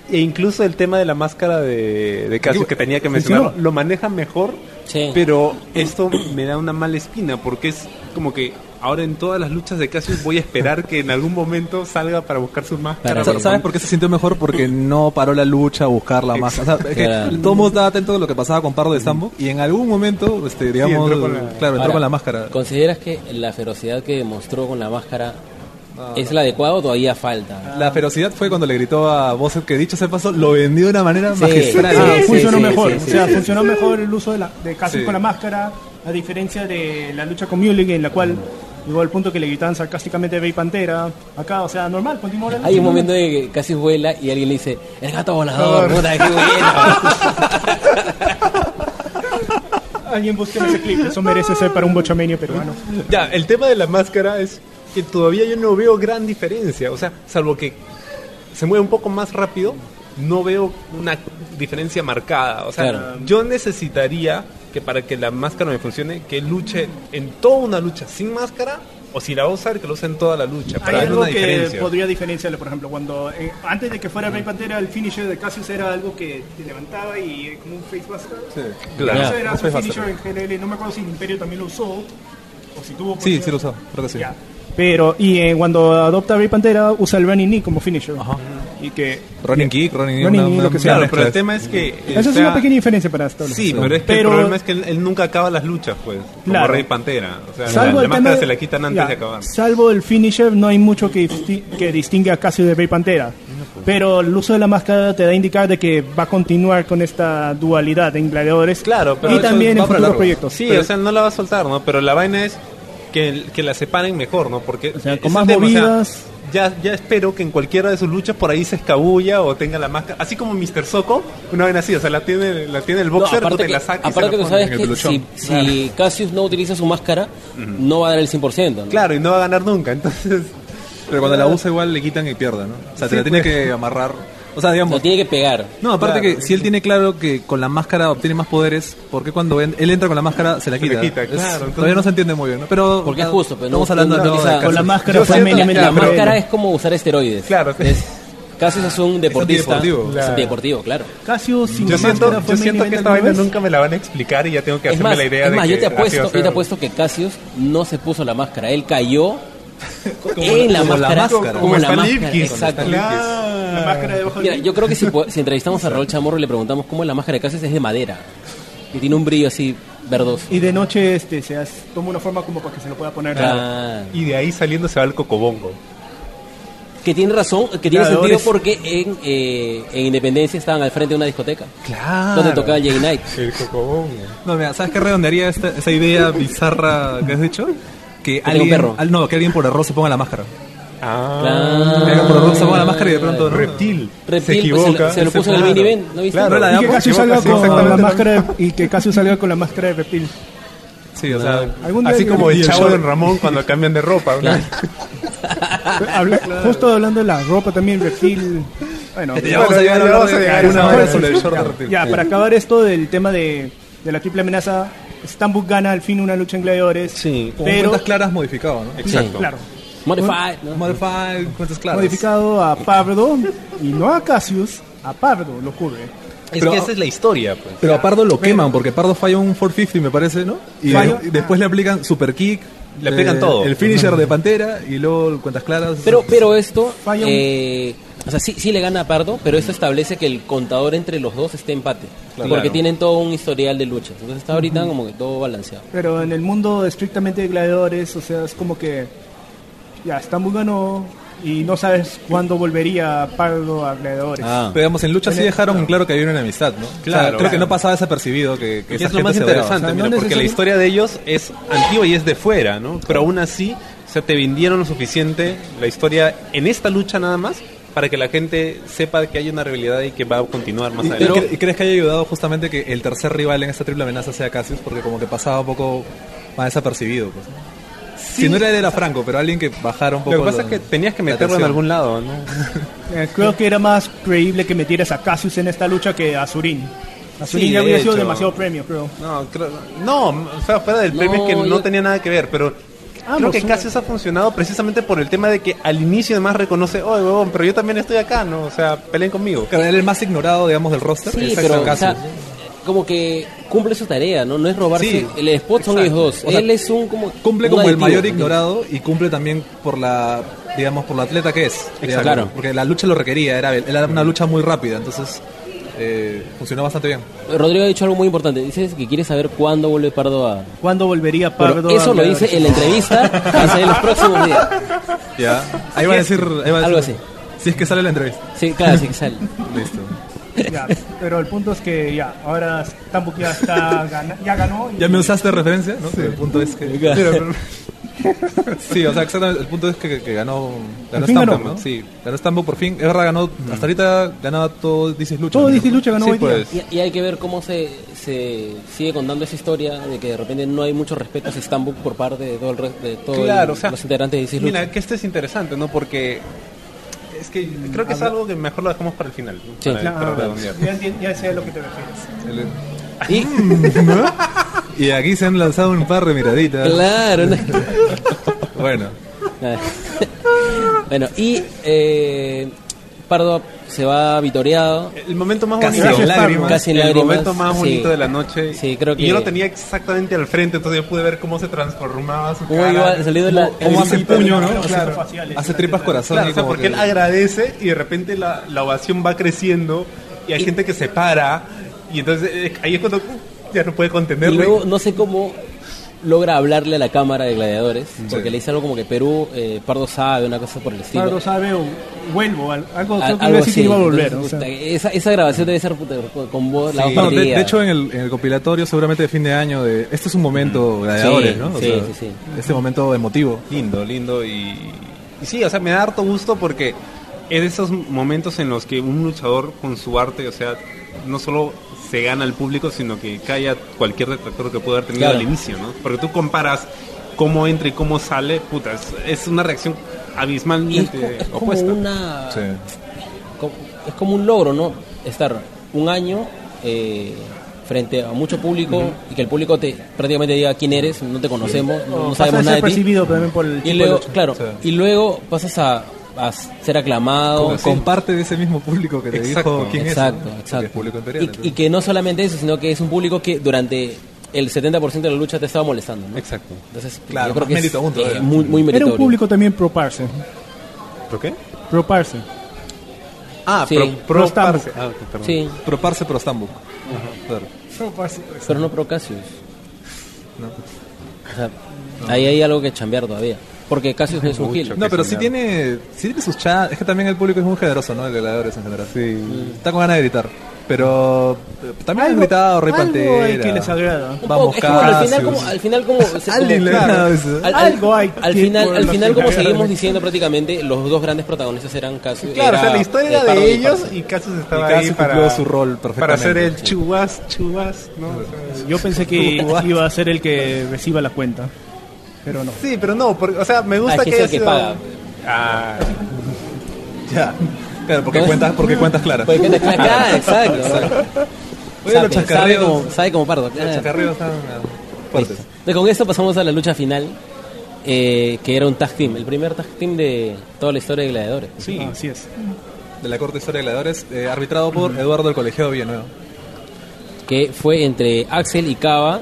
E incluso el tema de la máscara de, de Casio que tenía que mencionar, lo maneja mejor, Sí. pero esto me da una mala espina porque es como que ahora en todas las luchas de Casio voy a esperar que en algún momento salga para buscar su máscara. Sa- ¿Sabes por qué se sintió mejor? Porque no paró la lucha a buscar la máscara. O sea, es que Claro. todo el mundo estaba atento a lo que pasaba con Pardo de Sambo y en algún momento, este, digamos, entró con la- claro, entró Ahora, con la máscara. ¿Consideras que la ferocidad que demostró con la máscara es la adecuada o todavía falta? La ferocidad fue cuando le gritó a Bosset que dicho sea paso, lo vendió de una manera Sí. magistral. Ah, Sí, funcionó sí, mejor. sí, o sí, sea, sí. funcionó mejor el uso de, la, de Cassius Sí. con la máscara, a diferencia de la lucha con Mulligan, en la cual llegó al punto que le gritaban sarcásticamente Rey Pantera. Acá, o sea, normal, continuó. Hay un momento de que casi vuela y alguien le dice, el gato volador, puta, qué bueno. Alguien busque ese clip, eso merece ser para un bochamenio peruano. Ya, el tema de la máscara es que todavía yo no veo gran diferencia. O sea, salvo que se mueve un poco más rápido, no veo una diferencia marcada. O sea, Claro. yo necesitaría que para que la máscara me funcione, que luche en toda una lucha sin máscara, o si la va a usar, que lo use en toda la lucha, para Hay algo una que diferencia. podría diferenciarle, por ejemplo, cuando eh, antes de que fuera Rey Pantera, el finisher de Cassius era algo que te levantaba y eh, como un facebuster. Claro. Eso era su finisher en GLL. No me acuerdo si el Imperio también lo usó o si tuvo. Sí, sí lo usó, creo que sí. Ya. Pero, y eh, cuando adopta Rey Pantera, usa el Running Knee como finisher. Y que. Running kick, running, Running una- knee, una- lo que sea. Claro, pero el tema es que... Esa es una pequeña diferencia para esto. Sí, pero es que Pero- el problema es que él, él nunca acaba las luchas, pues. Claro. Como Rey Pantera. O sea, Salvo la, máscara se la quitan antes ya, de acabar. Salvo el finisher, no hay mucho que, que distingue a Casio de Rey Pantera. Pero el uso de la máscara te da a indicar de que va a continuar con esta dualidad en gladiadores. Claro, pero y también en para futuros proyectos. Sí, Pero- o sea, no la va a soltar, ¿no? Pero la vaina es que, que la separen mejor, ¿no? Porque O sea, es con más tema, o sea, movidas. ya, ya espero que en cualquiera de sus luchas por ahí se escabulla o tenga la máscara. Así como Mr. Soko, una vaina así, o sea, la tiene, la tiene el No, boxer, tú aparte te que, la sacas. aparte que tú sabes en el que si, si Cassius no utiliza su máscara, no va a dar el 100%. ¿no? Claro, y no va a ganar nunca, entonces. Pero cuando la usa igual le quitan y pierde, ¿no? O sea, te la tiene pues. que amarrar. O sea, Lo digamos... tiene que pegar. No, aparte Claro. que si él tiene claro que con la máscara obtiene más poderes, ¿por qué cuando en- él entra con la máscara se la Se la quita? quita, Es- claro, entonces- Todavía no se entiende muy bien, ¿no? Pero Porque es ah, justo, pero no- estamos hablando no de con la máscara fue La, máscara es como usar esteroides. Claro. Es- Cassius es un deportista. antideportivo. Es antideportivo, claro. Cassius sin Yo siento, yo siento que esta vaina nunca me la van a explicar y ya tengo que Es hacerme más, la idea es de más, que yo te apuesto, yo te apuesto que Cassius no se puso la máscara. Él cayó en la como la máscara. Como Como la Stan máscara. Lipkin. Exacto. Claro. La máscara debajo Mira, yo creo que si, entrevistamos a Raúl Chamorro y le preguntamos cómo es la máscara de Cassius, es de madera. Y tiene un brillo así verdoso. Y de noche este, se hace- toma una forma como para que se lo pueda poner. Y de ahí saliendo se va el cocobongo. que tiene razón, que tiene Claro, sentido porque en, eh, en Independencia estaban al frente de una discoteca. Claro. Donde tocaba Jay Knight. El cocobongo. No, mira, ¿sabes qué redondearía esta, esa idea bizarra que has dicho? Que un alguien, perro. al- no, que alguien por error se ponga la máscara. Ah. Claro. Que alguien por error se ponga la máscara y de pronto, ¿no? Reptil. Reptil, se pues, equivoca. se lo- se lo puso en el Claro. mini event, ¿no viste? Claro, la Y que salga sí, con la máscara de- y que Cassius salga con la máscara de reptil. Sí, o sea, Así como el chavo de Ramón cuando cambian de ropa. ¿no? Habla- Justo hablando de la ropa también, reptil. Bueno, Ya vamos a llegar a a a una hora sobre el short de reptil. ya, para acabar esto del tema de, de la triple amenaza, Stambuk gana al fin una lucha en gladiadores. Sí. Con pero cuentas claras modificado, ¿no? Exacto. claro, Modified, ¿no? Modified, cuentas claras. modificado a Pardo y no a Cassius, a Pardo lo cubre. Es Pero- que esa es la historia, pues. Pero a Pardo lo queman, porque Pardo falla un 450, me parece, ¿no? Y, y después le aplican super kick. Le aplican todo. El finisher de Pantera y luego cuentas claras. Pero, pero esto, eh, o sea, sí, sí le gana a Pardo, pero esto establece que el contador entre los dos esté empate. Porque tienen todo un historial de luchas. Entonces está ahorita como que todo balanceado. Pero en el mundo estrictamente de gladiadores, o sea, es como que ya Stambuk ganó y no sabes cuándo volvería Pardo a gladiadores. Ah. Pero digamos, en lucha sí dejaron claro que había una amistad, ¿no? O sea, Claro. creo que Claro. no pasaba desapercibido que, que esa es lo gente más interesante, O sea, mira, no porque la historia de ellos es antigua y es de fuera, ¿no? Pero aún así, o sea, te vendieron lo suficiente la historia en esta lucha nada más para que la gente sepa que hay una rivalidad y que va a continuar más ¿Y, adelante. cre- y crees que haya ayudado justamente que el tercer rival en esta triple amenaza sea Cassius? Porque como que pasaba un poco más desapercibido. Pues. Si no era él, era Franco, pero alguien que bajara un poco. Lo que pasa es que tenías que meterlo en algún lado, ¿no? Eh, creo que era más creíble que metieras a Cassius en esta lucha que a Zurin. A Zurin Sí, ya había sido demasiado premio, creo. No, creo- no, o sea, fuera del No, premio es que no yo- tenía nada que ver, pero creo Ambos que Cassius ha funcionado precisamente por el tema de que al inicio además reconoce, oye, huevón, pero yo también estoy acá, ¿no? O sea, peleen conmigo. Claro, era el más ignorado, digamos, del roster. Sí, Exacto, pero o Cassius. sea, como que cumple su tarea, ¿no? No es robarse. Sí, el spot son ellos dos. O sea, Él es un como. cumple un como el mayor ignorado y cumple también por la digamos por la atleta que es digamos, Claro. porque la lucha lo requería era, era una lucha muy rápida entonces eh, funcionó bastante bien Rodrigo ha dicho algo muy importante. Dice que quiere saber cuándo vuelve Pardo a. ¿Cuándo volvería Pero Pardo eso a lo dice en la entrevista hace los próximos días. ya ahí va a decir, ahí va a Algo decir- si es que sale la entrevista Sí, claro, sí que sale. listo Ya, pero el punto es que ya, ahora Stambuk ya está gana- ya ganó. y- ya me usaste referencia no Pero el punto es que Mira, pero- Sí, o sea, exactamente. El punto es que, que ganó, ganó fin Stambuk, ganó, ¿no? Sí, ganó Stambuk por fin. Es verdad, ganó. Hasta ahorita ganaba todo DC Lucha. Todo ¿no? DC Lucha ganó Sí, hoy día. pues. Y, y hay que ver cómo se, se sigue contando esa historia de que de repente no hay mucho respeto a Stambuk por parte de todo el re- de todos Claro, o sea, los integrantes de DC Lucha. Mira, que este es interesante, ¿no? Porque es que creo que es algo que mejor lo dejamos para el final. Sí. Para, para ya, sé a lo que te refieres. El- Y, Y aquí se han lanzado un par de miraditas. claro, no- Bueno, bueno, y eh, Pardo se va vitoreado. El momento más Casi bonito. en lágrimas. Casi en el lágrimas, momento más sí. bonito de la noche. Sí, creo Y que- yo lo tenía exactamente al frente, entonces yo pude ver cómo se transformaba su cara. iba saliendo la- ¿Cómo hace puño, no? Los Claro. faciales. Hace tripas corazón. Claro, y o sea, porque que- él agradece y de repente la, la ovación va creciendo y hay gente que se para y entonces eh, ahí es cuando uh, ya no puede Y contenerlo. luego no sé cómo logra hablarle a la cámara de gladiadores, porque Sí. le dice algo como que Perú, eh, Pardo sabe, una cosa por el estilo. Pardo sabe o vuelvo, al- algo, creo que Algo iba a decir que así. iba a volver. Entonces, o sea. esa, esa grabación debe ser con voz, la voz No, de, de hecho, en el, en el compilatorio, seguramente de fin de año, de este es un momento gladiadores, Sí, ¿no? O sí, sea, sí, sí. Este momento emotivo. Lindo, lindo y, y sí, o sea, me da harto gusto porque es de esos momentos en los que un luchador con su arte, o sea, no solo se gana al público, sino que calla cualquier detractor que pueda haber tenido Claro. al inicio, ¿no? Porque tú comparas cómo entra y cómo sale, puta, es, es una reacción es, abismalmente es como opuesta. una Sí. co- es como un logro, ¿no? Estar un año eh, frente a mucho público y que el público te prácticamente diga quién eres, no te conocemos, no, no Pasa sabemos nada de ti. percibido también por el Y luego, claro, Sí. y luego pasas a, a ser aclamado. Con, con parte de ese mismo público que te Exacto. dijo quién exacto, es. ¿no? Exacto. imperial. y, y que no solamente eso, sino que es un público que durante el 70% de la lucha te estaba molestando, ¿no? Exacto. Entonces, Claro, yo creo más que es aún eh, muy, muy Era meritorio. un público también pro parse. ¿Por qué? Pro parse. Ah, Sí. pro, pro Pro parce. Ah. Sí, Pro Parse, Pro Stambuk. Claro. Pro parse. pero no pro Cassius. ¿no? O sea, ahí hay algo que chambear todavía. Porque Cassius no es un heel. No, pero sí tiene, sí tiene sus chats. Es que también el público es muy generoso, ¿no? El de gladiadores en general. Sí. Está con ganas de gritar. Pero eh, también han Algo- gritado Rey algo Pantera. hay que les agrada. Vamos, poco, es como al final Cassius. como al final como, se- Alguien como- le agrada eso. al, al- Algo hay al final al final como seguimos diciendo prácticamente los dos grandes protagonistas eran Cassius Claro, o sea, era, la historia eh, era de y ellos y Cassius estaba Y Cassius ahí para, cumplió su rol para hacer perfectamente. el chubas, chubas, ¿no? Yo pensé que iba a ser el que reciba la cuenta. Pero no. Sí, pero no, porque, o sea, me Ah, gusta es que que es el haya que sido- paga. Ah, Ya. Claro, porque cuentas, porque cuentas claras. Porque cuenta clara, claro, exacto. Oye, los Sabe, sabe chascarreos. como, sabe como pardo. Los chascarreos están ah, fuertes. Entonces, con esto pasamos a la lucha final, eh, que era un tag team, el primer tag team de toda la historia de Gladiadores. Sí. Ah, así es. De la Corte Historia de Gladiadores, eh, arbitrado por Eduardo del Colegiado Villanueva. Que fue entre Axel y Cava,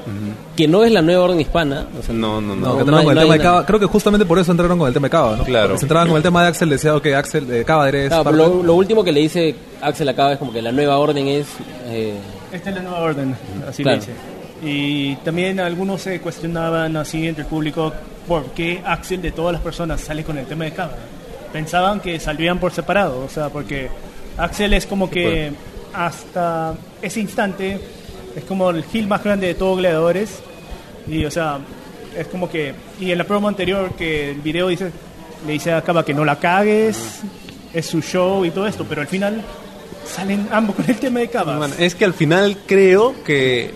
que no es la nueva orden hispana. o sea, no, no, no. No, no hay- con el no tema hay de nada. Cava. Creo que justamente por eso entraron con el tema de Cava, ¿no? Claro. Porque si entraban con el tema de Axel, decía, ok, Axel, eh, Cava eres Claro, parte- lo, lo último que le dice Axel a Cava es como que la nueva orden es... eh, Esta es la nueva orden, así Claro. le dice. Y también algunos se cuestionaban así entre el público por qué Axel de todas las personas sale con el tema de cámara. Pensaban que salían por separado, o sea, porque Axel es como que hasta ese instante es como el heel más grande de todos gladiadores y o sea, es como que y en la promo anterior que el video dice le dice a Cava que no la cagues, es su show y todo esto, pero al final salen ambos con el tema de Cava. Bueno, es que al final creo que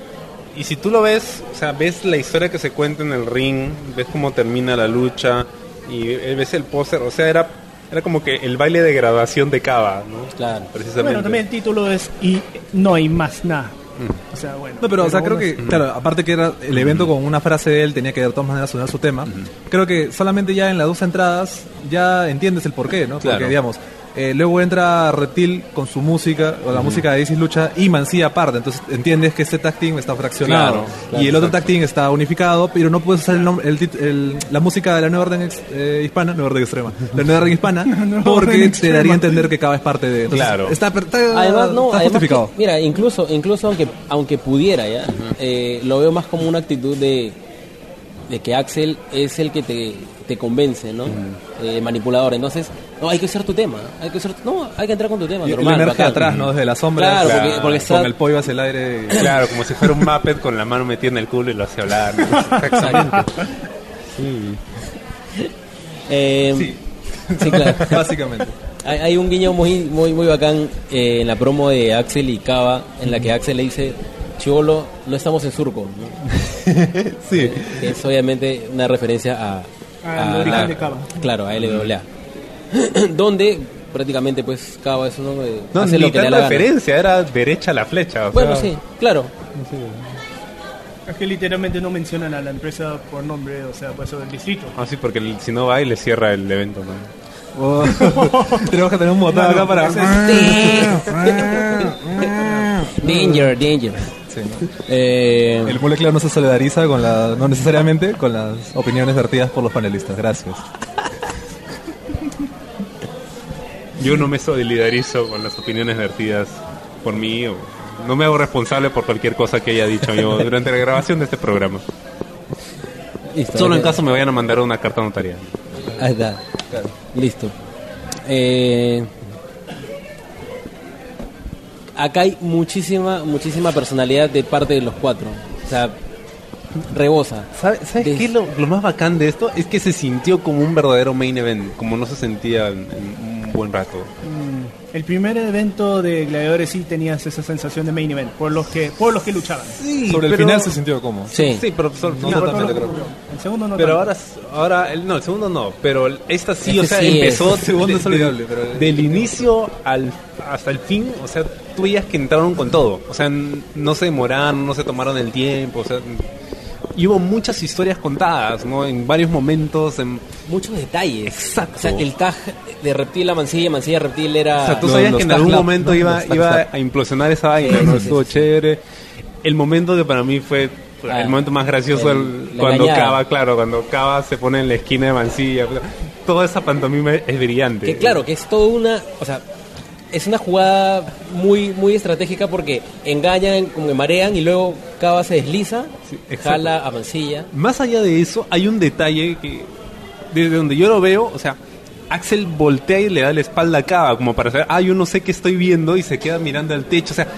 y si tú lo ves, o sea, ves la historia que se cuenta en el ring, ves cómo termina la lucha y ves el póster, o sea, era era como que el baile de graduación de Cava, ¿no? claro. Precisamente. Bueno, también el título es Y no hay más nada. O sea, bueno. No, pero, o sea, creo que, claro, aparte que era el evento con una frase de él, tenía que de todas maneras sonar su tema. Creo que solamente ya en las dos entradas ya entiendes el porqué, ¿no? Claro. Porque, digamos, eh, luego entra Reptil con su música, o la música de Isis Lucha, y Mancilla aparte. Entonces entiendes que este tag team está fraccionado. Claro, claro, y el otro tag team está unificado, pero no puedes usar el nombre- el tit- el- la música de la nueva orden ex- eh, hispana, nueva orden extrema, la nueva orden hispana, porque orden te extrema. daría a entender que cada es parte de. Entonces, Claro. Está, está, Además, no, está además justificado. que- mira, incluso, incluso aunque, aunque pudiera ya, eh, lo veo más como una actitud de, de que Axel es el que te, te convence, ¿no? Eh, manipulador. Entonces, no, hay que usar tu tema, hay que usar, no, hay que entrar con tu tema, Y normal. bacán. atrás, ¿no? Desde la sombra. Claro, Claro. porque, porque está, Con el pollo hacia el aire. y- Claro, como si fuera un Muppet con la mano metida en el culo y lo hace hablar. ¿no? Exactamente. Sí. Eh, Sí. sí, claro. Básicamente. Hay, hay un guiño muy muy muy bacán eh, en la promo de Axel y Cava en la que Axel le dice Chivolo, no estamos en Surco, ¿no? Sí. es obviamente una referencia a, Al origen de Cava. Claro, a LWA. Donde prácticamente pues Cava es uno de No, hace ni lo que la gana. referencia, era derecha a la flecha. o Bueno, sea, sí, claro. Es que literalmente no mencionan a la empresa por nombre, o sea, por eso del distrito. Ah, sí, porque el- si no va y le cierra el evento. ¿no? Oh, tenemos que tener un botón acá para. Danger, danger. Sí, ¿no? Eh, El molecular no se solidariza con la, no necesariamente con las opiniones vertidas por los panelistas. Gracias. Yo no me solidarizo con las opiniones vertidas por mí. O no me hago responsable por cualquier cosa que haya dicho yo durante la grabación de este programa. listo, Solo en caso me vayan a mandar una carta notarial. Ahí está. Listo. Eh, acá hay muchísima, muchísima personalidad de parte de los cuatro. O sea, rebosa. ¿Sabes, sabes Des- qué es lo, lo más bacán de esto? Es que se sintió como un verdadero main event, como no se sentía en, en un buen rato. Mm, El primer evento de gladiadores sí tenías esa sensación de main event, por los que, por los que luchaban. Sí, Sobre el pero- final se sintió como. Sí. Sí, pero, solo- No no, pero- creo. El segundo no pero tanto. ahora, ahora el, no, el segundo no, pero el- esta sí, Este o sea, sí empezó es- el segundo de- es olvidable, pero- del inicio al hasta el fin, o sea, tú veías que entraron con todo, o sea, no se demoraron, no se tomaron el tiempo, o sea, y hubo muchas historias contadas, ¿no? En varios momentos, en, Muchos detalles. Exacto. O sea, el tag de reptil a mancilla, mancilla a reptil era. O sea, tú Los- sabías que en algún momento ¿no? iba, iba a implosionar esa vaina, Sí, ¿no? sí, Estuvo sí. chévere. El momento que para mí fue Ah, el momento más gracioso el- el- cuando engañada. Cava, claro, cuando Cava se pone en la esquina de Mancilla. Toda esa pantomima es brillante. Que claro, que es toda una. O sea, es una jugada muy muy estratégica porque engañan, como que marean y luego Cava se desliza, Sí, jala a mancilla. Más allá de eso, hay un detalle que, desde donde yo lo veo, o sea, Axel voltea y le da la espalda a Cava, como para saber, ah, yo no sé qué estoy viendo, y se queda mirando al techo, o sea,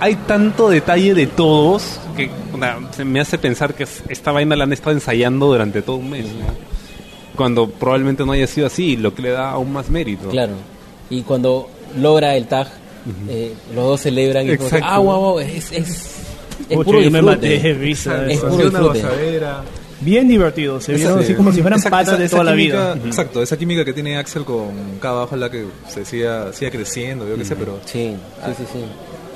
hay tanto detalle de todos que se me hace pensar que es- esta vaina la han estado ensayando durante todo un mes, ¿no? Cuando probablemente no haya sido así, lo que le da aún más mérito. Claro. Y cuando logra el tag, eh, los dos celebran y como ah, wow, wow, es, es, es puro yo me maté de risa. Es puro una disfrute. Bien divertido, se vieron así como si fueran esa- patas esa- de esa toda la vida. Exacto, esa química que tiene Axel con Cava, ojalá que se siga, siga creciendo, yo qué sé, pero Sí, sí, sí, sí.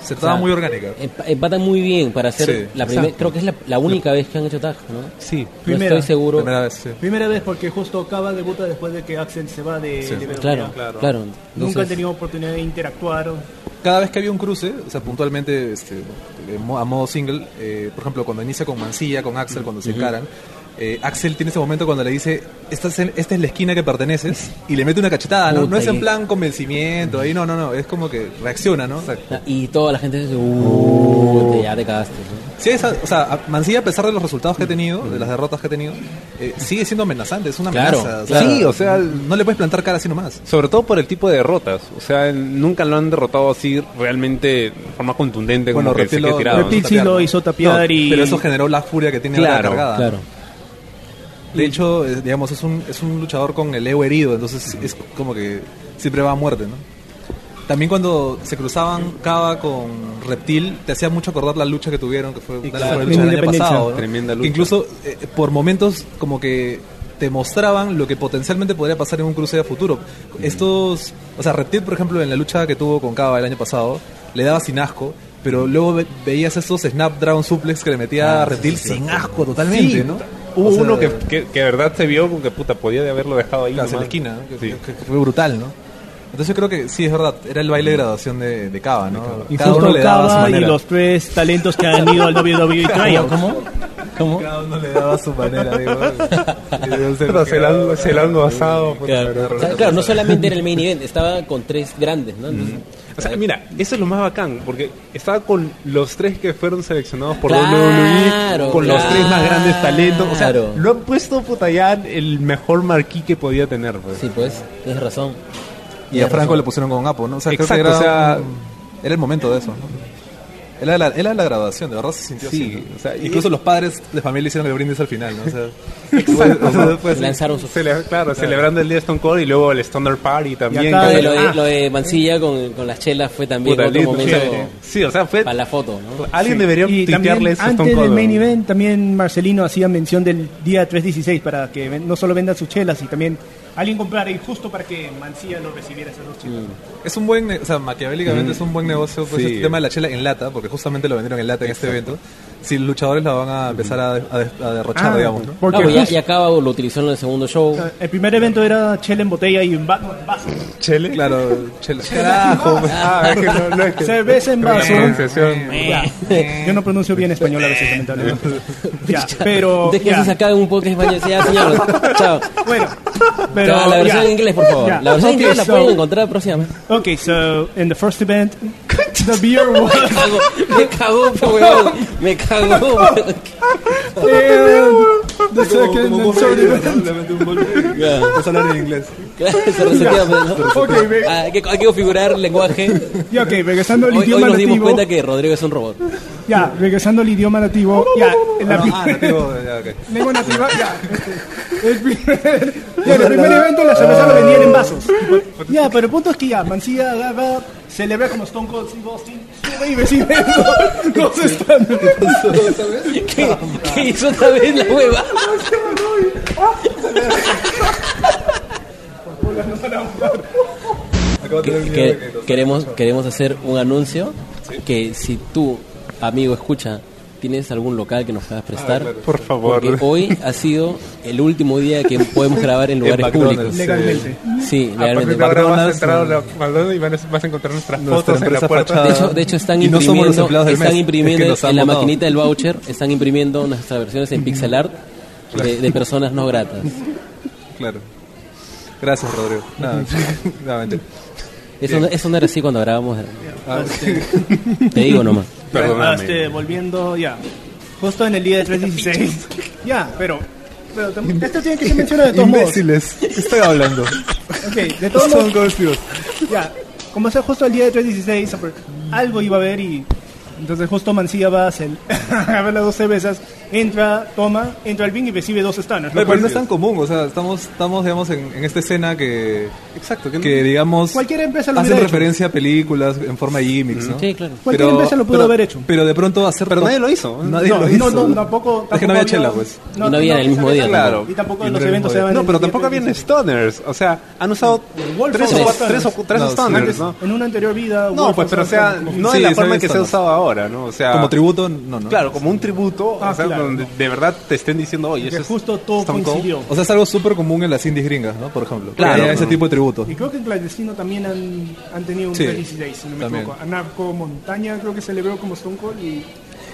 Se estaba O sea, muy orgánica. Emp- Empatan muy bien para hacer Sí, la primera, creo que es la, la única vez que han hecho tag, ¿no? Sí. No Primera. estoy seguro. Primera vez, sí. Primera vez porque justo Cava debuta después de que Axel se va de, Sí. de. Claro, Claro. claro. Nunca Entonces, han tenido oportunidad de interactuar. Cada vez que había un cruce, o sea, puntualmente este, a modo single, eh, por ejemplo, cuando inicia con Mancilla, con Axel, cuando se encaran, eh, Axel tiene ese momento cuando le dice, esta es, en- esta es la esquina que perteneces, y le mete una cachetada, ¿no? Puta, No es en plan convencimiento, ahí no, no, no, es como que reacciona, ¿no? Y toda la gente dice, uh, te- ya te cagaste. ¿no? Sí, esa- o sea, Mancilla, a pesar de los resultados que ha tenido, de las derrotas que ha tenido, eh, sigue siendo amenazante, es una Claro, amenaza. claro. Sí, o sea, no le puedes plantar cara así nomás. Sobre todo por el tipo de derrotas. O sea, nunca lo han derrotado así realmente de forma contundente, como Bueno, que Reptil se sí lo hizo No, y... Pero eso generó la furia que tiene Claro, ahora cargada. Claro. De hecho, eh, digamos, es un, es un luchador con el ego herido, entonces es como que siempre va a muerte, ¿no? También cuando se cruzaban Cava con Reptil, te hacía mucho acordar la lucha que tuvieron, que fue, la- lucha del año pasado, ¿no? Tremenda Que lucha. incluso eh, por momentos como que te mostraban lo que potencialmente podría pasar en un cruce a futuro. Estos, o sea, Reptil, por ejemplo, en la lucha que tuvo con Cava el año pasado, le daba sin asco, pero luego ve- veías estos Snapdragon Suplex que le metía Ah, a Reptil sí, sí. sin asco totalmente, ¿no? Hubo O sea, uno que, que, que de verdad se vio como que puta, podía de haberlo dejado ahí. Claro, en la esquina, ¿no? que, Sí. que- que fue brutal, ¿no? Entonces yo creo que sí, es verdad, era el baile de graduación de, de Cava, ¿no? Y Cada justo uno le daba a su Cava y manera. los tres talentos que han ido al WWE traían. ¿Cómo? ¿Cómo? Cada uno le daba a su manera, digo. Se lo han, se lo han gozado. puta, Claro. no solamente era el main event, estaba con tres grandes, ¿no? Entonces, O sea, mira, eso es lo más bacán, porque estaba con los tres que fueron seleccionados por Claro, WWE, con los tres más grandes talentos. O sea, claro. lo han puesto puta ya el mejor marquí que podía tener. Pues. Sí, pues, tienes razón. Y a Franco le pusieron con Apo, ¿no? O sea, creo que era, o sea- un- era el momento de eso, ¿no? Era la, era la graduación, de verdad se sintió Sí, así. ¿no? o sea, y- Incluso los padres de familia hicieron el brindis al final, ¿no? O sea, o sea, fue. Lanzaron su... Cele- claro, celebrando el día de Stone Cold y luego el Stoner Party también. acá que- Lo de, Ah. lo de Mancilla con, con las chelas fue también Puta, otro lindo, momento. Sí, o sea, fue... para la foto, ¿no? Alguien Sí. debería y también tuitearle antes Stone del Cold. main ¿no? event también Marcelino hacía mención del día 316 para que ven- no solo vendan sus chelas y también alguien comprara y justo para que Mancilla lo recibiera esas dos chelas. Es un buen, o sea, maquiavélicamente es un buen negocio, pues Sí. este tema de la chela en lata, porque justamente lo vendieron en lata en este evento. Si los luchadores la van a empezar a, a- a derrochar, Ah, digamos, ¿no? Porque Ah, pues ya, ya acaba, lo utilizó en el segundo show. o sea, el primer evento era chela en botella y en va- no, en vaso. ¿Chele? Claro, chela. Carajo, Ah, es que no, no es que... Cerveza en vaso. Yo no pronuncio bien español a veces, lamentablemente. Ya, pero. Ustedes que ya. se acá en un podcast español, ya, señor. Chao. Bueno, pero. La versión ya. en inglés, por favor. La versión en Okay, inglés la pueden encontrar próximamente. Okay, so in the first event, the beer was. Me cagó, me cagó, po, weón. Me cagó. weón. and the second and third event. Ya. Vas a hablar en inglés. Claro, se resetea, pues, ¿no? Ok, ve- Ah, hay, que, hay que configurar el lenguaje. Ya, ok, regresando al Hoy, hoy idioma nos dimos nativo. cuenta que Rodrigo es un robot. Ya, regresando al idioma nativo. Ya, en la Ah, primera- nativo, ya, ok. lengua nativa, ya. este, El primer, ya, en el primer evento la cerveza lo vendían en vasos. Ya, pero el punto es que ya, Mancilla agarra, celebra como Stone Cold Steve Austin, sube y recibe dos, dos estándares. ¿Qué, qué hizo otra vez la hueva? Que- que- queremos, queremos hacer un anuncio que si tú, amigo, escucha, tienes algún local que nos puedas prestar, Por favor. porque hoy ha sido el último día que podemos grabar en lugares públicos. Legalmente. Sí, A partir legalmente. de ahora vas a McDonald's, entrar a no. la McDonald's y vas a- encontrar nuestras Nuestra fotos en la puerta. fachada. De hecho, de hecho están Y no imprimiendo, están imprimiendo es que en la maquinita del voucher, están imprimiendo nuestras versiones en pixel art de, de personas no gratas. Claro. Gracias, Rodrigo. Nada, nada. Eso, no- eso no era así cuando grabábamos. Ah, Te digo nomás. Perdóname. Este, volviendo, ya. Justo en el día de 316. ya, pero. pero tam- esto tiene que ser mencionado de todos modos. Imbéciles, ¿qué estoy hablando? Ok, de todos Son modos. conocidos. Ya, como sea justo el día de 316, apro- algo iba a haber y. Entonces, justo Mancilla va a, hacer, a ver las dos cervezas, entra, toma, entra al bin y recibe dos stunners. Pero cual no es tan común, o sea, estamos, estamos digamos, en, en esta escena que, Exacto. que- que digamos, Cualquier empresa lo hacen hubiera hecho. referencia a películas en forma de gimmicks, ¿no? Sí, claro. Cualquier empresa lo pudo pero- haber hecho. Pero de pronto hacer... Pero nadie lo hizo. Nadie no, lo hizo. no, no, tampoco, Es que tampoco no había chela, pues. Y no había en el mismo día, Claro. Y tampoco Y los no eventos se No, en pero tampoco habían 316. stoners. O sea, han usado tres o cuatro, tres o stoners. tres No, ¿no? En una anterior vida. No, pues, pero o sea, no en la forma había en que se ha usado ahora, ¿no? O sea, Como tributo, no, ¿no? Claro, como un tributo, Ah, o sea, claro. Donde de verdad te estén diciendo, oye, eso es justo todo Stone Cold. coincidió. O sea, es algo súper común en las indies gringas, ¿no? Por ejemplo. Claro. Ese tipo de tributo. Y creo que en Clandestino también han, han tenido un Sí, 316, si no me también. equivoco. Anarco Montaña creo que celebró como Stone Cold y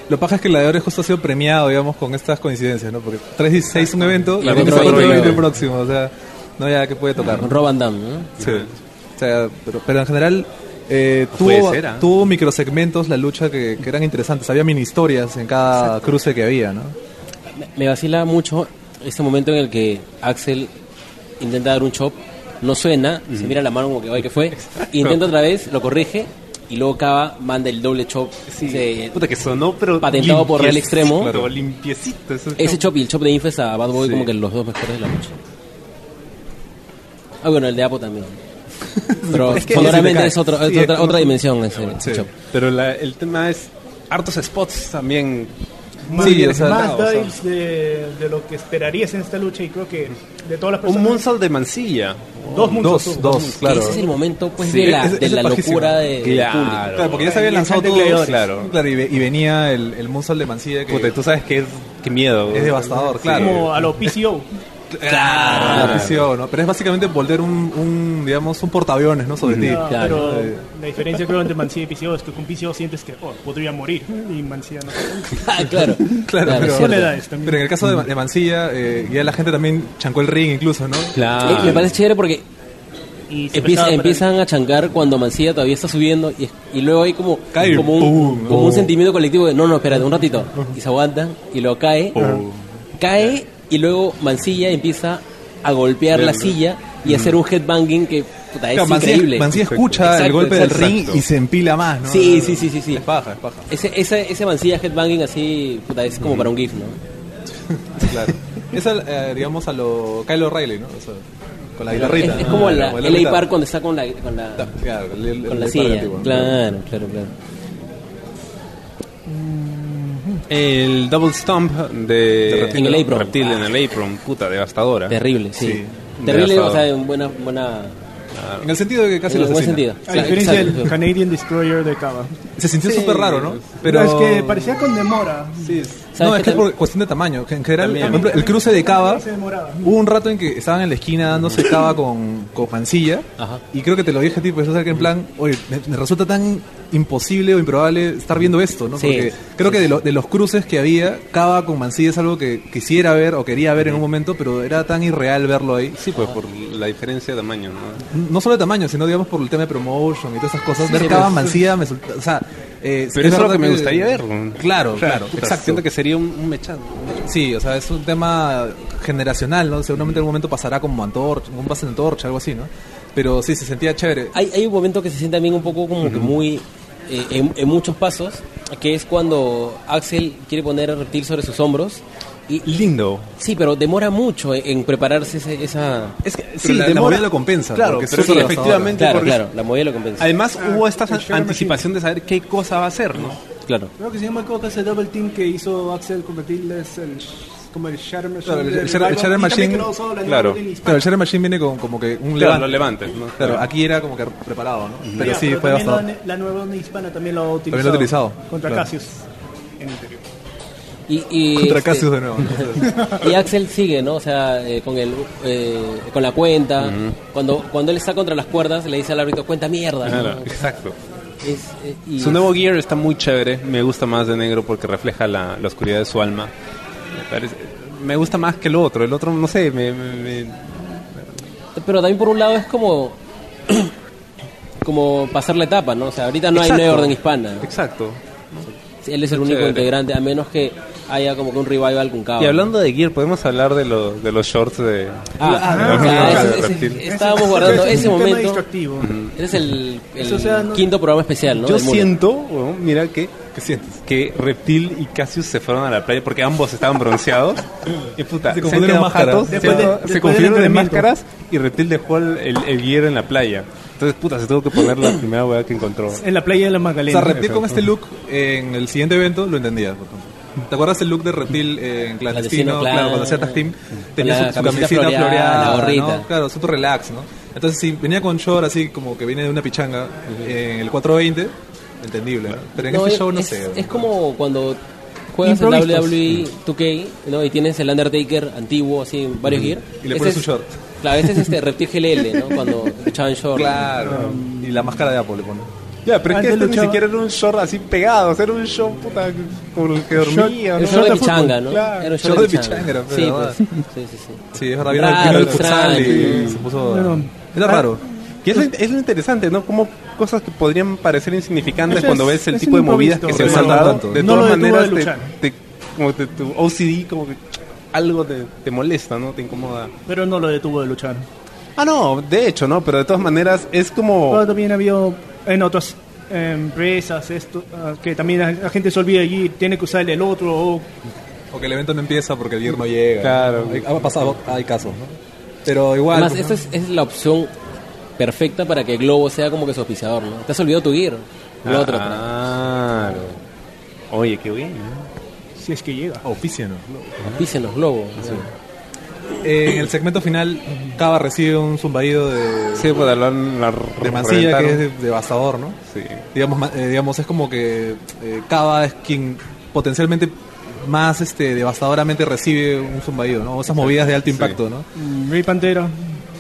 Lo paja es que el Gladiador justo ha sido premiado, digamos, con estas coincidencias, ¿no? Porque 316 es un evento Y y el el ¿no? próximo, o sea, no ya que puede tocar. Rob Van Damme, ¿no? Sí. O sea, pero, pero en general eh, tuvo, ser, ¿ah? tuvo microsegmentos la lucha que, que eran interesantes. Había mini historias en cada cruce que había, ¿no? Me- vacila mucho este momento en el que Axel intenta dar un chop, no suena, se mira la mano como que, ay, ¿qué fue? Intenta otra vez, lo corrige y luego Cava manda el doble chop. Puta que sonó, pero Patentado por Real Extremo. Claro, limpiecito. ese ese chop. y el chop de Infest a Bad Boy Sí. como que los dos mejores de la lucha. Ah, bueno, el de Apo también. Pero Es que sonoramente es, otro- sí, es es otra, como- otra dimensión ese, Sí. Pero la- el tema es hartos spots también. más, Sí, o sea, más o sea. dives de, de lo que esperarías en esta lucha y creo que de todas las Un personas... moonsault de mancilla. Dos moonsaults. Dos, dos, claro. Ese es el momento pues Sí, de la, ese- de ese la es locura de, Claro. público. Claro, porque ya se habían lanzado todos. Claro. Claro, y, y venía el, el Moonsault de Mancilla que Puta, tú sabes que es, qué miedo. es devastador, claro. Como a los PCO. Claro, la prisión, ¿no? Pero es básicamente volver un, un, digamos, un portaaviones, ¿no? Sobre ti. No, Claro. pero la diferencia creo entre Mancilla y PCO es que con PCO sientes que oh, podría morir y Mancilla no. Ah, claro. Claro, es pero- en el caso de, de Mancilla, eh, ya la gente también chancó el ring incluso, ¿no? Claro. Eh, me parece chévere porque Y Empieza- empiezan a chancar cuando Mancilla todavía está subiendo y, y luego hay como, Cae, como, un, como oh. un sentimiento colectivo de no, no, espérate un ratito. Y se aguantan y luego cae. Cae y luego Mancilla empieza a golpear la silla y hacer un headbanging que puta, es Claro, Mancilla, increíble. Mancilla escucha Exacto, el golpe exacto. del ring y se empila más, ¿no? Sí, sí, sí, sí, sí. Es paja, es paja. Ese, ese, ese Mancilla headbanging así, puta, es como para un GIF, ¿no? Claro. Es, al, eh, digamos, a lo Kyle O'Reilly, ¿no? O sea, con la guitarrita. es como Ah, la, con LA guitarra. Park cuando está con la, con la, Claro, el- el- con el la Park silla. Claro, claro, claro. El double stomp de, De Reptil. En el apron. Reptil en el apron, puta, devastadora. Terrible, sí. Sí. Terrible, o sea, en buena, buena, En el sentido de que casi en lo buen asesina. sentido. A Claro, diferencia exacto. del Canadian Destroyer de Cava. Se sintió Sí. súper raro, ¿no? Pero Pero es que parecía con demora. Sí. ¿Sabes No, es que por cuestión de tamaño. que En general, por ejemplo, el cruce de Cava, hubo un rato en que estaban en la esquina dándose Cava con, con Mancilla. Ajá. Y creo que te lo dije, tipo, eso es que en plan, oye, me, me resulta tan imposible o improbable estar viendo esto, ¿no? Sí. Porque creo que de, lo- de los cruces que había, Cava con Mancilla es algo que quisiera ver o quería ver en un momento, pero era tan irreal verlo ahí. Sí, pues por la diferencia de tamaño, ¿no? No solo de tamaño, sino digamos por el tema de promotion y todas esas cosas. ver sí, Cava pues. Mancilla me o sea, eh, Pero eso es lo verdad que me gustaría ver. ¿no? Claro, O sea, claro, puta, exacto. Siento que sería un, un mechado. Sí, o sea, es un tema generacional, ¿no? Seguramente en algún momento pasará como antorcha, un pase de antorcha, algo así, ¿no? Pero sí, se sentía chévere. Hay, hay un momento que se siente también un poco como que muy... eh, en, en muchos pasos, que es cuando Axel quiere poner a Reptil sobre sus hombros. Y, Lindo. sí, pero demora mucho en, en prepararse ese- esa... Es que sí, la, la demora- movida lo compensa. Claro, porque pero sí, devastadora. efectivamente. Claro, porque- claro, la movida lo compensa. Además hubo esta anticipación de saber qué cosa va a hacer, ¿no? Claro. Creo que no me equivoco ese double team que hizo Axel convertirles el como el Shatter Machine. Claro, el- el Shatter- el Shatter Machine, claro. Claro, el Shatter Machine viene con como que un Claro, levante. los levantes, ¿no? Claro, aquí era como que preparado, ¿no? Pero Ya, sí, fue también devastador. la, la nueva orden hispana también lo ha utilizado. También lo ha utilizado, Contra claro. Cassius en interior. Y, y, Contra este, Cassius de nuevo. Y Axel sigue, ¿no? O sea, eh, con el eh, con la cuenta. Cuando cuando él está contra las cuerdas, le dice al árbitro, cuenta mierda. ¿no? Claro, exacto. Es, eh, y- Su nuevo gear está muy chévere. Me gusta más de negro porque refleja la, la oscuridad de su alma. Me, parece- me gusta más que el otro. El otro, no sé, me, me- me- Pero también por un lado es como como pasar la etapa, ¿no? O sea, ahorita no hay nueva orden hispana. Exacto. Él es el único Chévere. integrante, a menos que haya como que un revival con Cabo. Y hablando de gear, podemos hablar de, lo- de los shorts de... Ah, Ah, ah, ah, ese- ese- reptil. estábamos guardando es ese momento. distractivo. Ese es el, el Eso, o sea, no- quinto programa especial, ¿no? Yo siento, mira que... ¿Qué sientes? Que Reptil y Cassius se fueron a la playa porque ambos estaban bronceados. Y puta, Se confundieron máscaras. se, de- se confundieron de máscaras y Reptil dejó el, el, el gear en la playa. Entonces, puta, se tuvo que poner la primera weá que encontró. En la playa de la O Magdalena. sea, Reptil con este look en el siguiente evento lo entendía. por ejemplo. ¿Te acuerdas el look de Reptil en clandestino? Clandestino, claro, claro. cuando hacía tag team. Tenía su, su camiseta camiseta floreada, floreada, la gorrita. ¿no? Claro, súper relax, ¿no? Entonces, si venía con short así como que viene de una pichanga en el 420, entendible, ¿no? Pero en No, este es, show no es- sé. es como cuando juegas en. WWE 2K ¿no? y tienes el Undertaker antiguo, así, varios gear. Y le pones es- un short. Claro, este es este Reptil GLL, ¿no? Cuando echaban short. Claro. Y la máscara de Apple le pone. Ya, pero es que esto ni siquiera era un short así pegado, era un short puta como el que dormía. El ¿no? short de pichanga, ¿no? claro. Era un Short de pichanga. Sí, pues. Sí, sí, sí. Sí, es verdad, vino, el futsal y se puso... Era raro. Y es lo, es lo interesante, ¿no? Como cosas que podrían parecer insignificantes cuando es- ves el tipo de movidas que se han dado. tanto. De No todas maneras, te, como te- tu OCD, como que algo te, te molesta, ¿no? Te incomoda. pero no lo detuvo de luchar. Ah, no, de hecho, ¿no? Pero de todas maneras es como... Pero también ha habido en otras empresas esto ah, que también la, la gente se olvida allí, tiene que usar el otro o O que el evento no empieza porque el gear no llega. Claro. Ha pasado, hay casos, ¿no? Pero igual... Además, pues, esta es, es la opción perfecta para que Globo sea como que su auspiciador, ¿no? Te has olvidado tu gear. Lo otro. atrás. Claro. Oye, qué bien. ¿no? si es que llega. Oficien, Dicen los globos. Eh, en el segmento final, Cava recibe un zumbaído de, Sí, pues la, la de Mancilla que es devastador, ¿no? Sí. Digamos, ma- eh, digamos es como que eh, Cava es quien potencialmente más este devastadoramente recibe un zumbaído, ¿no? Esas movidas de alto impacto, ¿no? Mm, Rey Pantera.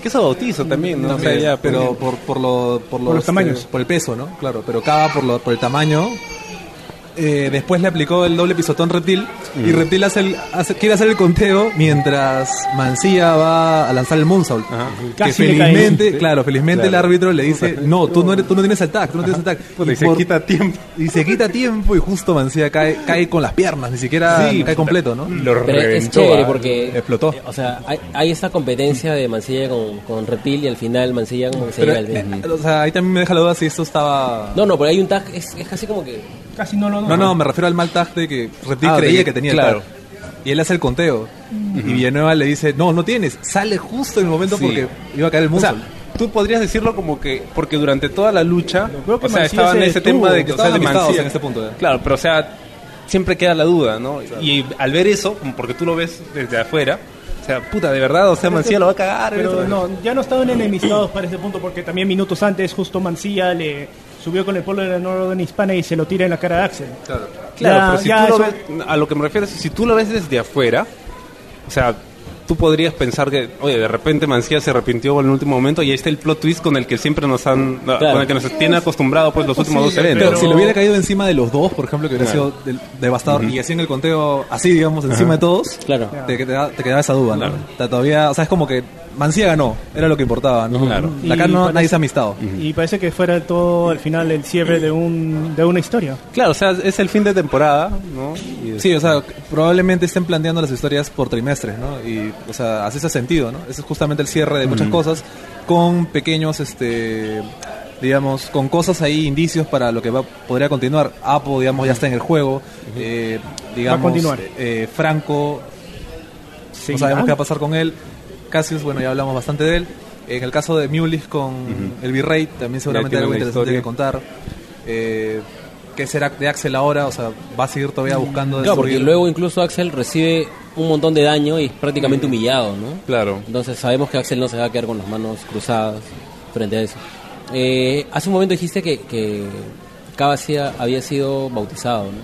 Que eso bautizo también, ¿no? También, O sea, ya, pero pues, por, por, lo, por, Por los tamaños. Por el peso, ¿no? Claro, pero Cava por, lo, por el tamaño eh, después le aplicó el doble pisotón Reptil y Reptil hace el- hace- quiere hacer el conteo mientras Mancilla va a lanzar el moonsault. Que Casi felizmente, cae. claro, felizmente el árbitro le dice, no, tú no, eres, tú no tienes el tag, tú no tienes el tag. Y se por- quita tiempo. y se quita tiempo y justo Mancilla cae, cae con las piernas, ni siquiera Sí, cae completo, ¿no? Lo Pero es reventó. chévere porque... explotó. eh, O sea, hay, hay esta competencia de Mancilla con, con Reptil y al final Mancilla como que se Pero, lleva el... eh, o sea, ahí también me deja la duda si esto estaba... No, no, pero hay un tag, es, es casi como que... Casi no lo No, no, me refiero al mal tag de que Reptil Ah, creía de- que tenía claro. el tag. Y él hace el conteo. Y Villanueva le dice, no, no tienes. Sale justo en el momento Sí. porque iba a caer el O sea, tú podrías decirlo como que porque durante toda la lucha, creo que o sea, estaba en se ese tema de que o sea, de en este punto, ya. Claro, pero o sea, siempre queda la duda, ¿no? Y al ver eso, porque tú lo ves desde afuera, o sea, puta, de verdad, o sea, Mancilla lo va a cagar. Pero ¿ves? no, ya no estaban enemistados para ese punto porque también minutos antes justo Mancilla le subió con el polo de la Northern Hispana y se lo tira en la cara de Axel. Claro, Ya- pero si ya tú lo ves, a lo que me refiero es si tú lo ves desde afuera, o sea, tú podrías pensar que, oye, de repente Mancilla se arrepintió en el último momento y ahí está el plot twist con el que siempre nos han, con el que nos tiene acostumbrado pues los últimos dos eventos. Pero si lo hubiera caído encima de los dos, por ejemplo, que hubiera Claro. sido del- devastador, y hacían el conteo así, digamos, encima de todos, Claro. te, te, da- te quedaba esa duda, ¿no? Claro. Todavía, o sea, es como que Mancilla ganó, era lo que importaba, ¿no? Claro. Acá no, parece- nadie se ha amistado. Y parece que fuera todo al final el cierre de un de una historia. Claro, o sea, es el fin de temporada, ¿no? Y- Sí, o sea, probablemente estén planteando las historias por trimestres, ¿no? Y, o sea, hace ese sentido, ¿no? Ese es justamente el cierre de muchas cosas con pequeños, este, digamos, con cosas ahí, indicios para lo que va, podría continuar. Apo, digamos, ya está en el juego. eh, digamos, continuar. eh, Franco, no sabemos qué va a pasar con él. Cassius, bueno, ya hablamos bastante de él. En el caso de Mulis con el Virrey, también seguramente algo interesante historia. que contar. Eh, ¿Qué será de Axel ahora? O sea, va a seguir todavía buscando Claro, porque luego incluso Axel recibe un montón de daño y es prácticamente humillado, ¿no? Claro. Entonces sabemos que Axel no se va a quedar con las manos cruzadas frente a eso. Eh, hace un momento dijiste que, que había sido bautizado, ¿no?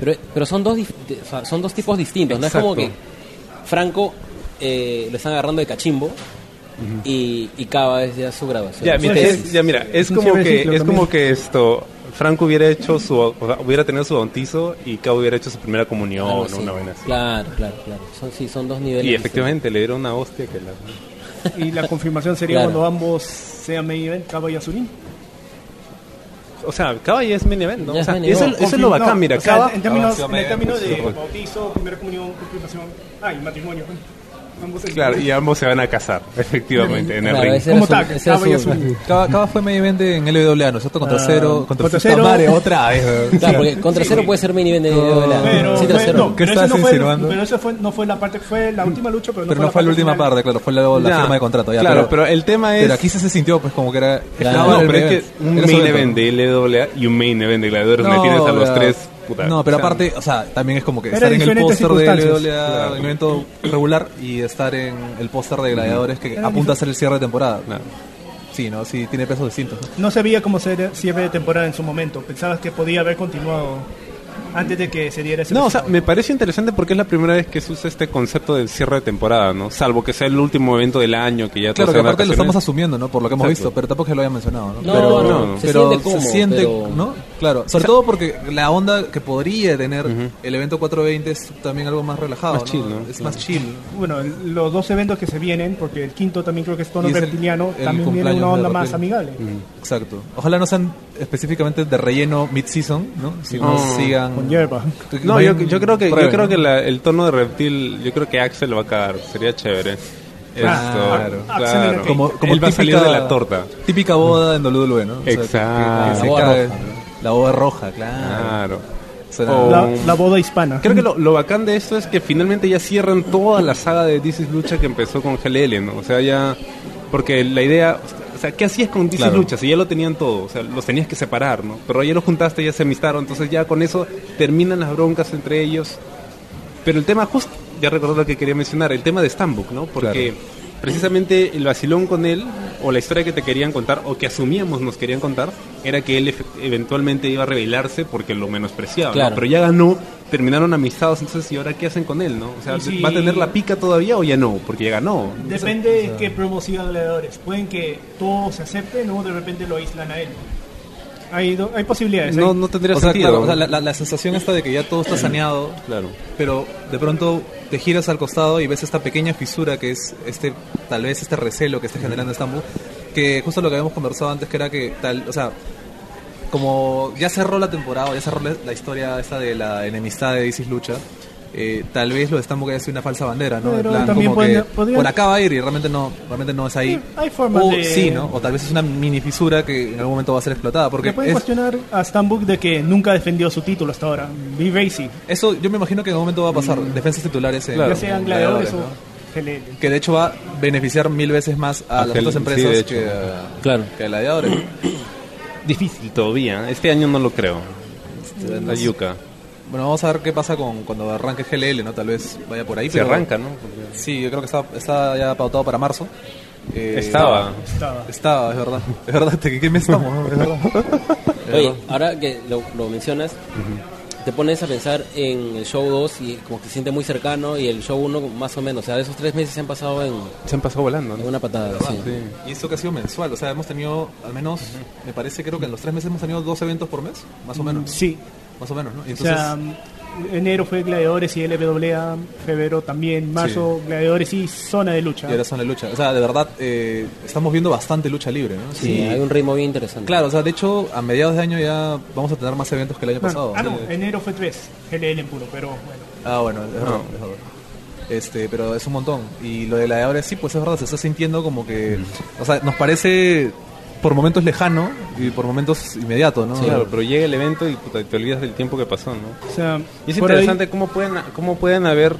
Pero, pero son, dos, son dos tipos distintos, ¿no? Es como que. Franco eh, lo están agarrando de cachimbo y, y Cava es ya su graduación. Ya, mira, tesis. es, ya, mira, es Es como que es también. como que esto Franco hubiera hecho su o sea, hubiera tenido su bautizo y Cabo hubiera hecho su primera comunión Algo o así. una vaina así. Claro, claro, claro. Son, sí, son dos niveles. Y efectivamente le dieron una hostia que la Y la confirmación sería Claro. cuando ambos sean main event, Cabo y Azurín. O sea, Cava ya es main event, ¿no? O sea, eso, eso es lo bacán, mira, o sea, Cava en términos, en el main término event, de sí. bautizo, primera comunión, confirmación, ah, y matrimonio. Ambos en- Claro, y ambos se van a casar, efectivamente, en el Claro, ring. Como era Cava y su- Azurín. Cava, Cava fue medio event en LWA, ¿no es cierto? Contra Ah, cero, contra, contra Cero. Mare, otra vez. Claro, porque contra cero puede ser main event de la- Pero, sí, fue- no, ¿Qué pero estás no fue, pero eso fue, no fue la parte, fue la última lucha, pero no Pero fue no fue la última final. parte, claro, fue la, la firma de contrato. Ya, claro, pero, el tema es pero aquí se, se sintió pues como que era... No, pero es main que un main event de LWA y un main event de Gladiadores le tienes a los tres. Puta, No, pero o sea, aparte, o sea, también es como que estar en el póster de. LWA, un evento regular, y estar en el póster de Gladiadores que Era apunta a ser el cierre de temporada. Claro. Sí, ¿no? Sí, tiene pesos distintos. ¿no? No se veía como ser cierre de temporada en su momento. Pensabas que podía haber continuado antes de que se diera ese No, o sea, me parece interesante porque es la primera vez que se usa este concepto del cierre de temporada, ¿no? Salvo que sea el último evento del año, que ya Claro, que aparte lo estamos asumiendo, ¿no? Por lo que hemos Exacto. visto, pero tampoco es que lo haya mencionado, ¿no? No, pero no, no. Se pero siente cómodo, se siente, pero- ¿no? Claro, sobre todo porque la onda que podría tener el evento 420 es también algo más relajado, Más ¿no? chill, ¿no? Es más chill. Bueno, el- los dos eventos que se vienen, porque el quinto también creo que es tono es reptiliano, el también viene una onda más amigable. Exacto. Ojalá no sean específicamente de relleno mid-season, ¿no? Si no No. sigan... Con hierba. No, yo, yo creo que yo creo que la- el tono de reptil, yo creo que Axel lo va a cagar, sería chévere. Esto, Claro. El Como, como Él va a salir típica- de la torta. Típica boda en WWE, ¿no? O sea, que- que Exacto. La boda roja, La boda roja, claro. Claro. La, la boda hispana. Creo que lo, lo bacán de esto es que finalmente ya cierran toda la saga de This is Lucha que empezó con GLL, ¿no? O sea, ya... Porque la idea... O sea, ¿qué hacías con This is Claro. Lucha? Si ya lo tenían todo, o sea, los tenías que separar, ¿no? Pero ya los juntaste, ya se amistaron, entonces ya con eso terminan las broncas entre ellos. Pero el tema, justo, ya recordé lo que quería mencionar, el tema de Stambuk, ¿no? Porque precisamente el vacilón con él, o la historia que te querían contar, o que asumíamos nos querían contar, era que él eventualmente iba a rebelarse porque lo menospreciaba, ¿no? Claro. Pero ya ganó, terminaron amistados, entonces, ¿y ahora qué hacen con él, no? O sea, si- ¿va a tener la pica todavía o ya no? Porque ya ganó. Depende de qué promo sigan gladiadores. Pueden que todo se acepte, no de repente lo aíslan a él. Hay, do- hay posibilidades. No, hay- no tendría O sea, sentido. claro, o sea, la, la- la sensación esta de que ya todo está saneado, Claro. pero de pronto te giras al costado y ves esta pequeña fisura que es este tal vez este recelo que está generando Estambul, que justo lo que habíamos conversado antes que era que tal, o sea, como ya cerró la temporada, ya cerró la, historia esta de la enemistad de Isis Lucha, eh, tal vez lo de Estambul haya sido una falsa bandera, ¿no? Pero En plan, también como que pueden- podrían- por acá va a ir y realmente no, realmente no es ahí. Sí, hay formas o de- sí, ¿no? O tal vez es una mini fisura que en algún momento va a ser explotada, porque Se puede es- cuestionar a Stambuk de que nunca defendió su título hasta ahora. Be Racy. Eso yo me imagino que en algún momento va a pasar. Defensas titulares en Claro. ya sean gladiadores ¿no? o GLL. Que de hecho va a beneficiar mil veces más a, A las otras sí, empresas de hecho. que, a, Claro. que a gladiadores. Difícil todavía. Este año no lo creo. Este, La yuca. Bueno, vamos a ver qué pasa con cuando arranque GLL, ¿no? Tal vez vaya por ahí. Se pero- arranca, ¿no? Porque Sí, yo creo que está, está ya pautado para marzo. Eh, Estaba. Estaba. Estaba, es verdad. Es verdad, ¿de qué mes estamos? Es verdad. Oye, ahora que lo, lo mencionas, te pones a pensar en el show 2 y como que se siente muy cercano y el show 1 más o menos. O sea, esos tres meses se han pasado en, Se han pasado volando, en ¿no? una patada. sí. Y esto que ha sido mensual, o sea, hemos tenido al menos, me parece, creo que en los tres meses hemos tenido dos eventos por mes, más o menos. Sí. Más o menos, ¿no? Y O entonces, sea, enero fue gladiadores y LWA, febrero también, marzo gladiadores y zona de lucha. y ahora son la lucha. O sea, de verdad, eh, estamos viendo bastante lucha libre, ¿no? Sí, hay un ritmo bien interesante. Claro, o sea, de hecho, a mediados de año ya vamos a tener más eventos que el año Bueno, pasado. ah, no, enero fue 3, GLL en puro, pero bueno. Ah, bueno, es verdad. Este, pero es un montón. Y lo de gladiadores sí, pues es verdad, se está sintiendo como que, o sea, nos parece por momentos lejano y por momentos inmediato, ¿no? Claro, pero llega el evento y puta, te olvidas del tiempo que pasó, ¿no? O sea, Y es ahí- interesante cómo pueden cómo pueden haber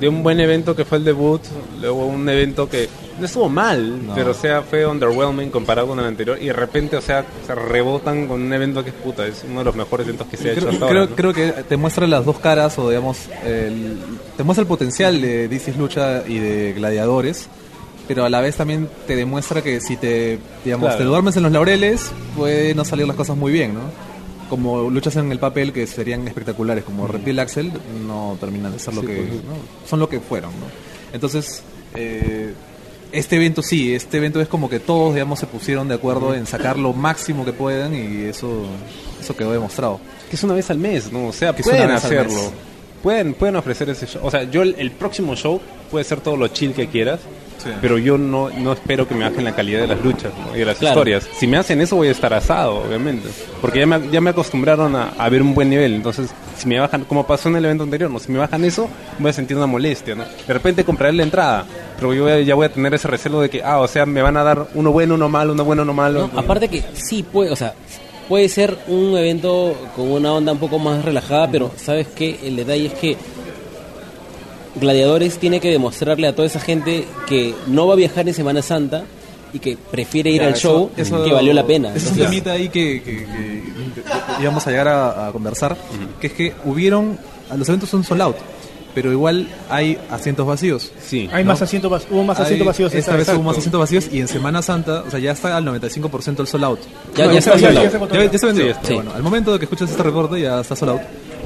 de un buen evento que fue el debut, luego un evento que no estuvo mal, No. pero o sea, fue underwhelming comparado con el anterior y de repente, o sea, se rebotan con un evento que es puta, es uno de los mejores eventos que se ha hecho Creo, hasta creo, ahora. ¿no? creo que te muestra las dos caras o digamos el- te muestra el potencial de DC's Lucha y de Gladiadores pero a la vez también te demuestra que si te digamos Claro. te duermes en los laureles puede no salir las cosas muy bien no como luchas en el papel que serían espectaculares como Reptil Axel no terminan de ser lo Sí, que pues. ¿no? son lo que fueron ¿no? entonces eh, este evento sí, este evento es como que todos digamos se pusieron de acuerdo en sacar lo máximo que puedan y eso eso quedó demostrado. Que es una vez al mes, ¿no? O sea, Que pueden hacerlo. Pueden, pueden ofrecer ese show. O sea, yo el, el próximo show puede ser todo lo chill que quieras, Sí. pero yo no, no espero que me bajen la calidad de las luchas ¿no? y de las Claro. historias. Si me hacen eso voy a estar asado, obviamente. Porque ya me, ya me acostumbraron a, a ver un buen nivel. Entonces, si me bajan, como pasó en el evento anterior, ¿no? si me bajan eso, voy a sentir una molestia. ¿no? De repente compraré la entrada, pero yo voy a- ya voy a tener ese recelo de que, ah, o sea, me van a dar uno bueno, uno malo, uno bueno, uno malo. No, aparte que sí puede, o sea, puede ser un evento con una onda un poco más relajada, pero sabes que el detalle es que Gladiadores tiene que demostrarle a toda esa gente que no va a viajar en Semana Santa y que prefiere ir Ya, al eso- show eso- que valió la pena. Es un temita ahí que, que- que íbamos a llegar a, a conversar, que es que hubieron, los eventos son sold out, pero igual hay asientos vacíos. Sí. Hay ¿no? más asientos vac- hubo más Hay- asientos vacíos Esta vez Exacto. hubo más asientos vacíos y en Semana Santa, o sea, ya está al 95% el sold out. Ya- No, ya está se sold vendió, out. Ya se Ya, ya se vendió. Sí, sí. bueno, al momento de que escuchas este reporte ya está sold out.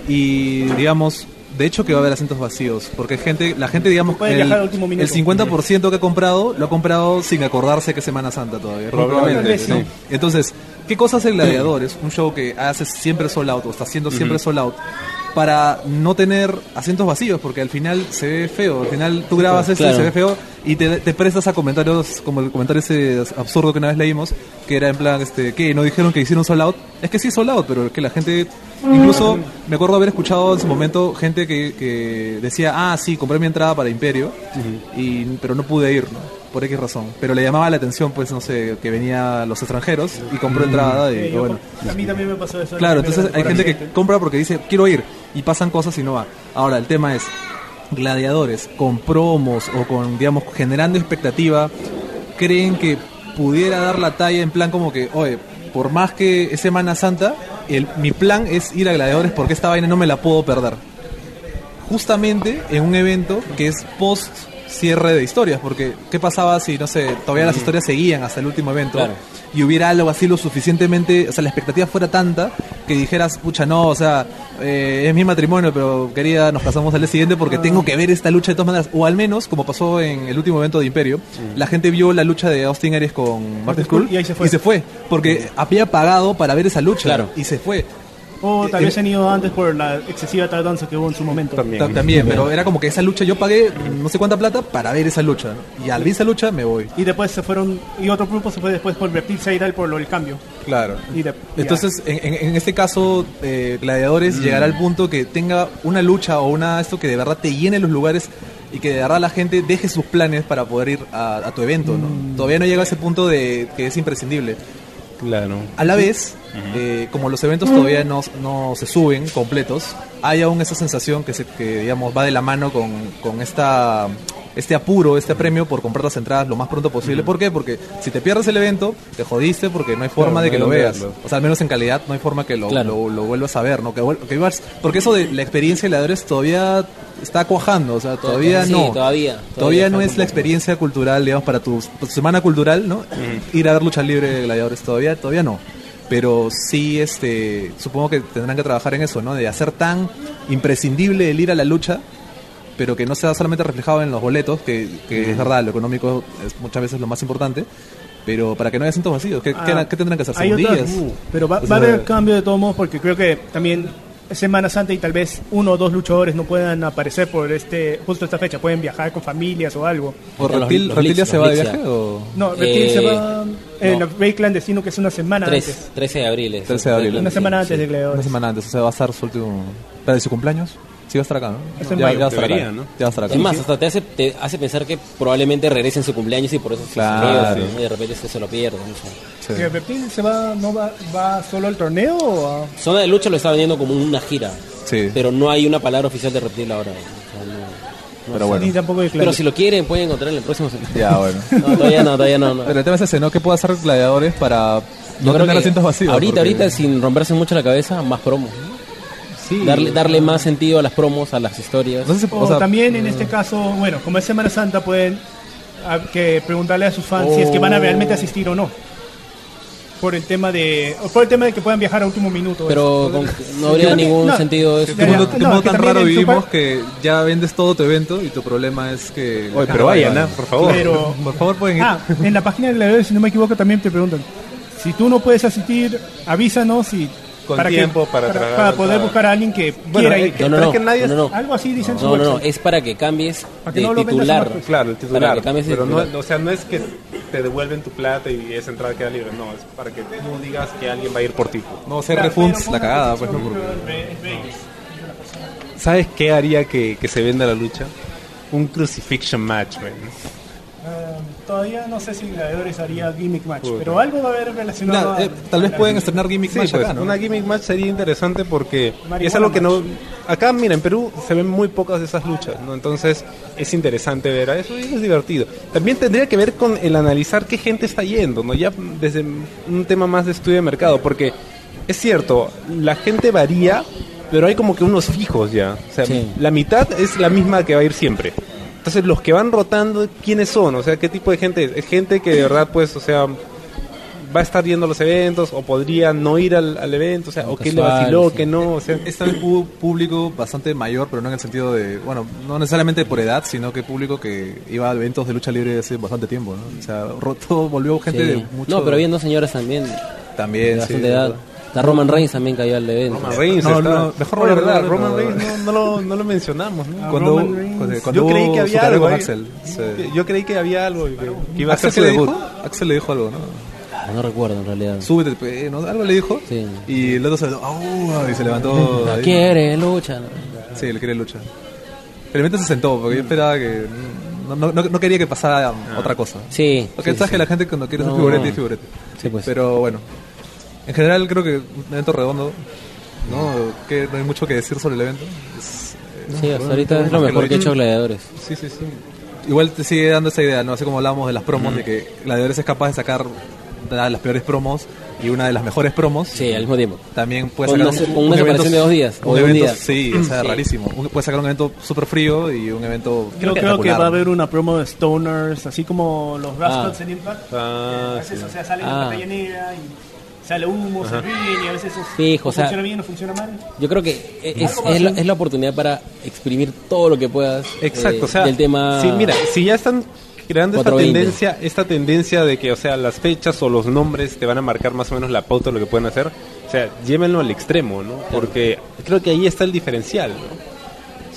Y digamos, de hecho que va a haber asientos vacíos, porque gente, la gente, digamos, el, el 50% que ha comprado, lo ha comprado sin acordarse que es Semana Santa todavía. Probablemente, ¿no? sí. Entonces, ¿qué cosa hace el Gladiador? Es un show que hace siempre sold out, o está haciendo siempre sold out, para no tener asientos vacíos, porque al final se ve feo. Al final tú grabas esto y se ve feo y te, te prestas a comentarios como el comentario ese absurdo que una vez leímos, que era en plan, este, que no dijeron que hicieron sold out. Es que sí es sold out, pero que la gente, incluso me acuerdo haber escuchado en su momento gente que, que decía, ah, sí, compré mi entrada para Imperio, y, pero no pude ir, ¿no? Por X razón. Pero le llamaba la atención, pues, no sé, que venía los extranjeros y compró entrada y bueno. a mí también me pasó eso. Claro, entonces hay gente que compra porque dice, quiero ir, y pasan cosas y no va. Ahora, el tema es, gladiadores con promos o con, digamos, generando expectativa, creen que pudiera dar la talla en plan como que, oye, por más que es Semana Santa, el, mi plan es ir a gladiadores porque esta vaina no me la puedo perder. Justamente en un evento que es post cierre de historias, porque ¿qué pasaba si, no sé, todavía las historias seguían hasta el último evento Claro. y hubiera algo así lo suficientemente, o sea, la expectativa fuera tanta que dijeras, pucha, no, o sea, eh, es mi matrimonio, pero querida, nos casamos al día siguiente porque tengo que ver esta lucha de todas maneras, o al menos, como pasó en el último evento de Imperio, la gente vio la lucha de Austin Aries con Martin Skull y se fue. porque había pagado para ver esa lucha Claro. y se fue. O tal Eh, vez han ido antes por la excesiva tardanza que hubo en su momento. También. Ta- También, pero era como que esa lucha yo pagué no sé cuánta plata para ver esa lucha. Y al ver esa lucha me voy. Y después se fueron, y otro grupo se fue después por Reptil Seidal por lo del cambio. Claro. Y de- Entonces, en, en- en este caso, eh, Gladiadores llegará al punto que tenga una lucha o una esto que de verdad te llene los lugares y que de verdad la gente deje sus planes para poder ir a, a tu evento. ¿no? Todavía no llega a ese punto de que es imprescindible. Claro. A la vez, eh, como los eventos todavía no, no se suben completos, hay aún esa sensación que, se, que digamos, va de la mano con, con esta, este apuro, este premio por comprar las entradas lo más pronto posible. ¿Por qué? Porque si te pierdes el evento, te jodiste porque no hay forma Claro, de que no lo veas. verlo. O sea, al menos en calidad no hay forma que lo, Claro. lo, lo vuelvas a ver, ¿no? Que, que porque eso de la experiencia de Gladiadores todavía está cuajando, o sea, todavía Sí, no. todavía, Todavía, todavía no es la experiencia cultural, digamos, para tu, tu semana cultural, ¿no? Ir a ver lucha libre de gladiadores, todavía, todavía no. Pero sí, este, supongo que tendrán que trabajar en eso, ¿no? De hacer tan imprescindible el ir a la lucha, pero que no sea solamente reflejado en los boletos, que, que es verdad, lo económico es muchas veces lo más importante, pero para que no haya asientos vacíos, ¿qué, Ah, qué tendrán que hacer? hay ¿Según otras- días? uh, pero va, O va a sea, haber cambio de todos modos porque creo que también es Semana Santa y tal vez uno o dos luchadores no puedan aparecer por este justo esta fecha, pueden viajar con familias o algo. ¿Por Los- Reptil, los se los va de viaje o...? No, Reptil Eh, se va en no. el Clandestino que es una semana 3, antes. 13 de abril. es. 13 de abril. Una semana antes de Una Gladiadores. semana antes, o sea, va a estar su último... ¿Para de su cumpleaños? Sí va a estar acá, ¿no? Es en ya, mayo. ya va a estar Debería, acá. ¿no? Ya va a estar acá. Es más, hasta te hace, te hace pensar que probablemente regrese en su cumpleaños y por eso se Claro. celebra, ¿no? y de repente se, se lo pierde. no sé. Sí. ¿Y el Reptil se va, no va, va solo al torneo o a- Zona de lucha lo está vendiendo como una gira, Sí. pero no hay una palabra oficial de reptil ahora. No- no Pero sé. bueno. tampoco Pero si lo quieren, pueden encontrar en el próximo. Ya, bueno. No, todavía no, todavía no. no. Pero el tema es ese, ¿no? ¿Qué puede hacer gladiadores para Yo no tener asientos vacíos? Ahorita, Porque- ahorita, sin romperse mucho la cabeza, más promos. Darle, darle más sentido a las promos, a las historias. O, o sea, también en este caso, bueno, como es Semana Santa, pueden ah, que preguntarle a sus fans si es que van a realmente asistir o no. Por el tema de por el tema de que puedan viajar a último minuto. Pero con- no habría ningún no, sentido eso. ¿Qué Ya, mundo, ya. qué No, mundo que tan raro vivimos que ya vendes todo tu evento y tu problema es que... la Oye, pero vayan, vaya. ¿ah? por favor. Pero Por favor, pueden ir. ah, en la página de Gladiadores, si no me equivoco, también te preguntan si tú no puedes asistir, avísanos y Con para que- tiempo para tragar- para poder para- buscar a alguien que Bueno, quiera eh, ir. No, no, no, es que nadie- no, no, no. Algo así dicen en su No, no, no, website. es para que cambies Para que de no titular. Claro, el Para titular. que cambies pero no, titular. o sea, no es que te devuelven tu plata y esa entrada queda libre. No, es para que tú digas que alguien va a ir por ti. No, ser Claro, refunds, la cagada, pues no. ¿Sabes qué haría que, que se venda la lucha? Un crucifixion match, man. Todavía no sé si Gladiadores haría gimmick match, Puta. pero algo va a haber relacionado. Nah, a- eh, tal vez pueden estrenar gimmick Sí, match pues, acá, ¿no? una gimmick match sería interesante porque es algo que no... Acá, mira, en Perú se ven muy pocas de esas luchas, ¿no? Entonces es interesante ver a eso y es divertido. También tendría que ver con el analizar qué gente está yendo, ¿no? Ya desde un tema más de estudio de mercado, porque es cierto, la gente varía, pero hay como que unos fijos ya. O sea, Sí. la mitad es la misma que va a ir siempre. Entonces los que van rotando, ¿quiénes son? O sea, ¿qué tipo de gente es? Es gente que de verdad, pues, o sea, va a estar viendo los eventos o podría no ir al, al evento, o sea, o, que le vaciló, sí. que no, o sea, Esta vez hubo público bastante mayor, pero no en el sentido de, bueno, no necesariamente por edad, sino que público que iba a eventos de lucha libre hace bastante tiempo, ¿no? O sea, roto, volvió gente Sí. de mucho... No, pero dos señoras también de También, sí. bastante edad. La Roman Reigns también cayó al evento. Roman Reigns No, está- no, mejor no lo verdad, Roman. Reigns no, no lo, no lo mencionamos, ¿no? Ah, Cuando, Yo creí que había algo ahí. Axel. sí. Yo creí que había algo y que, que iba a ser ¿Axel le dijo? Axel le dijo algo, ¿no? Ah, no recuerdo en realidad. Súbete, pe, ¿no? Algo le dijo. Sí. Y el otro se levantó, ¡au! y se levantó. No ahí. quiere lucha. Sí, le quiere lucha. El evento se sentó, porque yo esperaba que. No, no, no- quería que pasara otra cosa. Sí. Porque sí, sabes sí. que la gente cuando quiere ser No. figurete es figurete. Sí, pues. Pero bueno. En general creo que un evento redondo. ¿no? Que no hay mucho que decir sobre el evento. Es, eh, Sí, hasta ahorita es lo mejor que lo- hecho Gladiadores. Sí, sí, sí. Igual te sigue dando esa idea, ¿no? Así como hablábamos de las promos, de que Gladiadores es capaz de sacar una de las peores promos y una de las mejores promos. Sí, al mismo tiempo. También puede sacar una- un, con una un separación evento- de dos días, o Un de un evento, día. sí, o sea, Sí. rarísimo. Un- puede sacar un evento súper frío y un evento creo que va a haber una promo de Stoners, así como los Rascals Ah. en Impact. Ah, veces, sí. o sea, salen Ah. en negra y sale humo, se ríen y a veces eso Fijo, o o sea- funciona bien o funciona mal. Yo creo que es, a es la, es la oportunidad para exprimir todo lo que puedas Exacto, eh, o sea, del tema. Sí, mira, si ya están creando esta 420. tendencia, esta tendencia de que, o sea, las fechas o los nombres te van a marcar más o menos la pauta de lo que pueden hacer, o sea, llévenlo al extremo, ¿no? Porque creo que ahí está el diferencial, ¿no?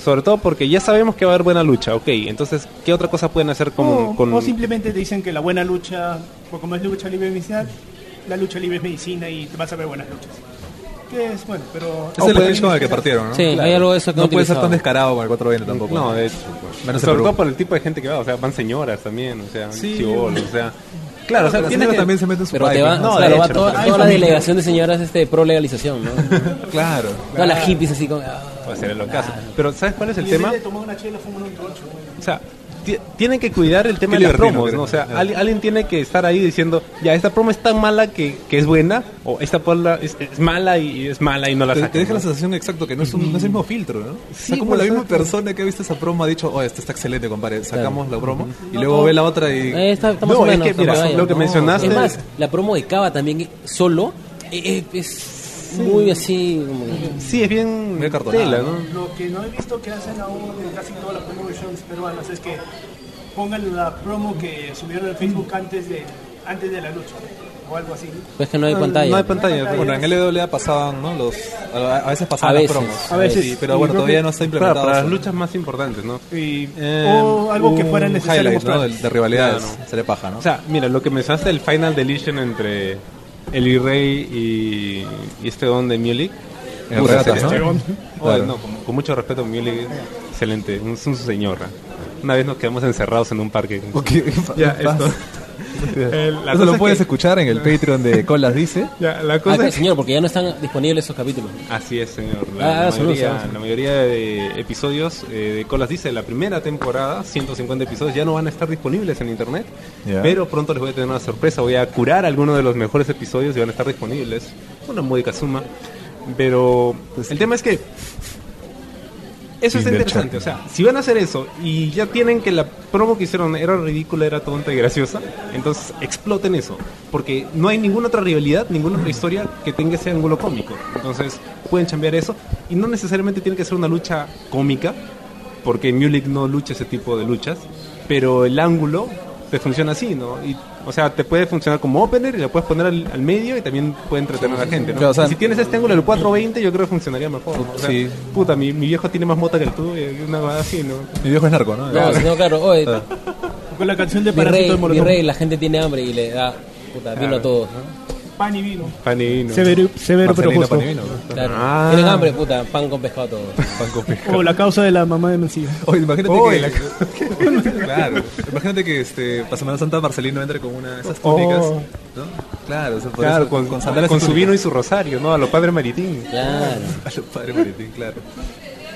Sobre todo porque ya sabemos que va a haber buena lucha, ok, entonces, ¿qué otra cosa pueden hacer con... o, con- o simplemente te dicen que la buena lucha, o como es lucha libre medicinal, la lucha libre es medicina y te vas a ver buenas luchas. Que es bueno, pero... Es el speech con el que partieron, ¿no? Sí, hay algo de eso que No puede ser tan descarado con el 420 tampoco. No, de hecho. Menos en sobre todo por el tipo de gente que va, o sea, van señoras también, o sea, Sí. chibolos, o sea... Claro, o sea, tiene que... también se mete en su Pero te va, ¿no? Claro, de va hecho, toda, pero- toda la delegación de señoras este pro legalización, ¿no? Claro. Todas las hippies así con. ah, Puede ser el caso. Pero ¿sabes cuál es el Y tema? de tomar una chela, fuman un güey. O sea, tienen que cuidar el tema de las promos, ¿no? O sea, al- alguien tiene que estar ahí diciendo, ya, esta promo es tan mala que, que es buena, o esta promo es, es mala y es mala y no la Te, sacan. te deja la sensación exacto que no es, un, no es el mismo filtro, ¿no? o sea, Sí, como pues, la misma exacto. persona que ha visto esa promo ha dicho, oh, esta está excelente, compadre, sacamos la promo, y luego ve la otra y... eh, está, No, es que, mira, lo que mencionaste- Es más, la promo de Cava también solo eh, eh, es muy así. como- Sí, es bien Muy acartonada, tela, ¿no? ¿no? Lo que no he visto que hacen aún en casi todas las promotions peruanas es que pongan la promo que subieron en Facebook antes de antes de la lucha o algo así. Pues que no hay No, pantalla. no hay pantalla. Bueno, en LWA pasaban, ¿no? Los, a, a veces pasaban A las veces. promos. A veces. Sí, pero bueno, todavía no está Claro, implementado. para las eso. luchas más importantes, ¿no? Y, Eh, o algo que fuera necesario highlight, ¿no? mostrar. De, de rivalidades. Claro. Sería paja, ¿no? O sea, mira, lo que mencionaste del Final Deletion entre el Virrey y, y este don de Puta, regatas, sería- ¿no? Claro. no, con, con mucho respeto, Milik, excelente, un, es un señor. Una vez nos quedamos encerrados en un parque. Ya, esto. Eh, Eso lo es puedes que- escuchar en el Patreon de Colas Dice. Ya, la Ah, cosa es- señor, porque ya no están disponibles esos capítulos. Así es, señor. Ah, La, saludos, mayoría, saludos. la mayoría de episodios eh, de Colas Dice, la primera temporada, 150 episodios, ya no van a estar disponibles en internet. Ya. Pero pronto les voy a tener una sorpresa. Voy a curar algunos de los mejores episodios y van a estar disponibles. Una módica suma. Pero el tema es que eso está the interesante. O sea, si van a hacer eso y ya tienen que la promo que hicieron era ridícula, era tonta y graciosa, entonces exploten eso. Porque no hay ninguna otra rivalidad, ninguna otra historia que tenga ese ángulo cómico. Entonces pueden cambiar eso. Y no necesariamente tiene que ser una lucha cómica, porque Mulik no lucha ese tipo de luchas. Pero el ángulo te funciona así, ¿no? Y, o sea, te puede funcionar como opener y lo puedes poner al, al medio y también puede entretener a la gente, ¿no? Claro, o sea- si tienes este ángulo del 420, yo creo que funcionaría mejor. O sea, Sí. Puta, mi, mi viejo tiene más mota que el tuyo, y una cosa así, ¿no? Mi viejo es narco, ¿no? No, sino claro, oye, Con la canción de Parásito virrey, de Molotov. virrey, la gente tiene hambre y le da puta, vino Claro. a todos, ¿no? Pan y vino. Panino. Severo, severo pero justo. Panivino. Claro. Ah. Tienen hambre, puta, pan con pescado todos. Pan con pescado. O la causa de la mamá de Mencilla. Oye, imagínate Oye, que... claro. Imagínate que este, para Semana Santa Marcelino entre con una de esas Oh. túnicas, ¿no? Claro, o sea, por Claro, eso, con, con, y su vino y su rosario, ¿no? A los padres maritín. Claro. A los padres maritín, claro.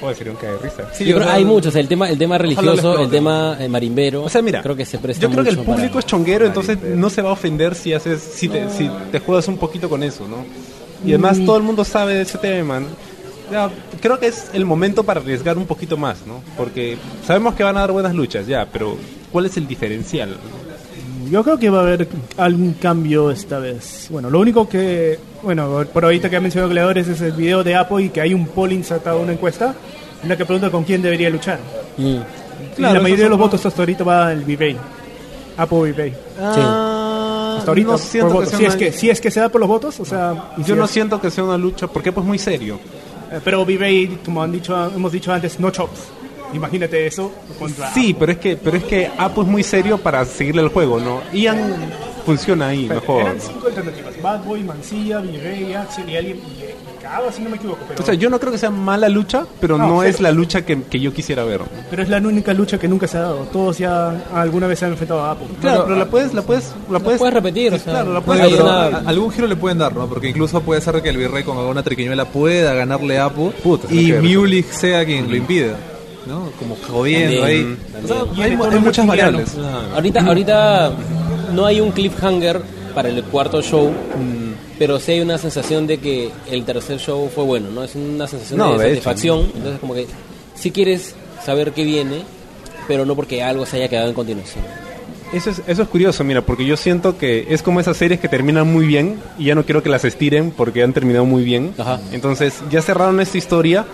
Oye, sería un cae de risa. Sí, Yo o creo sea, hay muchos, el tema, el tema religioso, el tema eh, marimbero. O sea, mira, creo que se presta yo creo que el para- público es chonguero, entonces no se va a ofender si haces, si te, si te juegas un poquito con eso, ¿no? Y además todo el mundo sabe de ese tema. ¿no? Ya, creo que es el momento para arriesgar un poquito más, ¿no? Porque sabemos que van a dar buenas luchas, ya, pero ¿cuál es el diferencial? Yo creo que va a haber algún cambio esta vez. Bueno, lo único que, bueno, por ahorita que ha mencionado Gladiadores es el video de Apo y que hay un poll insertado, una encuesta, en la que pregunta con quién debería luchar. Mm. y Claro, la mayoría de los votos hasta ahorita va al Vivey. Apo Vivey. Ah, Hasta ahorita, no por siento que votos. sea Si es, una- que, si es que se da por los votos, o sea... y Yo si no es- siento que sea una lucha, porque pues muy serio. eh, Pero Vivey, como han dicho, hemos dicho antes, no chops. Imagínate eso contra... Sí, pero es que, pero es que Apo es muy serio para seguirle el juego, ¿no? Ian funciona ahí, Pero mejor. Eran cinco alternativas. Bad Boy, Mancilla, Virrey, Axel y alguien... Cava, si no me equivoco. Pero, O sea, yo no creo que sea mala lucha, pero No, es la lucha que, que yo quisiera ver. pero es la única lucha que nunca se ha dado. Todos ya alguna vez se han enfrentado a Apo. Claro, pero la puedes, la puedes, la puedes, puedes repetir, o sea, claro, la puedes Pero una- algún giro le pueden dar, ¿no? Porque incluso puede ser que el virrey con alguna triquiñuela pueda ganarle a Apu Puta, y Mulich sea quien lo impida, ¿no? Como jodiendo ahí. O sea, hay, hay muchas variables. Ahorita, ahorita no hay un cliffhanger para el cuarto show, Mm. pero sí hay una sensación de que el tercer show fue bueno, ¿no? Es una sensación No, de, de hecho, satisfacción, entonces como que si quieres saber qué viene, pero no porque algo se haya quedado en continuación. Eso es, eso es curioso, mira, porque yo siento que es como esas series que terminan muy bien y ya no quiero que las estiren porque han terminado muy bien. Ajá. Entonces, ya cerraron esta historia.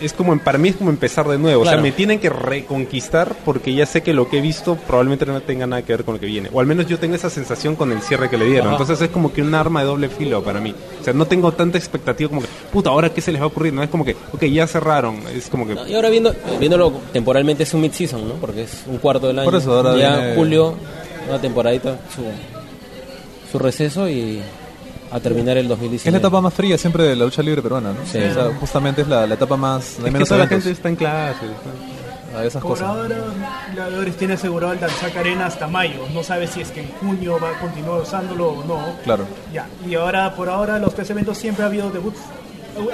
Es como, para mí es como empezar de nuevo. O sea, me tienen que reconquistar porque ya sé que lo que he visto probablemente no tenga nada que ver con lo que viene. O al menos yo tengo esa sensación con el cierre que le dieron. Ajá. Entonces es como que un arma de doble filo para mí. O sea, no tengo tanta expectativa como que, puta, ahora qué se les va a ocurrir. No es como que, ok, ya cerraron. Es como que, Y ahora viendo, viéndolo temporalmente es un mid-season, ¿no? Porque es un cuarto del año. Por eso ahora ya viene- julio, una temporadita, su, su receso y a terminar el 2019. Es la etapa más fría siempre de la lucha libre peruana, ¿no? Sí. O sea, justamente es la, la etapa más... es hay que menos toda la gente está en clase. a esas Por cosas. ahora, Gladiadores tiene asegurado el Danzac Arena hasta mayo. No sabe si es que en junio va a continuar usándolo o no. Claro. Ya, y ahora, por ahora, los tres eventos siempre ha habido debuts.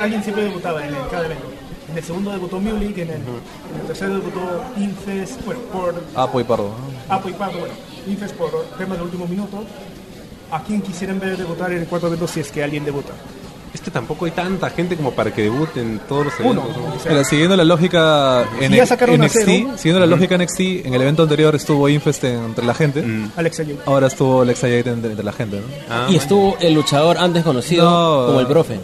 Alguien siempre debutaba en el- cada evento. En el segundo debutó Muley, en el, en el tercero debutó Infest, bueno, por Apo y Pardo. Apo y Pardo, bueno, Infest por temas de último minuto. ¿A quién quisieran ver debutar en el cuarto evento si es que alguien debuta? Es que tampoco hay tanta gente como para que debuten todos los Uno. eventos. ¿no? o sea, Mira, siguiendo la lógica en Si ya sacaron a NXT, cero. siguiendo la lógica NXT, en el evento anterior estuvo Infest entre la gente, Mm. Ahora estuvo Alexa Jade entre, entre la gente, ¿no? Ah, Y estuvo el luchador antes conocido No. como el profe.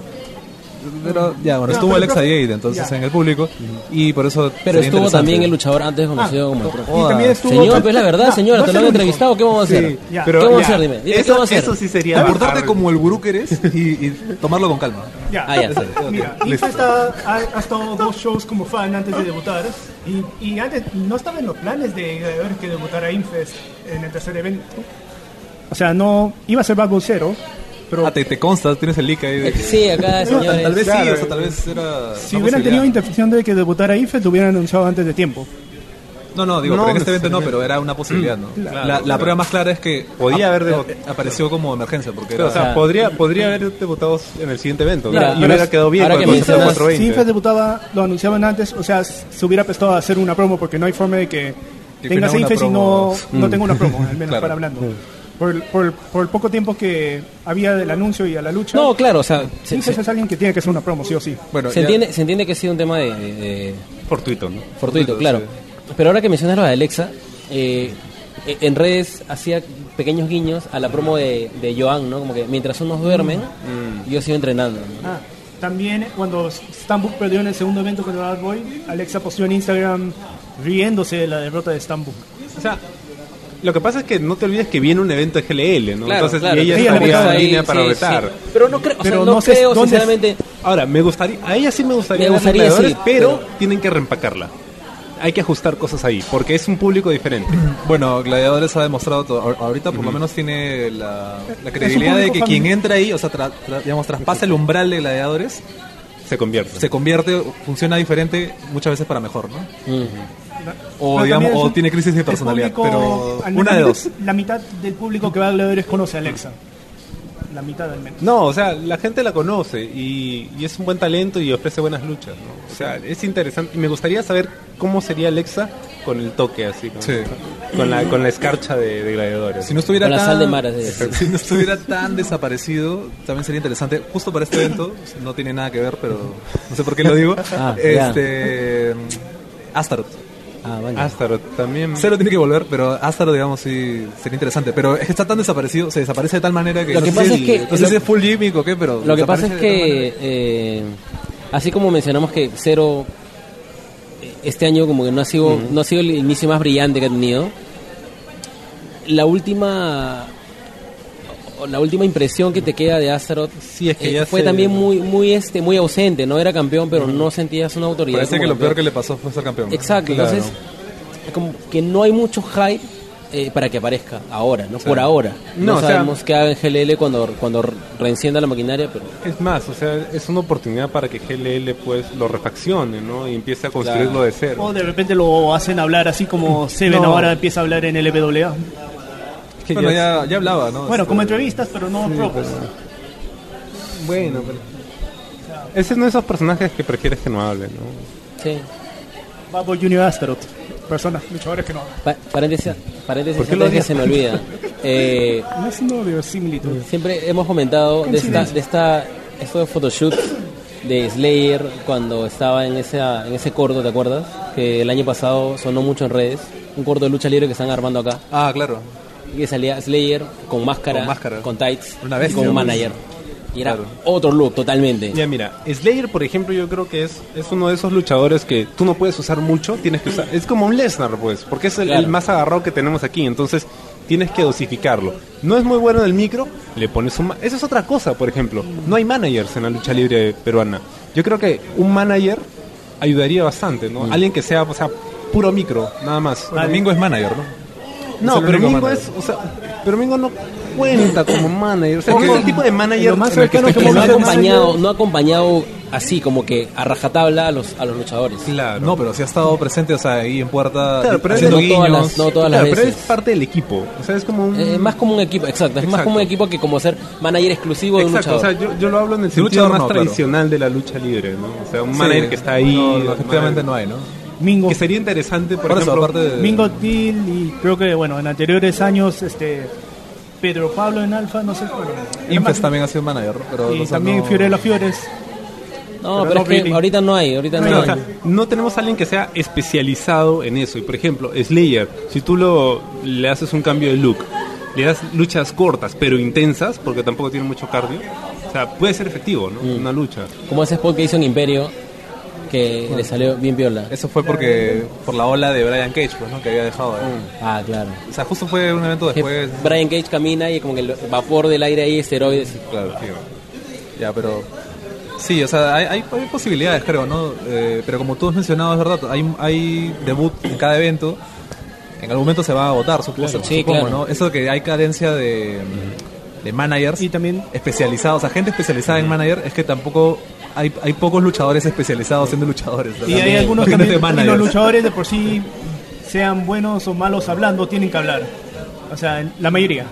Pero ya, bueno, No, estuvo pero- Alexa Jade entonces Ya. en el público y por eso Pero estuvo también el luchador antes conocido Ah, como el y profe. también estuvo- Señor, pues la verdad, no te lo han entrevistado, ¿qué vamos a hacer? Sí, Ya. pero ¿Qué vamos a ya, hacer? Dime, dime, ¿qué eso, vamos a hacer? eso sí sería Comportarte bajar- como el gurú que eres y, y tomarlo con calma. Ya, Ah, ya. mira, ha, ha- ha estado dos shows como fan antes de debutar y, y antes no estaba en los planes de que debutara Infest en el tercer evento. O sea, no iba a ser Zero, pero Ah, te, te consta, tienes el leak ahí de Sí, acá, señores. tal vez sí, Claro. o sea, tal vez era... si hubieran tenido intención de que debutara Infest, lo hubieran anunciado antes de tiempo. No, no, digo, No pero en este evento no, pero era una posibilidad, ¿no? Claro, la, la claro. prueba más clara es que Podía ap- haber apareció como emergencia, porque Pero, era... o sea, sea, podría, podría haber debutado en el siguiente evento. ¿no? y hubiera quedado bien que mencionas- Si 420. Infest debutaba, lo anunciaban antes, o sea, se hubiera prestado a hacer una promo porque no hay forma de que Que tengas Infest y no, promo. no tenga una promo, al menos Claro. para hablando. Por, el- por, el- por el poco tiempo que había del anuncio y a la lucha, No, claro, o sea, se, se- es alguien que tiene que hacer una promo, sí o sí. Bueno, se ya- entiende, se entiende que ha sido un tema de, de- de Fortuito, ¿no? fortuito, claro. Pero ahora que mencionas lo de Alexa, eh, e- en redes hacía pequeños guiños a la promo de, de Joan, ¿no? Como que mientras unos duermen, yo sigo entrenando. ¿no? Ah, también cuando Stambuk perdió en el segundo evento con Bad Boy, Alexa posteó en Instagram riéndose de la derrota de Stambuk. O sea, lo que pasa es que no te olvides que viene un evento de GLL, ¿no? Claro, Entonces, claro. y ella Ella estaría en línea para sí, retar. sí. Pero no creo, o sea, no no sé creo sinceramente. Ahora, me gustaría, a ella sí me gustaría Me gustaría, gladiadores, sí, pero, pero- tienen que reempacarla. Hay que ajustar cosas ahí, porque es un público diferente. Bueno, Gladiadores ha demostrado, todo. Ahor- ahorita por lo menos tiene la, la credibilidad de que quien entra ahí, o sea, tra- tra- digamos, traspasa el umbral de Gladiadores, Se convierte. se convierte, funciona diferente muchas veces para mejor, ¿no? Ujú. O, digamos, o tiene crisis de personalidad, público- pero al una de menos dos. La mitad del público que va a Gladiadores conoce a Alexa. La mitad al menos. No, o sea, la gente la conoce y, y es un buen talento y ofrece buenas luchas, ¿no? O sea, es interesante. Y me gustaría saber cómo sería Alexa con el toque así, con, Sí. con la, con la escarcha de, de gladiadores. Si no estuviera Con la tan, sal de mar, es decir. si no estuviera tan desaparecido, también sería interesante. Justo para este evento, no tiene nada que ver, pero no sé por qué lo digo. Ah, este Astaroth. Ah. Astaroth también. Cero tiene que volver, pero Astaroth, digamos, sí sería interesante. Pero es que está tan desaparecido, se desaparece de tal manera que. Lo no que sé pasa si es que- No sé lo- si es full gimmick o qué, pero. Lo que pasa es que, eh, así como mencionamos que Cero eh, este año como que no ha sido no ha sido el inicio más brillante que ha tenido, la última la última impresión que te queda de Astaroth Sí, es que eh, ya fue se- también muy muy este muy ausente, no era campeón, pero no sentías una autoridad. Parece que lo campeón. peor que le pasó fue ser campeón. Exacto, Claro. entonces como que no hay mucho hype eh, para que aparezca ahora, no por ahora. No, No, o sea- sabemos qué haga en GLL cuando cuando reencienda la maquinaria, pero Es más, o sea, es una oportunidad para que GLL pues lo refaccione, ¿no? Y empiece a construirlo de cero. O de repente lo hacen hablar así como Seven No. ahora empieza a hablar en LWA. Bueno, ya- ya, hablaba, ¿no? Bueno, Este, como entrevistas, pero no propos. Bueno, pero... Ese es uno de esos personajes que prefieres que no hable, ¿no? sí. Bad Boy Junior Astaroth. Personas, luchadores que no. Pa- paréntesis, paréntesis ¿Por antes que se me olvida. Eh, No es una verosimilitud. siempre hemos comentado de esta, de esta, estos photoshoots de Slayer cuando estaba en esa, en ese corto, ¿te acuerdas? Que el año pasado sonó mucho en redes. Un corto de lucha libre que están armando acá. Ah, claro. Y que salía Slayer con máscara, Con máscara. con tights, Una bestia, con un manager. Y era Claro. otro look totalmente. Ya mira, Slayer por ejemplo yo creo que es, es uno de esos luchadores que tú no puedes usar mucho, tienes que usar, es como un Lesnar pues, porque es el, Claro. el más agarrado que tenemos aquí, entonces tienes que dosificarlo. No es muy bueno en el micro, le pones un... ma- Esa es otra cosa, por ejemplo, no hay managers en la lucha libre peruana. Yo creo que un manager ayudaría bastante, ¿no? Alguien que sea, o sea, puro micro, nada más. Bueno, Mingo es manager, ¿no? No, pero Mingo manager. es, o sea, pero Mingo no cuenta como manager, o sea, es el tipo de manager lo más que no ha acompañado, no ha acompañado así como que a rajatabla a los, a los luchadores. Claro. No, pero sí ha estado presente, o sea, ahí en puerta, Claro, pero haciendo no todas guiños. las- no todas las Claro, pero veces. es parte del equipo. O sea, es como un. Eh, más como un equipo, exacto, es más Exacto. como un equipo que como ser manager exclusivo de un Exacto, o luchador. sea, yo, yo lo hablo en el sentido luchador más no, claro. tradicional de la lucha libre, ¿no? O sea, un Sí. manager que está ahí. No, un efectivamente manager- no hay, ¿no? Mingo. Que sería interesante, por, Por eso, ejemplo. aparte de... Mingo Till y creo que, bueno, en anteriores años, este Pedro Pablo en Alfa, no sé. Infest más- también ha sido manager, pero Y también no- Fiorella Fiores. no, pero pero, no es que really. ahorita no hay, ahorita no, No, hay. o sea, no tenemos a alguien que sea especializado en eso. Y por ejemplo, Slayer, si tú lo, le haces un cambio de look, le das luchas cortas pero intensas, porque tampoco tiene mucho cardio, o sea, puede ser efectivo, ¿no? Una lucha. Como ese spot que hizo en Imperio, que le salió bien piola. Eso fue porque por la ola de Brian Cage, pues, ¿no? Que había dejado. ahí. Ah, claro. O sea, justo fue un evento Que después. Brian Cage camina y como que el vapor del aire ahí, esteroides. Claro, ya, pero sí, o sea, hay, hay, hay posibilidades, creo, ¿no? Eh, pero como tú has mencionado, es verdad, hay, hay debut en cada evento. En algún momento se va a agotar, supongo, Claro, sí, supongo, claro. ¿no? Eso de que hay carencia de, de managers Y también especializados, o sea, gente especializada en manager, es que tampoco hay, hay pocos luchadores especializados siendo luchadores. Y hay algunos managers. los luchadores de por sí, sean buenos o malos hablando, tienen que hablar. O sea, la mayoría.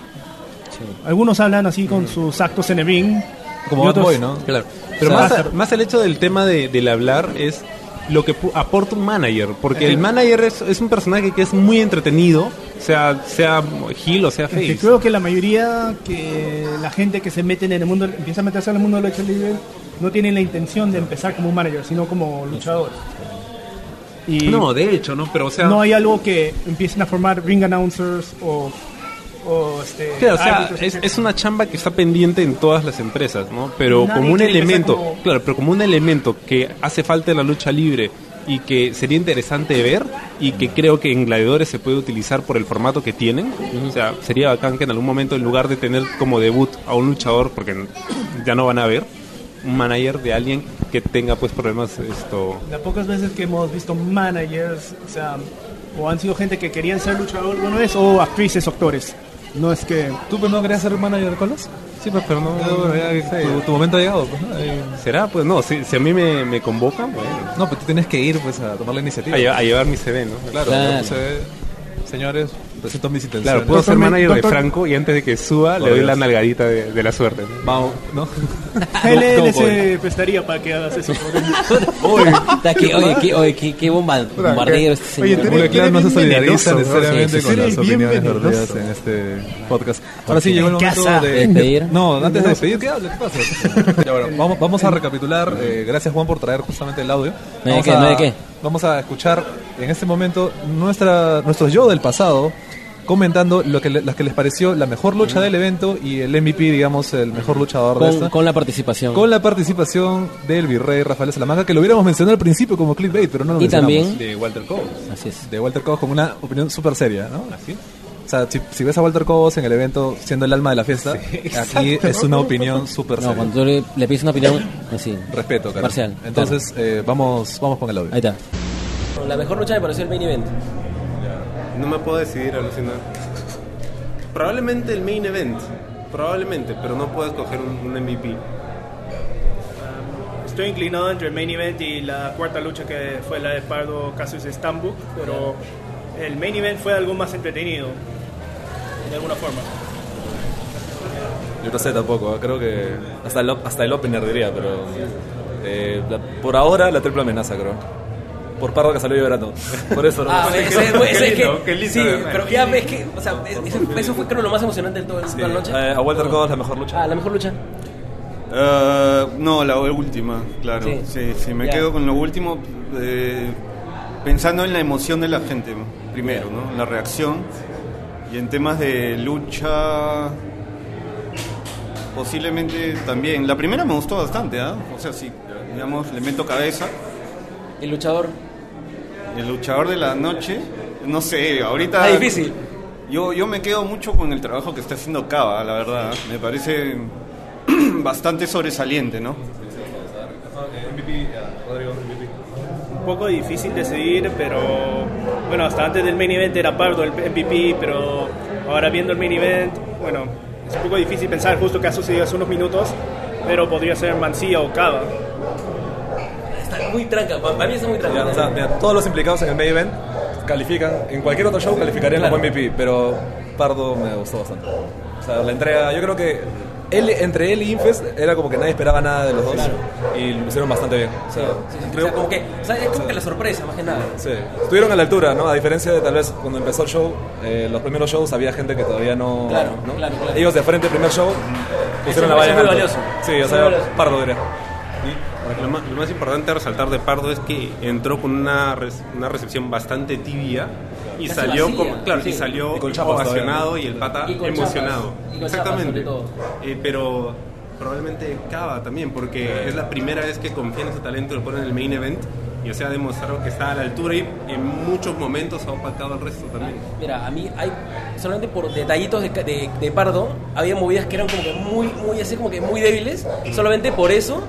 Algunos hablan así con sus actos en el ring. Como Bad otros- Boy, ¿no? Claro. Pero O sea, más, a- más el hecho del tema de, del hablar es lo que aporta un manager. Porque el manager es, es un personaje que es muy entretenido, sea, sea Gil o sea Es que Face. creo que la mayoría que la gente que se mete en el mundo, empieza a meterse en el mundo de la lucha libre, no tiene la intención de empezar como un manager, sino como luchador. Y No, de hecho, ¿no? Pero o sea. no hay algo que empiecen a formar ring announcers o, o este, Claro, o sea, es, una chamba que está pendiente en todas las empresas, ¿no? Pero Nadie como un elemento, como- claro, pero como un elemento que hace falta en la lucha libre y que sería interesante ver y que creo que en Gladiadores se puede utilizar por el formato que tienen. O sea, sería bacán que en algún momento en lugar de tener como debut a un luchador, porque ya no van a ver, manager de alguien que tenga pues problemas esto Las pocas veces que hemos visto managers, o sea, o han sido gente que querían ser luchador alguna vez, o actrices o actores. No es que... ¿Tú pues, no querías ser manager de colas? Sí, pues, pero no. Bueno, ya, tu, tu momento ha llegado, pues, ¿no? Eh, ¿Será? Pues no, si, si a mí me, me convocan, bueno. No, pero tú tienes que ir pues a tomar la iniciativa. A, lle- a llevar mi CV, ¿no? Claro, Claro. pues, eh, señores, mis intenciones. Claro, puedo ser Doctor- manager de Franco y antes de que suba le doy Dios. la nalgadita de, de la suerte. ¿no? Vamos, ¿no? ¿Cómo se prestaría para que hagas eso. Está que- oye, qué, oye, qué, qué bomba- bombardero este Oye, señor. Muy eres- claro, no se solidariza necesariamente Sí, sí, con las opiniones vertidas en este podcast. Ahora sí llegó el ¿Qué momento de... ¿Despedir? No, antes de despedir, ¿qué habla? ¿Qué pasa? Ya, bueno, vamos, vamos a recapitular. eh, gracias Juan por traer justamente el audio. ¿No hay Vamos qué? a, ¿No hay qué? Vamos a escuchar en este momento nuestra, nuestro yo del pasado comentando lo que, le- las que les pareció la mejor lucha del evento y el MVP, digamos, el mejor luchador de Con, esta. con la participación. Con la participación del virrey Rafael Salamanca, que lo hubiéramos mencionado al principio como clickbait, pero no lo Y mencionamos. también- De Walter Cole. Así es. De Walter Cobos con una opinión súper seria, ¿no? ¿Así? O sea, si, si ves a Walter Cobos en el evento siendo el alma de la fiesta, aquí es una opinión súper No, seria. cuando tú le, le pides una opinión, así. Respeto. Parcial, Entonces, eh, vamos, vamos con el audio. Ahí está. La mejor lucha me pareció el main event. No me puedo decidir, alucinar. Probablemente el main event. Probablemente, pero no puedo escoger un, un MVP. Estoy inclinado entre el main event y la cuarta lucha que fue la de Pardo Casus Estambul, pero el main event fue algo más entretenido, de alguna forma. Yo no sé tampoco, ¿eh? creo que hasta el, hasta el opener diría, pero eh, la- por ahora la triple amenaza creo. Por Pardo que salió llorando. Por eso, ¿no? Ah, Qué ese- lindo, ese- qué es que- qué lindo, Sí, pero ya ves que, o sea, eso, eso fue creo lo más emocionante de todo- de toda la noche. Eh, a Walter Cobos la mejor lucha. Ah, la mejor lucha. Eh, no, la última, claro. Sí. Sí, sí, me Ya. quedo con lo último eh, pensando en la emoción de la gente, primero, ¿no? La reacción. Y en temas de lucha, posiblemente también. La primera me gustó bastante, ¿ah? O sea, sí, digamos, le meto cabeza. El luchador. El luchador de la noche, no sé, ahorita... Está difícil. Yo, yo me quedo mucho con el trabajo que está haciendo Cava, la verdad. Me parece bastante sobresaliente, ¿no? Un poco difícil de seguir, pero bueno, hasta antes del main event era Pardo el MVP, pero ahora viendo el main event, bueno, es un poco difícil pensar justo que ha sucedido hace unos minutos, pero podría ser Mancilla o Cava. Muy tranca, para mí está muy tranca. O sea, mira, todos los implicados en el main event califican, en cualquier otro show calificarían Claro. como MVP, pero Pardo me gustó bastante. O sea, la entrega, yo creo que él, entre él y Infest era como que nadie esperaba nada de los dos y lo hicieron bastante bien. O sea, Sí, sí, o sea, como que, o sea, es como que la sorpresa, más que nada. Sí, estuvieron a la altura, ¿no? A diferencia de tal vez cuando empezó el show, eh, los primeros shows había gente que todavía no. Claro, ¿no? claro, claro. Ellos de frente, primer show, pusieron la valla. es muy valioso. Sí, o es sea, pardo diría. Lo más, lo más importante a resaltar de Pardo es que entró con una, res- una recepción bastante tibia y Casi salió vacía, como, claro, sí, y sí. salió Y con chapas ovacionado y el pata Y con emocionado. chapas, y con Exactamente. chapas, Eh, pero probablemente Cava también, porque es la primera vez que confía en su talento y lo pone en el main event. Y o sea, ha demostrado que está a la altura y en muchos momentos ha opacado al resto también. Mira, a mí hay, solamente por detallitos de, de, de Pardo, había movidas que eran como que muy, muy así, como que muy débiles. Solamente por eso,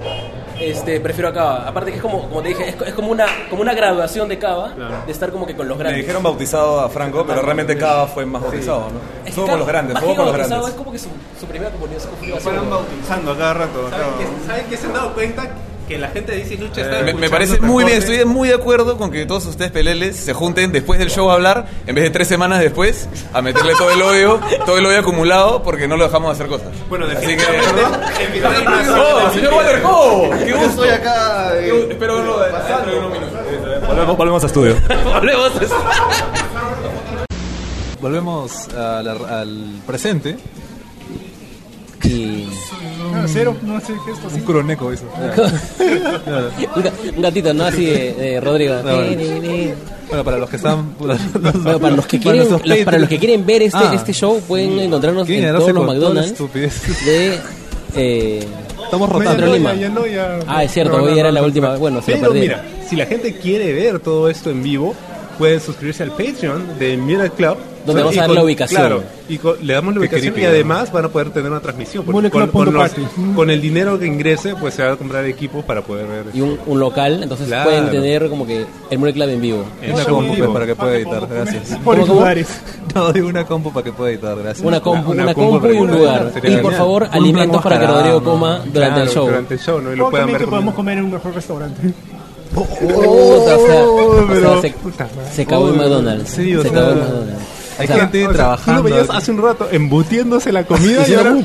este, prefiero a Cava. Aparte que es como, como te dije, es, es como una, como una graduación de Cava, Claro. de estar como que con los Le grandes. dijeron bautizado a Franco, pero realmente cada fue más bautizado, ¿no? Es que Estuvo Cava, con los grandes, más que con los grandes. Es como que su, su primera Lo confirmación. fueron bautizando a cada rato. ¿Saben que, ¿Saben que se han dado cuenta que la gente dice lucha está Me, me parece muy bien, estoy muy de acuerdo con que todos ustedes peleles se junten después del show a hablar, en vez de tres semanas después, a meterle todo el odio, todo el odio acumulado, porque no lo dejamos hacer cosas. Bueno, Así que... ¡Oh, señor Walter Cobo! ¡Qué gusto! estoy acá. eh, Espero verlo dentro de unos minutos. Volvemos, volvemos a estudio. Volvemos. Volvemos a la- al presente. Y Ah, cero, no sé qué esto Un croneco eso. un, ga- un gatito, ¿no? Así de, de Rodrigo. No, ni. Bueno, para los que están. Para Bueno, para los que quieren, nuestros los- para los que quieren ver este, Ah. este show, pueden encontrarnos en todos los McDonald's de eh, Estamos rotando. Lima. ya, ya no, ya- Ah, es cierto, hoy no, era no, la no, última. Bueno, se lo Pero perdí. mira, si la gente quiere ver todo esto en vivo, puede suscribirse al Patreon de Miller Club. Donde vamos a Y dar la ubicación. Claro, y con- le damos la ubicación y además van a poder tener una transmisión. porque con, con los- party. con el dinero que ingrese, pues se va a comprar equipos para poder ver. Y un, un local, entonces Claro. pueden tener como que el Mule Club en vivo. en Una compu vivo. para que pueda editar, gracias. Por ¿Cómo, cómo? lugares. No, digo una compu para que pueda editar, gracias. Una compu, una una compu compu y un lugar. Y por favor, alimentos para que Rodrigo coma durante el show. Durante el show, ¿no? Y lo puedan ver que podemos comer en un mejor restaurante. O sea, o sea, se, se cagó en McDonald's. sí, o se cagó en McDonald's. Hay O sea, gente O sea, trabajando. Tú lo veías hace un rato embutiéndose la comida y ahora...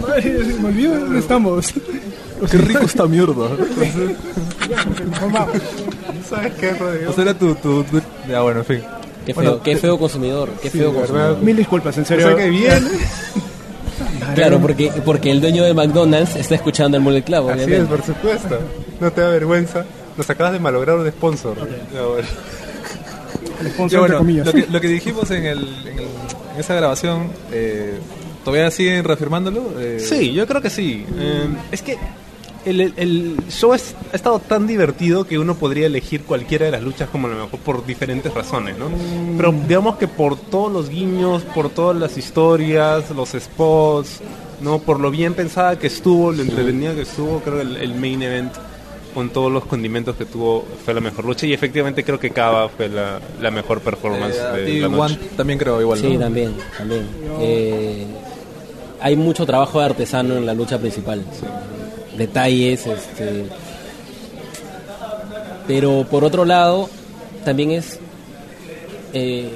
Madre, me olvido dónde estamos. Qué rico esta mierda. ¿Sabes qué, Rodrigo? O sea, era tu, tu, tu- Ya, bueno, en fin. Qué feo, Bueno, qué feo consumidor, qué feo consumidor. Mil disculpas, en O serio. sea que viene... Claro, porque, porque el dueño de McDonald's está escuchando el Mule Club, Así es, por supuesto. No te da vergüenza. Nos acabas de malograr un sponsor. Ya, bueno. El Ya, sponsor, bueno, entre comillas. lo, que, lo que dijimos en, el, en, el- en esa grabación, eh, ¿todavía siguen reafirmándolo? Eh, Sí, yo creo que sí. Eh, es que el, el- show es- ha estado tan divertido que uno podría elegir cualquiera de las luchas como lo mejor por diferentes razones, ¿no? Pero digamos que por todos los guiños, por todas las historias, los spots, ¿no? Por lo bien pensada que estuvo, lo entretenida que estuvo, creo que el, el main event con todos los condimentos que tuvo fue la mejor lucha y efectivamente creo que Cava fue la, la mejor performance Eh, de y la One noche. también creo igual, Sí, ¿no? también, también. Eh, hay mucho trabajo de artesano en la lucha principal. Detalles, este. Pero por otro lado, también es eh,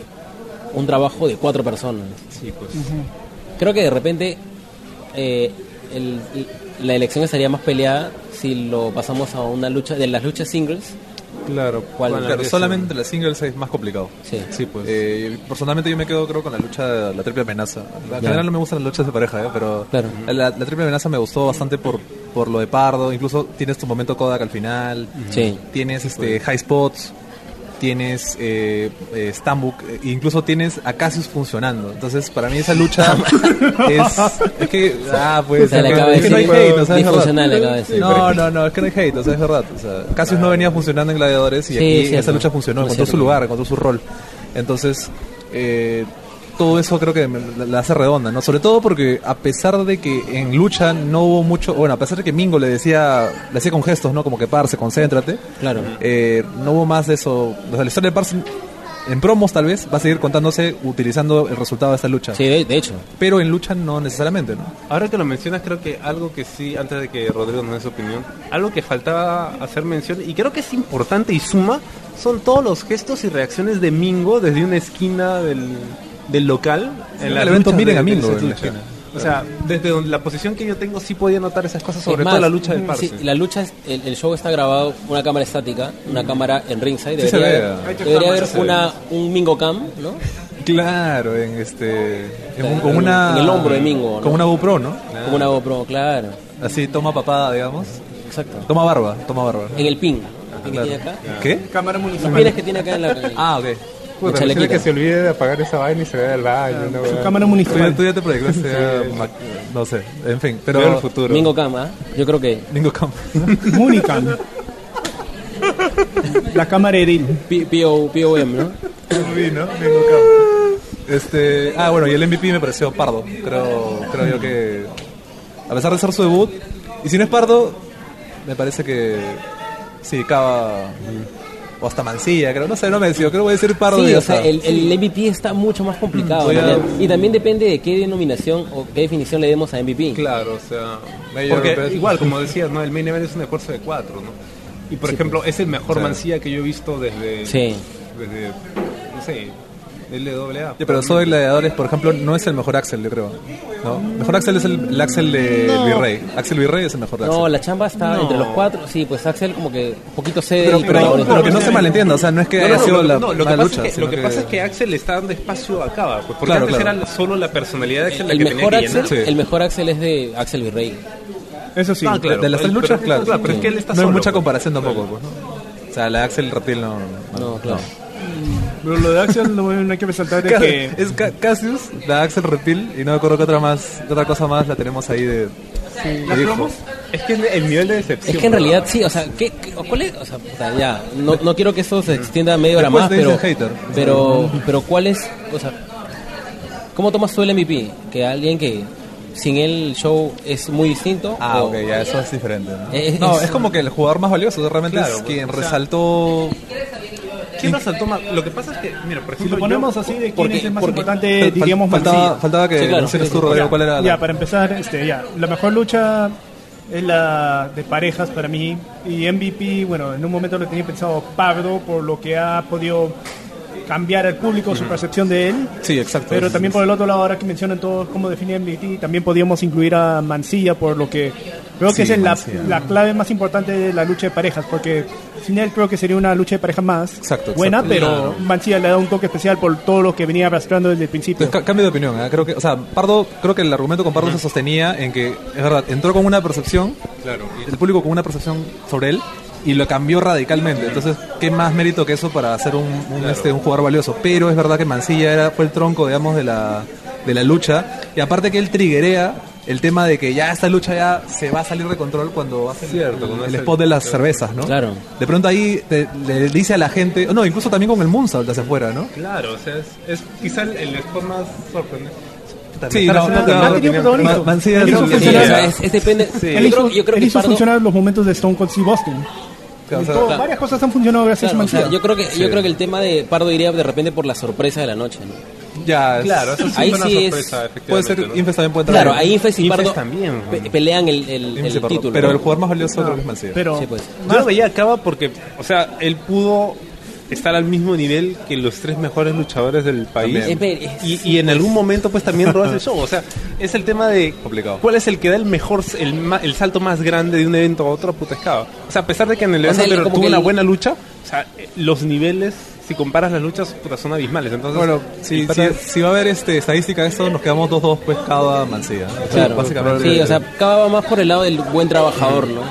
un trabajo de cuatro personas. Sí, pues. Creo que de repente eh, el- la elección estaría más peleada si lo pasamos a una lucha de las luchas singles Claro, ¿Cuál? ¿cuál Claro, solamente la singles es más complicado. Sí. Sí, pues. Eh, personalmente yo me quedo creo con la lucha de la triple amenaza. En general no me gustan las luchas de pareja, ¿eh? pero Claro. la, la triple amenaza me gustó bastante por, por lo de Pardo. Incluso tienes tu momento Kodak al final. Sí. Tienes este high spots. Tienes eh, eh, Stambuk, eh, incluso tienes a Cassius funcionando. Entonces, para mí esa lucha es, es que. Ah, pues. O sea, le es que no hay decir hate, o sea, es verdad. No, no, no, es que no hay hate, o sea, es verdad. O sea, Cassius no venía funcionando en Gladiadores y Sí, aquí cierto. esa lucha funcionó, encontró su lugar, encontró su rol. Entonces, eh, todo eso creo que me- la, la hace redonda, ¿no? Sobre todo porque a pesar de que en lucha no hubo mucho, bueno, a pesar de que Mingo le decía, le hacía con gestos, ¿no? Como que parce, concéntrate. Claro. Eh, no hubo más de eso. O sea, la historia de Parse en promos tal vez va a seguir contándose utilizando el resultado de esta lucha. Sí, de, de hecho. Pero en lucha no necesariamente, ¿no? Ahora que lo mencionas, creo que algo que sí, antes de que Rodrigo nos dé su opinión, algo que faltaba hacer mención, y creo que es importante y suma, son todos los gestos y reacciones de Mingo desde una esquina del, del local. en el evento miren de- a de Mingo esa en la lucha. esquina. O sea, desde donde- la posición que yo tengo sí podía notar esas cosas, sobre Es más, todo la lucha del Parse. sí, la lucha, es- el, el show está grabado una cámara estática, una cámara en ringside. Sí se Debería, haber- ah. debería haber una, un Mingo Cam, ¿no? Claro, en este. En, un- En- con una. en el hombro de Mingo, ¿no? Con una GoPro, ¿no? Como una GoPro, claro. Así, toma papada, digamos. Exacto. Toma barba, toma barba. En el pin. El pin que tiene acá. ¿Qué? Cámara Los municipal. pines que tiene acá en la. Ah, ok. Puta, que se olvide de apagar esa vaina y se vea el baño. ¿no? Su cámara municipal. tú ya te proyectaste, no sé, en fin, pero... Veo el futuro. Mingo Cam, ¿ah? Yo creo que. Mingo Camp. Municam. La cámara PO, POM, ¿no? Sí, ¿no? Mingo Camp. Este, ah, bueno, y el MVP me pareció Pardo. Creo, creo yo que, a pesar de ser su debut, y si no es Pardo, me parece que sí, Cava o hasta Mancilla, creo, no sé, no me decido, creo que voy a decir Pardo Sí, o sea, el, el MVP está mucho más complicado. A-. Y también depende de qué denominación o qué definición le demos a MVP. Claro, o sea. Porque igual, como decías, ¿no? El main event es un esfuerzo de cuatro, ¿no? Y por ejemplo, es el mejor Claro. Mancilla que yo he visto desde. Sí. Desde. No sé. LWA. Ya, pero Soy Gladiadores, por ejemplo, no es el mejor Axel, yo creo. ¿No? Mejor Axel es el, el Axel de Virrey. Axel Virrey es el mejor Axel. No, la chamba está No. entre los cuatro. Sí, pues Axel como que un poquito cede pero, que no se malentienda, o sea, no es que No, no, haya no, sido lo, la no, lo que lucha. que, lo que pasa es que Axel le está dando espacio a Cava, pues porque Claro, antes claro. era solo la personalidad de Axel la que mejor tenía que Axel. Sí. el mejor Axel es de Axel Virrey. Eso sí. Ah, claro. de las tres luchas, pero- claro. claro, pero es que él está no hay mucha pues. comparación tampoco, pues, ¿no? O sea, la Axel Reptil no. No, claro. Pero lo de Axel no, hay que resaltar de que Es Ca- Cassius, la Axel Reptil, y no me acuerdo qué otra más, qué otra cosa más la tenemos ahí de. de hijo. Es que el nivel de decepción. Es que en ¿no? realidad sí, o sea, ¿qué, qué- cuál es? O sea, ya, no, no quiero que esto se extienda a media hora Después más, pero, hater. pero, pero ¿cuál es? O sea, ¿cómo tomas tú el MVP? Que alguien que sin él el show es muy distinto. Ah, o- ok, ya, eso es diferente. ¿no? Es- no, es- es como que el jugador más valioso, realmente Claro, es quien o sea, resaltó. ¿Quién resaltó más? Lo que pasa es que, mira, por si ejemplo, lo ponemos yo- así de quién porque- es el más porque- importante, Fal- diríamos faltaba, faltaba que Sí, claro, sí, tú. Rodrigo, Ya, cuál era la. ya, para empezar, este, ya, la mejor lucha es la de parejas para mí y MVP, bueno, en un momento lo tenía pensado Pardo por lo que ha podido cambiar al público su percepción de él. Sí, exacto. Pero también por el otro lado, ahora que mencionan todos cómo define MVP, también podríamos incluir a Mancilla por lo que creo que Sí, es la, la clave más importante de la lucha de parejas, porque sin él creo que sería una lucha de parejas más Exacto, buena, exacto. pero Claro. Mancilla le da un toque especial por todo lo que venía arrastrando desde el principio. Entonces, ca- cambio de opinión, ¿eh? creo que, o sea, Pardo, creo que el argumento con Pardo se sostenía en que, es verdad, entró con una percepción, Claro. el público con una percepción sobre él y lo cambió radicalmente. Entonces, ¿qué más mérito que eso para ser un, un, este, un jugador valioso? Pero es verdad que Mancilla era, fue el tronco, digamos, de la, de la lucha y aparte que él triguea el tema de que ya esta lucha ya se va a salir de control cuando hace el- Cierto, el, el hace spot de las cervezas, ¿no? Claro. De pronto ahí te- le dice a la gente, no, incluso también con el Moonsault hacia afuera, ¿no? Claro, o sea, es, es quizá el, el spot más sorprendente. Sí, no, no, no, Yo creo, que funcionar los momentos de Stone Cold Steve Austin. O sea, Todo- claro. Varias cosas han funcionado gracias Claro, a o sea, yo creo que yo creo que el tema de Pardo iría de repente por la sorpresa de la noche, ¿no? Ya, es- Claro, eso sí Ahí fue una sí es- sorpresa, efectivamente. puede ser, ¿no? También puede entrar. Claro, ahí Infes y Infes Pardo también, pelean el, el- y Pardo. título. Pero ¿no? el jugador más valioso que es Mancilla. Pero Sí, pues. Yo lo veía acaba porque, o sea, él pudo estar al mismo nivel que los tres mejores luchadores del país. Es es- Y, y en algún momento pues también robas el show. O sea, es el tema de Complicado. cuál es el que da el mejor, el, ma- el salto más grande de un evento a otro, puta escava. O sea, a pesar de que en el O evento sea, el- anterior como tuvo que una el- buena lucha, o sea, eh, los niveles, si comparas las luchas, puta, son abismales. Entonces, Bueno, si, va a haber este, estadística de esto, nos quedamos 2-2 pues cada Mancilla. ¿no? Claro, básicamente. sí, o sea, cada va más por el lado del buen trabajador, ¿no?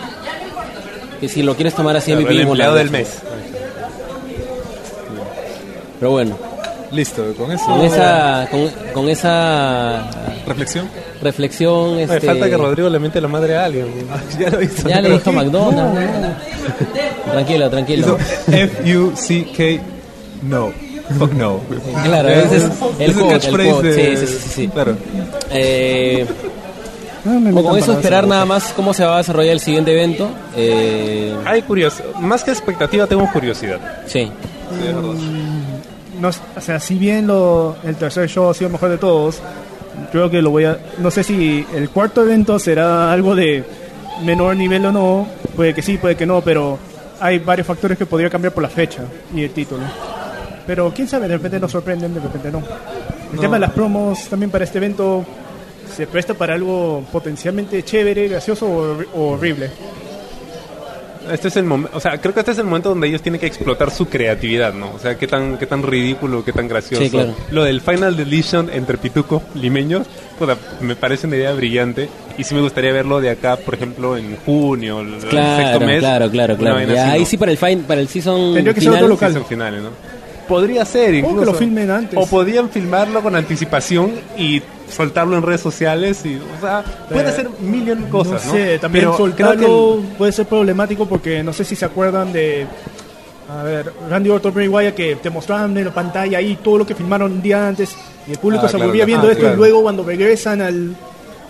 Que si lo quieres tomar así Claro, MVP el empleado del mes. Pero bueno, Listo, con eso. con esa, con, con esa reflexión. reflexión, Me este, falta que Rodrigo le mente la madre a alguien. ya lo hizo. ya le dijo a McDonald's. ¿no? Tranquilo, tranquilo. F-U-C-K, no. Fuck no. Claro, ese es el quote, el quote, de- sí, sí, sí, sí. Claro. Eh, me o con eso esperar nada más cómo se va a desarrollar el siguiente evento. Eh, Hay curiosidad. Más que expectativa, tengo curiosidad. sí, no, o sea, si bien lo, el tercer show ha sido el mejor de todos, creo que lo voy a. No sé si el cuarto evento será algo de menor nivel o no. Puede que sí, puede que no, pero hay varios factores que podría cambiar por la fecha y el título. Pero quién sabe, de repente nos sorprenden, de repente no. El tema de las promos también para este evento se presta para algo potencialmente chévere, gracioso o, o horrible. Este es el momento, o sea, creo que este es el momento donde ellos tienen que explotar su creatividad, ¿no? O sea, qué tan, qué tan ridículo, qué tan gracioso. Sí, claro. Lo del Final Deletion entre pitucos limeños, puta, me parece una idea brillante. Y sí me gustaría verlo de acá, por ejemplo, en junio, el sexto claro, mes. claro, claro, claro. Ya, así, ahí ¿no? sí para el fin, para el season Tendría que ser final. otro local. Season finales, ¿no? Podría ser, incluso. que lo filmen antes. O podían filmarlo con anticipación y soltarlo en redes sociales. y O sea, puede hacer million cosas, ¿no? No sé, también Pero soltarlo el- puede ser problemático porque no sé si se acuerdan de. A ver, Randy Orton, Bray Wyatt que te mostraban en la pantalla ahí todo lo que filmaron un día antes y el público Ah, se claro. viendo Ah, esto claro. y luego cuando regresan al,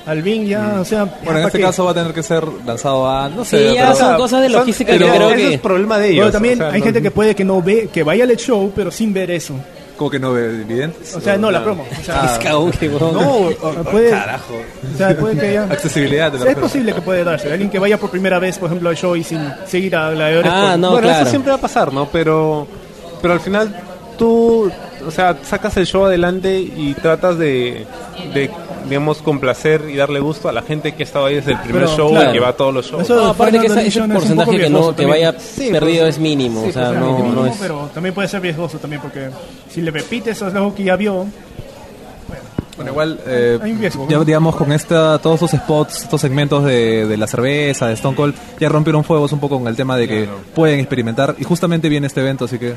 al ring ya, o sea. Bueno, en ¿para este qué? caso va a tener que ser lanzado a. No sé. Sí, ya pero- son cosas de son- logística pero que creo que... es problema de ellos. Bueno, también o sea, hay no- gente que puede que no ve, que vaya al show pero sin ver eso. Como que no ve evidentes. O sea, no, la promo. O sea, Es que huevón. no, o- puede, Carajo. o sea, puede que ya. Accesibilidad de O la sea, es posible que puede darse. Alguien que vaya por primera vez, por ejemplo, al show y sin seguir a gladiadores. Ah, por- no, bueno, claro. eso siempre va a pasar, ¿no? Pero, pero al final tú, o sea, sacas el show adelante y tratas de, de, digamos, complacer y darle gusto a la gente que ha estado ahí desde el primer Pero, show claro. y que va a todos los shows. Eso- No, aparte que esa- ese Edition es un porcentaje que, no, que también. vaya Sí, perdido pues, es mínimo. sí, o sea, pues, no, mínimo, no es... pero también puede ser riesgoso también porque si le repites algo que ya vio, Bueno, igual, eh, Hay un riesgo, ya digamos con esta, todos estos spots, estos segmentos de, de la cerveza, de Stone Cold, ya rompieron fuegos un poco con el tema de que pueden experimentar y justamente viene este evento, así que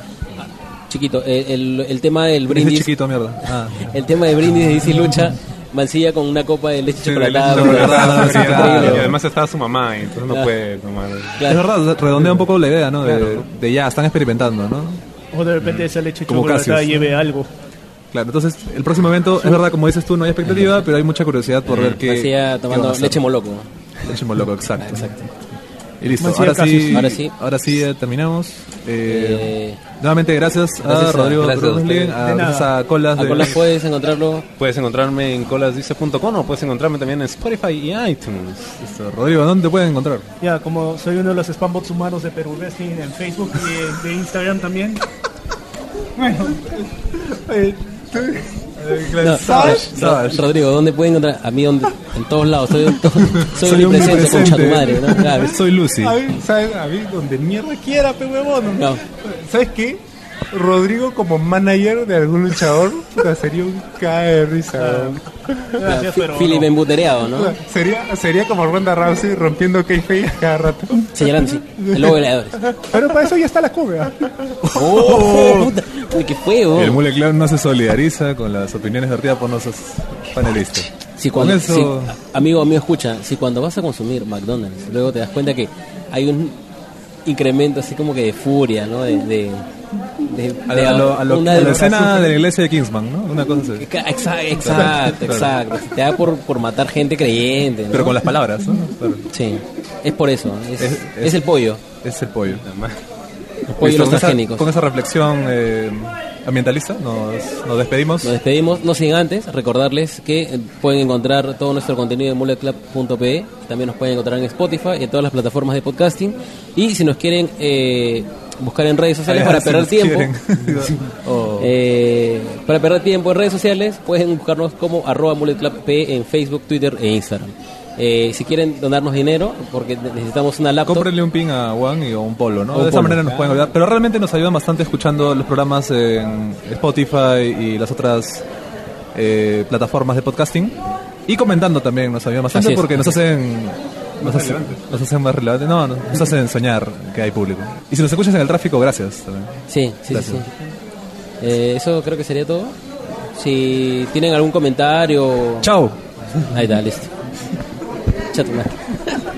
Chiquito, eh, el, el tema del Dice brindis... chiquito, mierda. Ah. El tema de brindis de DC Lucha, Mancilla con una copa de leche Sí, de chocolatada. leche y además estaba su mamá y entonces no puede tomar. Claro. Es verdad, redondea un poco la idea, ¿no? De, Claro. de ya, están experimentando, ¿no? o de repente esa leche Como chocolatada Cassius. lleve algo. Claro, entonces el próximo evento, es verdad, como dices tú, no hay expectativa, pero hay mucha curiosidad por ver qué. Mancilla qué tomando hacer. leche moloco. Leche moloco, exacto. Y listo, ahora sí. Ahora sí. ahora sí eh, terminamos. Eh, Eh, nuevamente gracias, gracias a a- Rodrigo gracias a gracias Colas. de- Colas puedes encontrarlo. Puedes encontrarme en colasdice.com o puedes encontrarme también en Spotify y iTunes. Listo. Rodrigo, ¿dónde te pueden encontrar? Ya, como soy uno de los spambots humanos de Perú Wrestling en Facebook y de Instagram también. Bueno, No, Savage. Ro- Savage. Rodrigo, ¿dónde pueden encontrar? A mí, donde, en todos lados. Soy, to- soy, Soy omnipresente, concha tu madre. ¿no? Claro. Soy Lucy. A mí, ¿sabes? A mí, donde mierda quiera, pe huevón. No. ¿Sabes qué? Rodrigo como manager de algún luchador puta, sería un cae de risa. weón. gracias, pero. Philip no. embutereado, ¿no? Sería, sería como Ronda Rousey rompiendo kayfabe cada rato. Señalando, sí. El de gladiadores. Pero para eso ya está la cobra. ¡Oh! puta. Uy, qué feo. El Mule Clown no se solidariza con las opiniones vertidas por nuestros panelistas. Si Con cuando, eso- si- amigo mío, escucha, si cuando vas a consumir McDonald's, luego te das cuenta que hay un incremento así como que de furia, ¿no? De, de, de- A, de- lo- a lo- a lo- una a la escena de la iglesia de Kingsman, ¿no? Una cosa así. Exa- Exacto, exacto. Te da por, por matar gente creyente. ¿no? Pero con las palabras, ¿no? Claro. Sí, es por eso. Es, Es- es, es- el pollo. Es el pollo. El pollo y Listo, los con, esa, con esa reflexión eh, ambientalista nos, nos despedimos. Nos despedimos, no sin antes recordarles que eh, pueden encontrar todo nuestro contenido en muleclub.pe, también nos pueden encontrar en Spotify y en todas las plataformas de podcasting. Y si nos quieren eh, buscar en redes sociales para Si perder tiempo. Oh. eh, para perder tiempo en redes sociales, pueden buscarnos como arroba muleclub.pe en Facebook, Twitter e Instagram. Eh, si quieren donarnos dinero, porque necesitamos una laptop. Cómprenle un pin a Juan y o un polo, ¿no? Un de esa polo. manera nos pueden ayudar. Pero realmente nos ayudan bastante escuchando los programas en Spotify y las otras eh, plataformas de podcasting. Y comentando también nos ayuda bastante es. porque nos hacen... Nos hacen, nos hacen más relevantes. No, nos, nos hacen soñar que hay público. Y si nos escuchas en el tráfico, gracias. también. Sí, sí, sí, sí. Eh, eso creo que sería todo. Si tienen algún comentario... Chao. Ahí está, listo. Chato, madre.